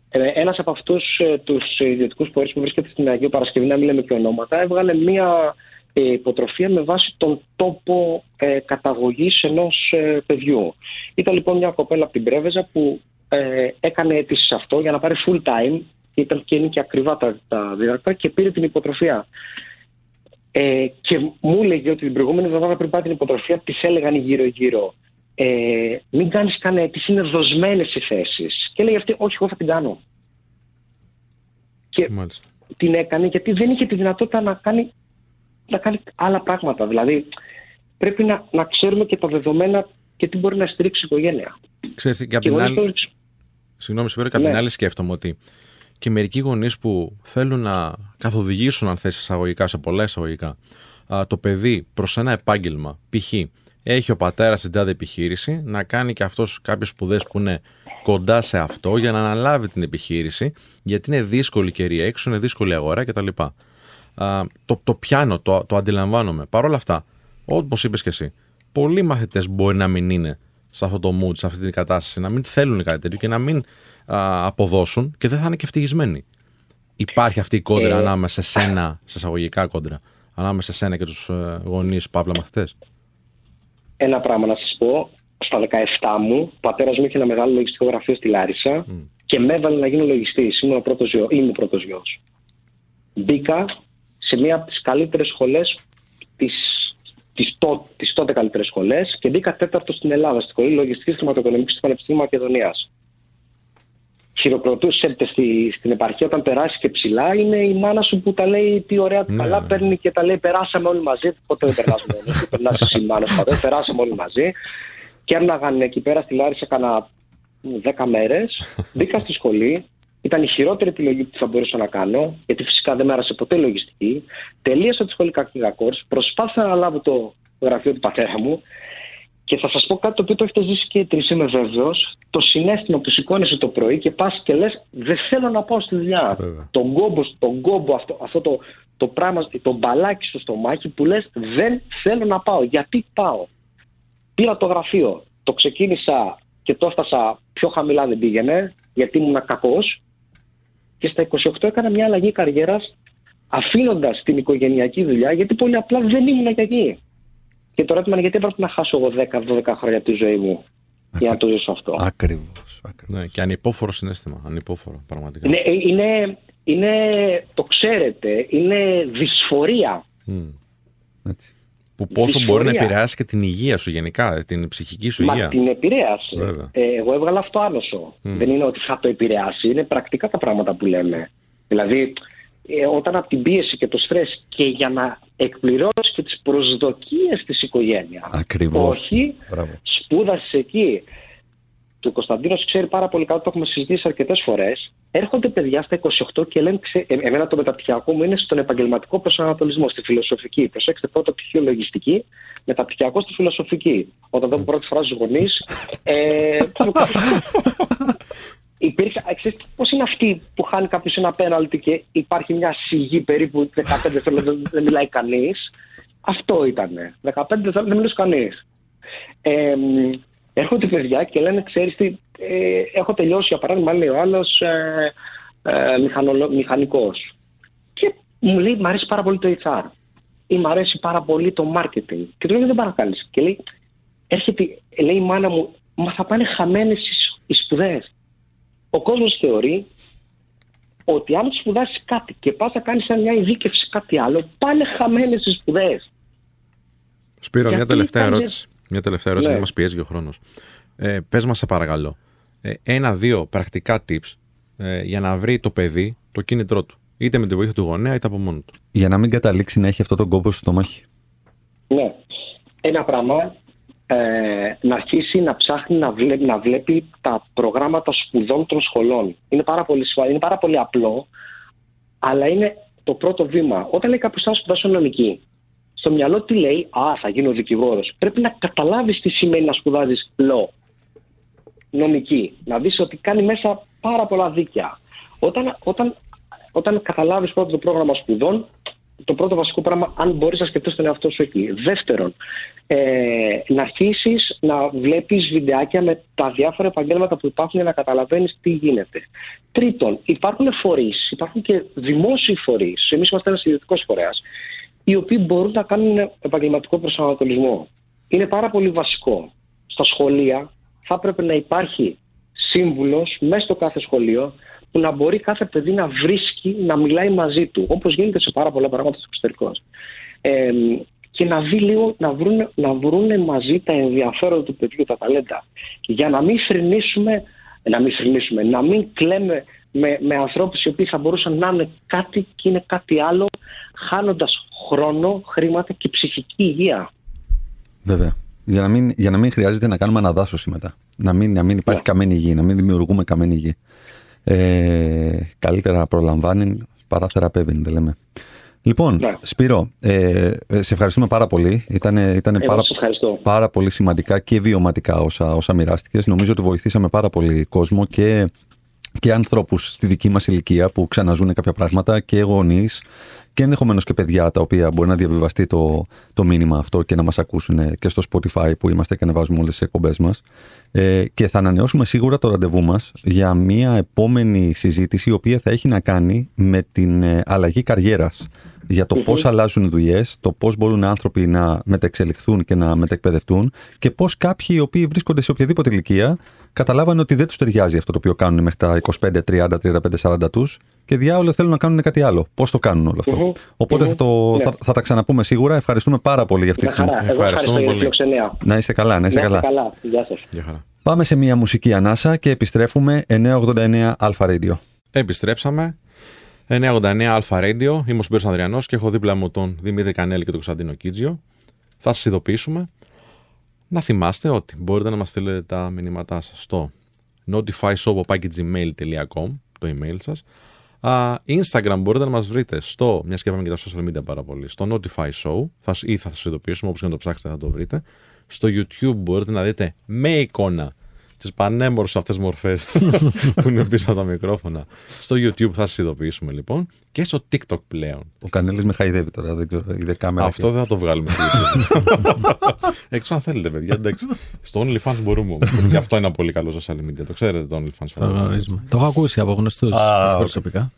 Speaker 5: Ε, ένας από αυτούς ε, τους ιδιωτικούς φορείς που βρίσκεται στην Αγίου Παρασκευή, να μην λέμε και ονόματα, έβγαλε μία ε, υποτροφία με βάση τον τόπο ε, καταγωγής ενός ε, παιδιού. Ήταν λοιπόν μια κοπέλα από την Πρέβεζα που ε, έκανε αίτηση σε αυτό για να πάρει full time ήταν και είναι και ακριβά τα, τα δίδακτρα και πήρε την υποτροφία. Ε, και μου έλεγε ότι την προηγούμενη εβδομάδα πριν πάει την υποτροφία της έλεγαν γύρω-γύρω. Ε, μην κάνεις κανένα αίτηση, είναι δοσμένες οι θέσεις. Και έλεγε αυτή, Όχι, εγώ θα την κάνω. Και Μάλιστα. την έκανε γιατί δεν είχε τη δυνατότητα να κάνει, να κάνει άλλα πράγματα. Δηλαδή, πρέπει να, να ξέρουμε και τα δεδομένα και τι μπορεί να στηρίξει η οικογένεια.
Speaker 1: Ξέρετε, και, από την άλλη. Συγγνώμη, και από την ναι. άλλη σκέφτομαι ότι και μερικοί γονείς που θέλουν να καθοδηγήσουν, αν θέσει εισαγωγικά, σε πολλά εισαγωγικά, το παιδί προς ένα επάγγελμα. Π.χ. έχει ο πατέρας την τάδε επιχείρηση, να κάνει και αυτός κάποιες σπουδές που είναι κοντά σε αυτό για να αναλάβει την επιχείρηση, γιατί είναι δύσκολη καιρή έξω, είναι δύσκολη αγορά κτλ. το, το πιάνω, το, το αντιλαμβάνομαι. Παρ' όλα αυτά, όπως είπες και εσύ, πολλοί μαθητές μπορεί να μην είναι σε αυτό το mood, σε αυτή την κατάσταση, να μην θέλουν κάτι τέτοιο και να μην α, αποδώσουν και δεν θα είναι και ευτυχισμένοι. Υπάρχει αυτή η κόντρα ε, ανάμεσα σε σένα, σε εισαγωγικά κόντρα, ανάμεσα σε σένα και τους ε, γονείς παύλα μαθητές;
Speaker 5: Ένα πράγμα να σας πω. Στα 17 μου, ο πατέρας μου είχε ένα μεγάλο λογιστικό γραφείο στη Λάρισα mm. και με έβαλε να γίνω λογιστής. Ήμουν ο πρώτος γιο. Είμαι πρώτος γιος. Μπήκα σε μία από τις καλύτερες σχολές της τις, τό, τις τότε καλύτερες σχολές και μπήκα τέταρτος στην Ελλάδα, στη σχολή λογιστικής χρηματοοικονομικής του Πανεπιστημίου Μακεδονίας χειροκροτούσετε στη, στην επαρχία όταν περάσει και ψηλά είναι η μάνα σου που τα λέει τι ωραία τι ναι. καλά παίρνει και τα λέει περάσαμε όλοι μαζί. Πότε δεν περάσαμε όλοι μαζί, περνάς εσύ η μάνα σου, περάσαμε όλοι μαζί. Και έρναγαν εκεί πέρα στη Λάρισα κάνα δέκα μέρες. Μπήκα στη σχολή, ήταν η χειρότερη επιλογή που θα μπορούσα να κάνω, γιατί φυσικά δεν με άρεσε ποτέ λογιστική. Τελείωσα τη σχολή κακή προσπάθησα να λάβω το γραφείο του πατέρα μου και θα σας πω κάτι το οποίο το έχετε ζήσει και οι τρεις, είμαι βέβαιος. Το συνέστημα που σηκώνεσαι το πρωί και πας και λες: Δεν θέλω να πάω στη δουλειά. Τον κόμπο, τον κόμπο αυτό, αυτό το, το πράγμα, το μπαλάκι στο στομάχι που λες: Δεν θέλω να πάω. Γιατί πάω; Πήρα το γραφείο. Το ξεκίνησα και το έφτασα πιο χαμηλά δεν πήγαινε, γιατί ήμουν κακός. Και στα 28 έκανα μια αλλαγή καριέρας αφήνοντας την οικογενειακή δουλειά, γιατί πολύ απλά δεν ήμουν και εκεί. Και το ερώτημα είναι γιατί έπρεπε να χάσω εγώ 10-12 χρόνια από τη ζωή μου για να το ζήσω αυτό;
Speaker 3: Ακριβώς.
Speaker 1: Ναι, και ανυπόφορο συνέστημα. Ανυπόφορο, πραγματικά.
Speaker 5: Είναι, είναι, είναι το ξέρετε, είναι δυσφορία. Mm.
Speaker 1: Έτσι. Που πόσο μπορεί να επηρεάσει και την υγεία σου γενικά, την ψυχική σου
Speaker 5: Μα
Speaker 1: υγεία.
Speaker 5: την επηρέασε. Ε, εγώ έβγαλα αυτό άνοσο. Δεν είναι ότι θα το επηρεάσει, είναι πρακτικά τα πράγματα που λέμε. Δηλαδή, ε, όταν από την πίεση και το στρες και για να εκπληρώσει και τις προσδοκίες της οικογένειας.
Speaker 3: Ακριβώς.
Speaker 5: Όχι, Μπράβο. σπούδασες εκεί. του Κωνσταντίνος ξέρει πάρα πολύ καλά, το έχουμε συζητήσει αρκετές φορές. Έρχονται παιδιά στα 28 και λένε: ξέ, ε, Εμένα το μεταπτυχιακό μου είναι στον επαγγελματικό προσανατολισμό, στη φιλοσοφική. Προσέξτε πρώτο πτυχίο λογιστική, μεταπτυχιακό στη φιλοσοφική. Όταν δω πρώτη φορά στους γονείς. Ε, υπήρχε. Ξέρετε πώς είναι αυτή που χάνει κάποιος ένα πέναλτι και υπάρχει μια σιγή περίπου 15 δευτερόλεπτα, δεν μιλάει κανείς. Αυτό ήταν. 15 δευτερόλεπτα δεν μιλούσε κανείς. Ε, έρχονται παιδιά και λένε, ξέρεις τι, ε, έχω τελειώσει για παράδειγμα, λέει ο άλλος ε, ε, μηχανικός. Και μου λέει, μου αρέσει πάρα πολύ το HR ή μου αρέσει πάρα πολύ το marketing. Και του λέει, δεν παρακάλεσε. Και λέει, έρχεται, λέει η μάνα μου, μα θα πάνε χαμένες οι σπουδές. Ο κόσμος θεωρεί ότι αν σπουδάσεις κάτι και πας να κάνεις μια ειδίκευση κάτι άλλο, πάνε χαμένες οι σπουδέ.
Speaker 1: Σπύρο, μια τελευταία ερώτηση. Μια τελευταία ερώτηση, ναι. μας πιέζει και ο χρόνος. Ε, Πες μας, σε παρακαλώ, ε, ένα-δύο πρακτικά tips ε, για να βρει το παιδί το κίνητρό του. Είτε με τη βοήθεια του γονέα, είτε από μόνο του.
Speaker 3: Για να μην καταλήξει να έχει αυτό τον κόμπο στο μάχη.
Speaker 5: Ναι. Ένα πράγμα, ε, να αρχίσει να ψάχνει να βλέπει, να βλέπει τα προγράμματα σπουδών των σχολών. Είναι πάρα πολύ, είναι πάρα πολύ απλό, αλλά είναι το πρώτο βήμα. Όταν λέει κάποιος θα σπουδάσω νομική, στο μυαλό τι λέει, Α, θα γίνω δικηγόρος. Πρέπει να καταλάβεις τι σημαίνει να σπουδάζεις law, νομική. Να δεις ότι κάνει μέσα πάρα πολλά δίκαια. Όταν, όταν, όταν καταλάβεις πρώτο το πρόγραμμα σπουδών, το πρώτο βασικό πράγμα, αν μπορείς να σκεφτείς τον εαυτό σου εκεί. Δεύτερον, ε, να αρχίσει να βλέπεις βιντεάκια με τα διάφορα επαγγέλματα που υπάρχουν για να καταλαβαίνεις τι γίνεται. Τρίτον, υπάρχουν φορείς, υπάρχουν και δημόσιοι φορείς. Εμείς είμαστε ένας ιδιωτικός φορέας οι οποίοι μπορούν να κάνουν επαγγελματικό προσανατολισμό. Είναι πάρα πολύ βασικό. Στα σχολεία θα έπρεπε να υπάρχει σύμβουλος μέσα στο κάθε σχολείο που να μπορεί κάθε παιδί να βρίσκει, να μιλάει μαζί του, όπως γίνεται σε πάρα πολλά πράγματα στο εξωτερικό. Ε, και να δει λίγο, να βρουν, να βρουν μαζί τα ενδιαφέροντα του παιδιού, τα ταλέντα. Για να μην φρυνήσουμε, να μην φρυνήσουμε, να μην κλαίμε με, με ανθρώπους οι οποίοι θα μπορούσαν να είναι κάτι και είναι κάτι άλλο, χάνοντας χρόνο, χρήματα και ψυχική υγεία.
Speaker 3: Βέβαια. Για να μην, για να μην χρειάζεται να κάνουμε αναδάσωση μετά. Να μην, να μην υπάρχει yeah. Ναι. καμένη γη, να μην δημιουργούμε καμένη γη. Ε, καλύτερα να προλαμβάνει παρά θεραπεύει, δεν λέμε. Λοιπόν, yeah. Ναι. Σπύρο, ε, σε ευχαριστούμε πάρα πολύ. Ήταν ήτανε πάρα, πάρα πολύ σημαντικά και βιωματικά όσα, όσα μοιράστηκες. Νομίζω ότι βοηθήσαμε πάρα πολύ κόσμο και, και ανθρώπους στη δική μας ηλικία που ξαναζούν κάποια πράγματα και γονείς και ενδεχομένως και παιδιά τα οποία μπορεί να διαβιβαστεί το, το μήνυμα αυτό και να μας ακούσουν και στο Spotify που είμαστε και ανεβάζουμε όλες τις εκπομπές μας. Ε, και θα ανανεώσουμε σίγουρα το ραντεβού μας για μια επόμενη συζήτηση η οποία θα έχει να κάνει με την ε, αλλαγή καριέρας. Για το πώς αλλάζουν οι δουλειές, το πώς μπορούν άνθρωποι να μεταξελιχθούν και να μετακπαιδευτούν και πώς κάποιοι οι οποίοι βρίσκονται σε οποιαδήποτε ηλικία καταλάβανε ότι δεν τους ταιριάζει αυτό το οποίο κάνουν μέχρι τα 25, 30, 35, 40 τους και διάολο θέλουν να κάνουν κάτι άλλο. Πώς το κάνουν όλο αυτό. οποτε Θα, το, ναι. θα, θα, τα ξαναπούμε σίγουρα. Ευχαριστούμε πάρα πολύ για αυτή
Speaker 5: την. Ευχαριστούμε πολύ.
Speaker 3: Να είστε καλά, να είστε
Speaker 5: καλά.
Speaker 3: καλά.
Speaker 5: Γεια σας.
Speaker 3: Πάμε σε μια μουσική ανάσα και επιστρέφουμε 989 Αλφα Radio.
Speaker 1: Επιστρέψαμε. 989 Αλφα Radio. Είμαι ο Σπύρος Ανδριανός και έχω δίπλα μου τον Δημήτρη Κανέλη και τον Κωνσταντίνο Κίτζιο. Θα σας ειδοποιήσουμε να θυμάστε ότι μπορείτε να μας στείλετε τα μηνύματά σας στο notifyshop.gmail.com το email σας. Uh, Instagram μπορείτε να μας βρείτε στο, μιας και και τα social media πάρα πολύ, στο Notify Show θα, ή θα σας ειδοποιήσουμε όπως και να το ψάξετε θα το βρείτε. Στο YouTube μπορείτε να δείτε με εικόνα τις πανέμορφες αυτές μορφές που είναι πίσω από τα μικρόφωνα. Στο YouTube θα σας ειδοποιήσουμε λοιπόν και στο TikTok πλέον.
Speaker 3: Ο Κανέλης με χαϊδεύει τώρα, δεν ξέρω, είδε κάμερα.
Speaker 1: Αυτό και... δεν θα το βγάλουμε στο YouTube. Έξω αν θέλετε, παιδιά. Εντάξει. Στο OnlyFans μπορούμε. Γι' αυτό είναι ένα πολύ καλό social media. Το ξέρετε το OnlyFans.
Speaker 2: Το γνωρίζουμε. Το έχω ακούσει από γνωστούς προσωπικά.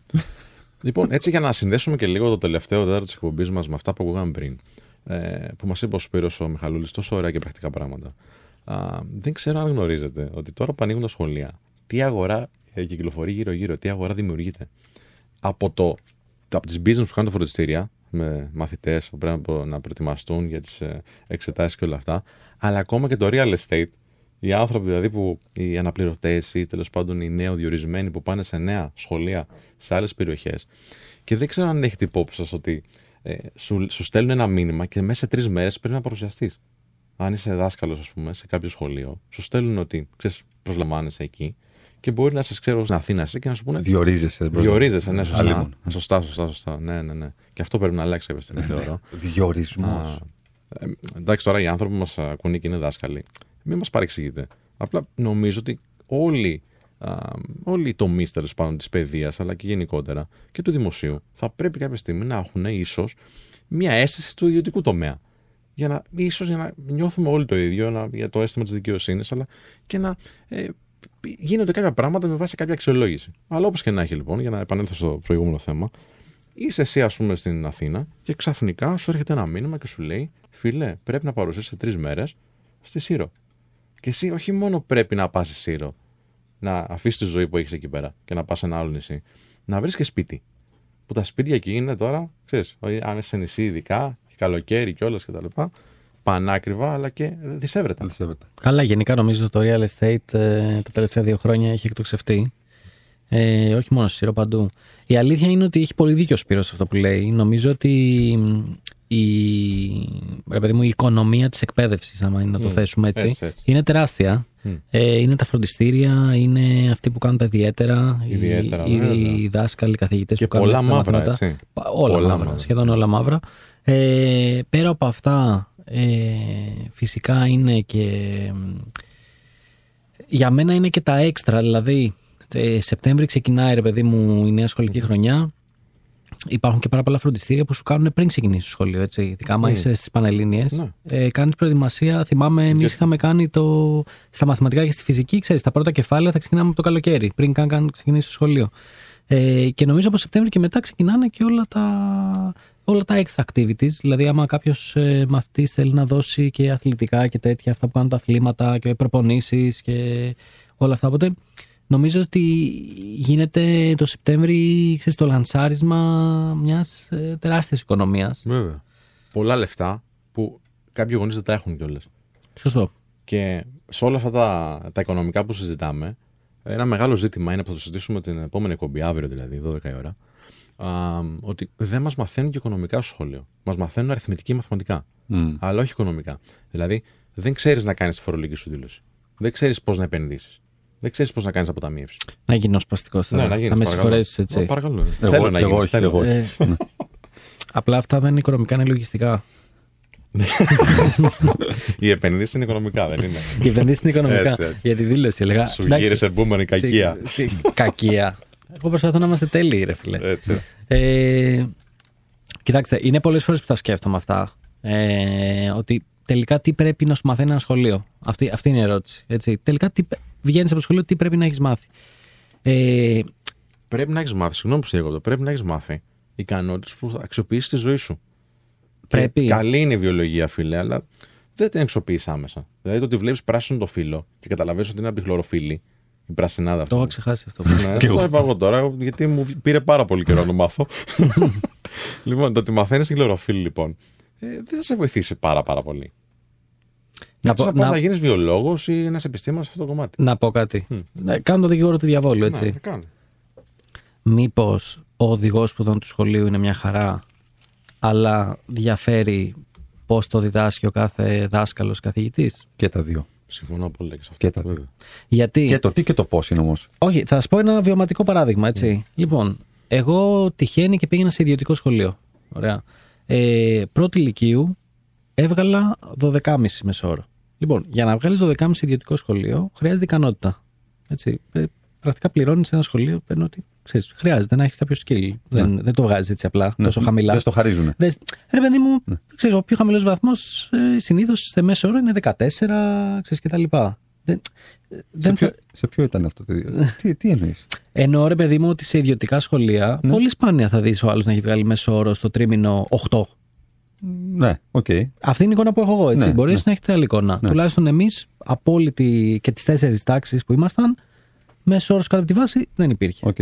Speaker 1: Λοιπόν, έτσι για να συνδέσουμε και λίγο το τελευταίο τέταρτο της εκπομπής μας με αυτά που ακούγαμε πριν. Ε, που μας είπε ο Σπύρος ο Μιχαλούλης τόσο ωραία και πρακτικά πράγματα. Α, δεν ξέρω αν γνωρίζετε ότι τώρα που ανοίγουν τα σχολεία, τι αγορά ε, κυκλοφορεί γύρω-γύρω, τι αγορά δημιουργείται. Από, το, από τις business που κάνουν τα φροντιστήρια, με μαθητές που πρέπει να προετοιμαστούν για τις ε, εξετάσεις και όλα αυτά, αλλά ακόμα και το real estate, οι άνθρωποι δηλαδή που οι αναπληρωτές ή τέλος πάντων οι νέοι διορισμένοι που πάνε σε νέα σχολεία σε άλλες περιοχές. Και δεν ξέρω αν έχετε υπόψη σας ότι ε, σου, σου στέλνουν ένα μήνυμα και μέσα σε τρεις μέρες πρέπει να παρουσιαστείς αν είσαι δάσκαλος, ας πούμε, σε κάποιο σχολείο, σου στέλνουν ότι ξέρεις, προσλαμβάνεσαι εκεί και μπορεί να σε ξέρω στην Αθήνα εσύ και να σου πούνε.
Speaker 3: Διορίζεσαι. δεν προσ-
Speaker 1: Διορίζεσαι, ναι, σωστά.
Speaker 3: Αλλήμον.
Speaker 1: Σωστά, σωστά, σωστά. Ναι, ναι, ναι. Και αυτό πρέπει να αλλάξει κάποια στιγμή, θεωρώ.
Speaker 3: Διορισμός.
Speaker 1: Α, ε, εντάξει, τώρα οι άνθρωποι που μας ακούνε και είναι δάσκαλοι, μην μας παρεξηγείτε. Απλά νομίζω ότι όλοι, α, όλοι οι τομείς τέλος πάντων της παιδείας, αλλά και γενικότερα και του δημοσίου, θα πρέπει κάποια στιγμή να έχουν ίσως μια αίσθηση του ιδιωτικού τομέα. Για να, ίσως για να νιώθουμε όλοι το ίδιο, να, για το αίσθημα της δικαιοσύνης, αλλά και να ε, γίνονται κάποια πράγματα με βάση κάποια αξιολόγηση. Αλλά όπως και να έχει λοιπόν, για να επανέλθω στο προηγούμενο θέμα, είσαι εσύ, ας πούμε, στην Αθήνα και ξαφνικά σου έρχεται ένα μήνυμα και σου λέει: Φίλε, πρέπει να παρουσιάσεις σε τρεις μέρες στη Σύρο. Και εσύ όχι μόνο πρέπει να πας στη Σύρο, να αφήσεις τη ζωή που έχεις εκεί πέρα και να πας σε ένα άλλο νησί, να βρει και σπίτι. Που τα σπίτια εκεί είναι τώρα, ξέρεις, αν είσαι σε νησί ειδικά, και καλοκαίρι κιόλας κτλ. Πανάκριβα, αλλά και δυσέβρετα.
Speaker 3: Δυσέβρετα.
Speaker 2: Καλά, γενικά νομίζω το real estate ε, τα τελευταία δύο χρόνια έχει εκτοξευτεί. Ε, όχι μόνο στη Σύρο, παντού. Η αλήθεια είναι ότι έχει πολύ δίκιο ο Σπύρος σε αυτό που λέει. Νομίζω ότι μ, η, ρε παιδί μου, η οικονομία της εκπαίδευσης, άμα είναι να το
Speaker 1: Μμ,
Speaker 2: θέσουμε έτσι,
Speaker 1: έτσι, έτσι.
Speaker 2: είναι τεράστια.
Speaker 1: Μμ.
Speaker 2: Ε, είναι τα φροντιστήρια, είναι αυτοί που κάνουν τα ιδιαίτερα, οι-
Speaker 1: Ιδιαίτερα,
Speaker 2: οι,
Speaker 1: βέβαια.
Speaker 2: οι δάσκαλοι, οι καθηγητές
Speaker 1: Και
Speaker 2: που κάνουν
Speaker 1: πολλά
Speaker 2: έτσι τα
Speaker 1: μαύρα,
Speaker 2: μαθήματα.
Speaker 1: έτσι.
Speaker 2: Πα- Όλα
Speaker 1: Πολλά
Speaker 2: μαύρα,
Speaker 1: μαύρα.
Speaker 2: σχεδόν όλα μαύρα. Ε, πέρα από αυτά, ε, φυσικά είναι και... Για μένα είναι και τα έξτρα, δηλαδή ε, Σεπτέμβρη ξεκινάει ρε παιδί μου η νέα σχολική χρονιά. Υπάρχουν και πάρα πολλά φροντιστήρια που σου κάνουν πριν ξεκινήσει το σχολείο. Έτσι. Ειδικά, άμα
Speaker 1: Μμ.
Speaker 2: είσαι στις Πανελλήνιες,
Speaker 1: Ναι.
Speaker 2: ε, κάνεις προετοιμασία. Θυμάμαι, εμείς είχαμε κάνει το. στα μαθηματικά και στη φυσική, ξέρεις, τα πρώτα κεφάλαια θα ξεκινάμε από το καλοκαίρι, πριν καν, καν ξεκινήσει το σχολείο. Ε, και νομίζω από Σεπτέμβρη και μετά ξεκινάνε και όλα τα, όλα τα extra activities. Δηλαδή, άμα κάποιος ε, μαθητής θέλει να δώσει και αθλητικά και τέτοια, αυτά που κάνουν τα αθλήματα και προπονήσεις και όλα αυτά. Οπότε νομίζω ότι γίνεται το Σεπτέμβρη ξέρεις, το λανσάρισμα μιας ε, τεράστιας οικονομίας.
Speaker 1: Βέβαια. Πολλά λεφτά που κάποιοι γονείς δεν τα έχουν κιόλας.
Speaker 2: Σωστό.
Speaker 1: Και σε όλα αυτά τα, τα οικονομικά που συζητάμε, ένα μεγάλο ζήτημα είναι που θα το συζητήσουμε την επόμενη εκπομπή, αύριο δηλαδή, 12 η ώρα, α, ότι δεν μας μαθαίνουν και οικονομικά στο σχολείο. Μας μαθαίνουν αριθμητική και μαθηματικά.
Speaker 3: Μμ.
Speaker 1: Αλλά όχι οικονομικά. Δηλαδή, δεν ξέρεις να κάνεις τη φορολογική σου δήλωση. Δεν ξέρεις πώς να επενδύσεις. Δεν ξέρεις πώς να κάνεις αποταμίευση.
Speaker 2: Να γίνεις σπαστικός τώρα.
Speaker 1: Ναι, να γίνεις.
Speaker 2: θα με συγχωρέσεις έτσι.
Speaker 1: Ω, Παρακαλώ.
Speaker 3: Εγώ-
Speaker 1: θέλω να
Speaker 3: εγώ
Speaker 1: γίνεις,
Speaker 3: όχι,
Speaker 1: θέλω.
Speaker 3: εγώ όχι.
Speaker 2: Ε, απλά αυτά δεν είναι οικονομικά, είναι λογιστικά.
Speaker 1: Οι επενδύσει είναι οικονομικά, δεν είναι.
Speaker 2: Οι επενδύσει είναι οικονομικά.
Speaker 1: Έτσι, έτσι.
Speaker 2: Για τη δήλωση έλεγα.
Speaker 1: Σου
Speaker 2: εντάξει,
Speaker 1: γύρισε μπούμενη κακία.
Speaker 2: σε- σε- κακία. Εγώ προσπαθώ να είμαστε τέλειοι, ρε φίλε.
Speaker 1: Έτσι, έτσι.
Speaker 2: Ε, κοιτάξτε, είναι πολλές φορές που τα σκέφτομαι αυτά. Ε, ότι τελικά τι πρέπει να σου μαθαίνει ένα σχολείο. Αυτή, αυτή είναι η ερώτηση. Έτσι. Τελικά βγαίνεις από το σχολείο, τι πρέπει να έχεις μάθει. Ε,
Speaker 1: Πρέπει να έχεις μάθει, συγγνώμη που σε διακόπτω, πρέπει να έχεις μάθει ικανότητες που θα αξιοποιήσεις τη ζωή σου. Και
Speaker 2: Πρέπει.
Speaker 1: καλή είναι η βιολογία, φίλε, αλλά δεν την αξιοποιείς άμεσα. Δηλαδή το ότι βλέπεις πράσινο το φύλλο και καταλαβαίνεις ότι είναι από τη χλωροφύλλη, η πρασινάδα αυτή.
Speaker 2: το έχω ξεχάσει αυτό.
Speaker 1: Ναι,
Speaker 3: Κι εγώ.
Speaker 1: το είπα εγώ τώρα, γιατί μου πήρε πάρα πολύ καιρό να το μάθω. λοιπόν, το ότι μαθαίνεις την χλωροφύλλη, λοιπόν, ε, δεν θα σε βοηθήσει πάρα πάρα πολύ.
Speaker 2: να,
Speaker 1: Εκτός
Speaker 2: πω,
Speaker 1: από αν
Speaker 2: να,
Speaker 1: θα γίνεις βιολόγος ή ένας επιστήμονας σε αυτό το κομμάτι.
Speaker 2: να πω κάτι. Ναι, κάνω το δικηγόρο του διαβόλου, έτσι.
Speaker 1: Ναι, κάνε.
Speaker 2: Μήπως ο οδηγός σπουδών του σχολείου είναι μια χαρά, αλλά διαφέρει πώς το διδάσκει ο κάθε δάσκαλος καθηγητής;
Speaker 3: Και τα δύο.
Speaker 1: Συμφωνώ πολύ και σε αυτό.
Speaker 3: Και τα δύο.
Speaker 1: βέβαια.
Speaker 2: Γιατί;
Speaker 3: Και το τι και το πώς είναι όμως.
Speaker 2: Όχι, θα σας πω ένα βιωματικό παράδειγμα, έτσι. Λοιπόν, εγώ τυχαίνει και πήγαινα σε ιδιωτικό σχολείο. Ωραία. Ε, πρώτη ηλικίου έβγαλα 12,5 μεσόωρο. Λοιπόν, για να βγάλεις 12,5 ιδιωτικό σχολείο χρειάζεται ικανότητα. Έτσι. Ε, πρακτικά πληρώνεις ένα σχολείο, παίρνει ότι ξέρεις, χρειάζεται να έχεις κάποιο skill. Δεν, δεν το βγάζεις έτσι απλά, τόσο χαμηλά.
Speaker 3: Δεν στο χαρίζουν.
Speaker 2: Δες, ρε παιδί μου, ξέρεις, ο πιο χαμηλός βαθμός ε, συνήθως σε μέσο όρο είναι 14, ξέρεις και τα λοιπά. Δεν, ε,
Speaker 3: Σε
Speaker 2: δεν
Speaker 3: ποιο,
Speaker 2: θα-
Speaker 3: σε ποιο ήταν αυτό το τι, τι εννοείς;
Speaker 2: Εννοώ ρε παιδί μου ότι σε ιδιωτικά σχολεία
Speaker 3: Ναι.
Speaker 2: πολύ σπάνια θα δεις ο άλλος να έχει βγάλει μέσο όρο στο τρίμηνο 8.
Speaker 3: Ναι, οκ.
Speaker 2: Αυτή είναι η εικόνα που έχω εγώ. Έτσι.
Speaker 3: Ναι,
Speaker 2: Μπορείς
Speaker 3: ναι.
Speaker 2: να έχετε άλλη εικόνα.
Speaker 3: Ναι.
Speaker 2: Τουλάχιστον εμείς, απόλυτη και τις τέσσερις τάξεις που ήμασταν, μέσο όρος κάτω από τη βάση δεν υπήρχε.
Speaker 3: οκ.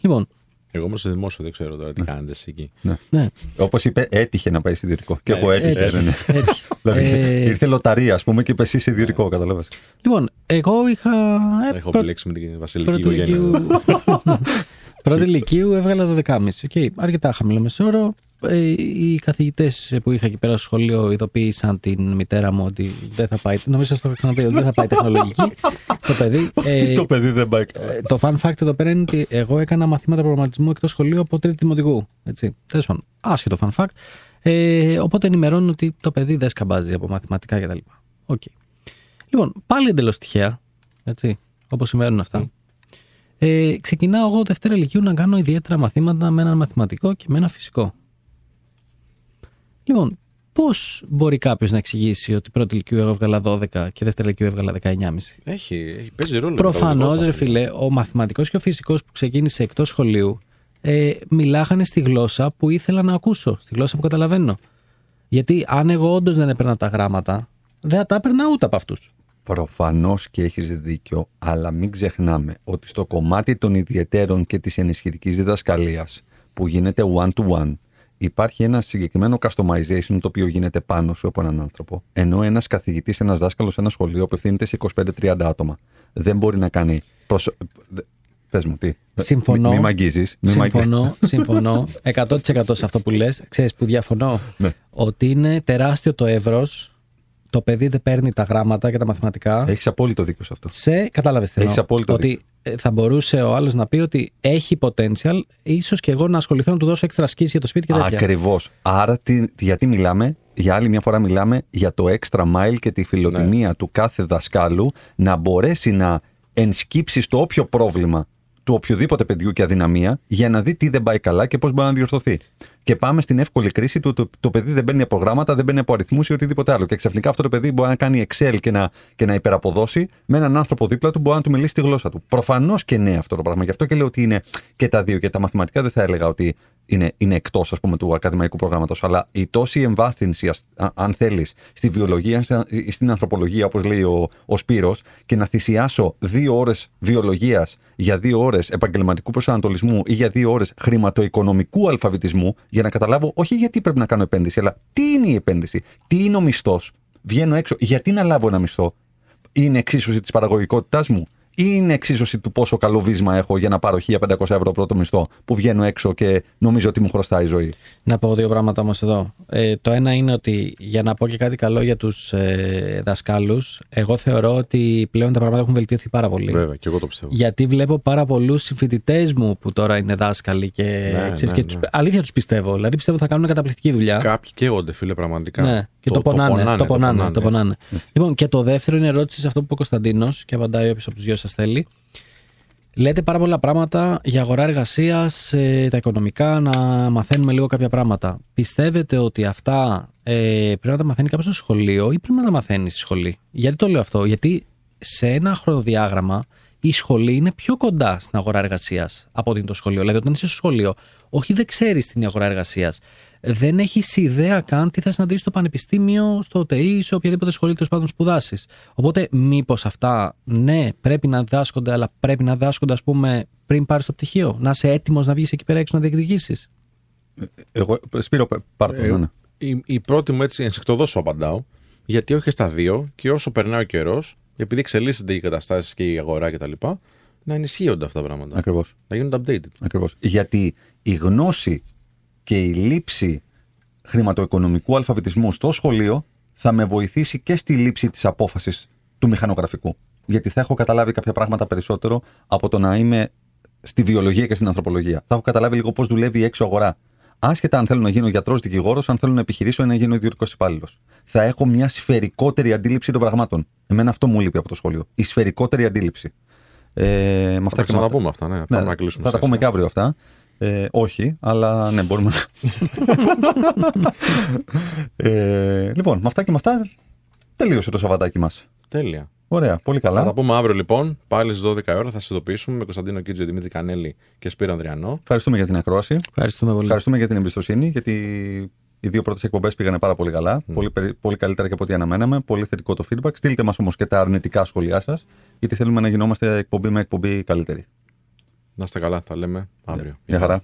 Speaker 2: Λοιπόν,
Speaker 1: Εγώ όμως σε δημόσιο δεν ξέρω τώρα τι κάνετε εσείς εκεί.
Speaker 2: ναι.
Speaker 3: Όπως είπε, έτυχε να πάει σε ιδιωτικό. Και
Speaker 1: Ναι,
Speaker 3: εγώ έτυχε.
Speaker 2: έτυχε.
Speaker 3: ναι, ναι.
Speaker 2: έτυχε.
Speaker 3: Δηλαδή,
Speaker 2: Ε,
Speaker 3: ήρθε λοταρία, ας πούμε, και είπε εσύ σε ιδιωτικό, κατάλαβες.
Speaker 2: λοιπόν, εγώ είχα. ε,
Speaker 1: Έχω
Speaker 2: πρω-
Speaker 1: μπλέξει με την βασιλική
Speaker 2: πρώτη
Speaker 1: οικογένεια.
Speaker 2: ηλικίου- Πρώτη ηλικίου έβγαλα 12,5. Okay. Αρκετά χαμηλό μεσόωρο. Ε, οι καθηγητές που είχα εκεί πέρα στο σχολείο ειδοποίησαν την μητέρα μου ότι δεν θα πάει. Νομίζω σα το είχα ξαναπεί ότι δεν θα πάει τεχνολογική. το παιδί. Ε,
Speaker 3: το παιδί δεν πάει καλά.
Speaker 2: ε, το fun fact εδώ πέρα είναι ότι εγώ έκανα μαθήματα προγραμματισμού εκτός σχολείου από τρίτη δημοτικού. Έτσι. Τέλος πάντων, άσχετο fun fact. Ε, οπότε ενημερώνουν ότι το παιδί δεν σκαμπάζει από μαθηματικά κτλ. Οκ. Λοιπόν, πάλι εντελώς τυχαία. Έτσι, όπως συμβαίνουν αυτά. Ε, ξεκινάω εγώ Δευτέρα Λυκείου να κάνω ιδιαίτερα μαθήματα με ένα μαθηματικό και με ένα φυσικό. Λοιπόν, πώς μπορεί κάποιος να εξηγήσει ότι πρώτη Λυκείου εγώ έβγαλα 12 και δεύτερη Λυκείου έβγαλα 19,5.
Speaker 1: Έχει, έχει παίζει ρόλο.
Speaker 2: Προφανώς,
Speaker 1: μεταδοτικό
Speaker 2: ρε
Speaker 1: αυτό.
Speaker 2: φίλε, ο μαθηματικός και ο φυσικός που ξεκίνησε εκτός σχολείου ε, μιλάγανε στη γλώσσα που ήθελα να ακούσω, στη γλώσσα που καταλαβαίνω. Γιατί αν εγώ όντως δεν έπαιρνα τα γράμματα, δεν θα τα έπαιρνα ούτε από αυτούς.
Speaker 3: Προφανώς και έχεις δίκιο, αλλά μην ξεχνάμε ότι στο κομμάτι των ιδιαιτέρων και της ενισχυτικής διδασκαλίας που γίνεται one-to-one, υπάρχει ένα συγκεκριμένο customization το οποίο γίνεται πάνω σου από έναν άνθρωπο. Ενώ ένας καθηγητής, ένας δάσκαλος σε ένα σχολείο απευθύνεται σε 25-30 άτομα. Δεν μπορεί να κάνει. Προσω... Πες μου, τι;
Speaker 2: Συμφωνώ.
Speaker 3: Μην μ' αγγίζεις, μη μ' αγγίζεις.
Speaker 2: Συμφωνώ, συμφωνώ 100% σε αυτό που λες. Ξέρεις που διαφωνώ;
Speaker 3: Ναι.
Speaker 2: Ότι είναι τεράστιο το εύρος, το παιδί δεν παίρνει τα γράμματα και τα μαθηματικά.
Speaker 3: Έχεις απόλυτο δίκιο σε αυτό.
Speaker 2: Σε, κατάλαβες τι
Speaker 3: Έχεις
Speaker 2: εννοώ.
Speaker 3: απόλυτο
Speaker 2: Ότι ε, θα μπορούσε ο άλλος να πει ότι έχει potential, ίσως και εγώ να ασχοληθώ να του δώσω έξτρα skills για το σπίτι και τέτοια.
Speaker 3: Ακριβώς. Άρα, τι, γιατί μιλάμε, για άλλη μια φορά μιλάμε για το extra mile και τη φιλοτιμία του κάθε δασκάλου να μπορέσει να ενσκύψεις στο όποιο πρόβλημα του οποιοδήποτε παιδιού και αδυναμία για να δει τι δεν πάει καλά και πώς μπορεί να διορθωθεί. Και πάμε στην εύκολη κρίση του το, το παιδί δεν παίρνει από προγράμματα, δεν παίρνει από αριθμού ή οτιδήποτε άλλο. Και ξαφνικά αυτό το παιδί μπορεί να κάνει Excel και να, και να υπεραποδώσει με έναν άνθρωπο δίπλα του που μπορεί να του μιλήσει τη γλώσσα του. Προφανώς και ναι αυτό το πράγμα. Γι' αυτό και λέω ότι είναι και τα δύο. Και τα μαθηματικά δεν θα έλεγα ότι είναι, είναι εκτός του ακαδημαϊκού προγράμματος. Αλλά η τόση εμβάθυνση, ας- α- αν θέλεις, στη βιολογία ή στην ανθρωπολογία, όπως λέει ο, ο Σπύρος, και να θυσιάσω δύο ώρες βιολογίας για δύο ώρες επαγγελματικού προσανατολισμού ή για δύο ώρες χρηματοοικονομικού αλφαβητισμού, για να καταλάβω όχι γιατί πρέπει να κάνω επένδυση, αλλά τι είναι η επένδυση, τι είναι ο μισθός. Βγαίνω έξω, γιατί να λάβω ένα μισθό. Είναι εξίσωση της παραγωγικότητάς μου ή είναι εξίσωση του πόσο καλό βίσμα έχω για να πάρω 1500 ευρώ πρώτο μισθό που βγαίνω έξω και νομίζω ότι μου χρωστάει η ζωή.
Speaker 2: Να πω δύο πράγματα όμως εδώ. Ε, το ένα είναι ότι για να πω και κάτι καλό για τους ε, δασκάλους, εγώ θεωρώ ότι πλέον τα πράγματα έχουν βελτιωθεί πάρα πολύ.
Speaker 1: Βέβαια, και εγώ το πιστεύω.
Speaker 2: Γιατί βλέπω πάρα πολλούς συμφοιτητές μου που τώρα είναι δάσκαλοι και,
Speaker 1: Ναι,
Speaker 2: ξέρεις,
Speaker 1: ναι,
Speaker 2: και τους,
Speaker 1: ναι.
Speaker 2: αλήθεια τους πιστεύω. Δηλαδή πιστεύω θα κάνουν καταπληκτική δουλειά.
Speaker 1: Κάποιοι καίγονται, φίλε, πραγματικά.
Speaker 2: Ναι, και το, πονάνε. Το πονάνε. Το πονάνε. Λοιπόν, και το δεύτερο είναι ερώτηση σε αυτό που είπε ο Κωνσταντίνος και απαντάει όποιο από τους δυο σας θέλει. Λέτε πάρα πολλά πράγματα για αγορά εργασίας, τα οικονομικά, να μαθαίνουμε λίγο κάποια πράγματα. Πιστεύετε ότι αυτά ε, πρέπει να τα μαθαίνει κάποιος στο σχολείο ή πρέπει να τα μαθαίνει στη σχολή; Γιατί το λέω αυτό, Γιατί σε ένα χρονοδιάγραμμα η σχολή είναι πιο κοντά στην αγορά εργασίας από ότι είναι το σχολείο. Δηλαδή, όταν είσαι στο σχολείο, όχι δεν ξέρεις την αγορά εργασίας. Δεν έχει ιδέα καν τι θα συναντήσει στο πανεπιστήμιο, στο ΟΤΕΗ, σε οποιαδήποτε σχολή τέλος πάντων σπουδάσεις. Οπότε, μήπως αυτά, ναι, πρέπει να διδάσκονται, αλλά πρέπει να διδάσκονται, ας πούμε, πριν πάρεις το πτυχίο. Να είσαι έτοιμος να βγεις εκεί πέρα έξω να διεκδικήσεις.
Speaker 3: Εγώ, Σπύρο, πάρ' το,
Speaker 1: Ε,
Speaker 3: ναι, ναι.
Speaker 1: η, η πρώτη μου έτσι ενσυκτοδό σου απαντάω. Γιατί όχι στα δύο και όσο περνάει ο καιρός, επειδή εξελίσσονται οι καταστάσεις και η αγορά κτλ., να ενισχύονται αυτά τα πράγματα.
Speaker 3: Ακριβώς.
Speaker 1: Να γίνονται updated.
Speaker 3: Ακριβώς. Γιατί η γνώση και η λήψη χρηματοοικονομικού αλφαβητισμού στο σχολείο θα με βοηθήσει και στη λήψη της απόφασης του μηχανογραφικού. Γιατί θα έχω καταλάβει κάποια πράγματα περισσότερο από το να είμαι στη βιολογία και στην ανθρωπολογία. Θα έχω καταλάβει λίγο πώς δουλεύει η έξω αγορά. Άσχετα αν θέλω να γίνω γιατρός δικηγόρος, αν θέλω να επιχειρήσω ή να γίνω ιδιωτικός υπάλληλος. Θα έχω μια σφαιρικότερη αντίληψη των πραγμάτων. Εμένα αυτό μου λείπει από το σχολείο. Η σφαιρικότερη αντίληψη. Ε, με
Speaker 1: Θα
Speaker 3: αυτά
Speaker 1: τα
Speaker 3: και με
Speaker 1: ξαναπούμε αυτά, ναι. Πάμε να κλείσουμε.
Speaker 3: θα τα
Speaker 1: σιγά
Speaker 3: πούμε
Speaker 1: σιγά.
Speaker 3: και αύριο αυτά. Ε, όχι, αλλά ναι, μπορούμε να. ε, λοιπόν, με αυτά και με αυτά τελείωσε το Σαββατάκι μας.
Speaker 1: Τέλεια.
Speaker 3: Ωραία, πολύ
Speaker 1: Θα τα
Speaker 3: καλά.
Speaker 1: πούμε αύριο λοιπόν, πάλι στις 12 ώρα. Θα σα ειδοποιήσουμε με Κωνσταντίνο Κίτζο, Δημήτρη Κανέλη και Σπύρο Ανδριανό.
Speaker 3: Ευχαριστούμε για την ακρόαση.
Speaker 2: Ευχαριστούμε πολύ.
Speaker 3: Ευχαριστούμε για την εμπιστοσύνη, γιατί οι δύο πρώτες εκπομπές πήγανε πάρα πολύ καλά. Πολύ, περι- πολύ καλύτερα και από ό,τι αναμέναμε. Πολύ θετικό το feedback. Στείλτε μας όμως και τα αρνητικά σχόλιά σας, γιατί θέλουμε να γινόμαστε εκπομπή με εκπομπή καλύτερη.
Speaker 1: Να είστε καλά, τα λέμε αύριο.
Speaker 3: Γεια χαρά.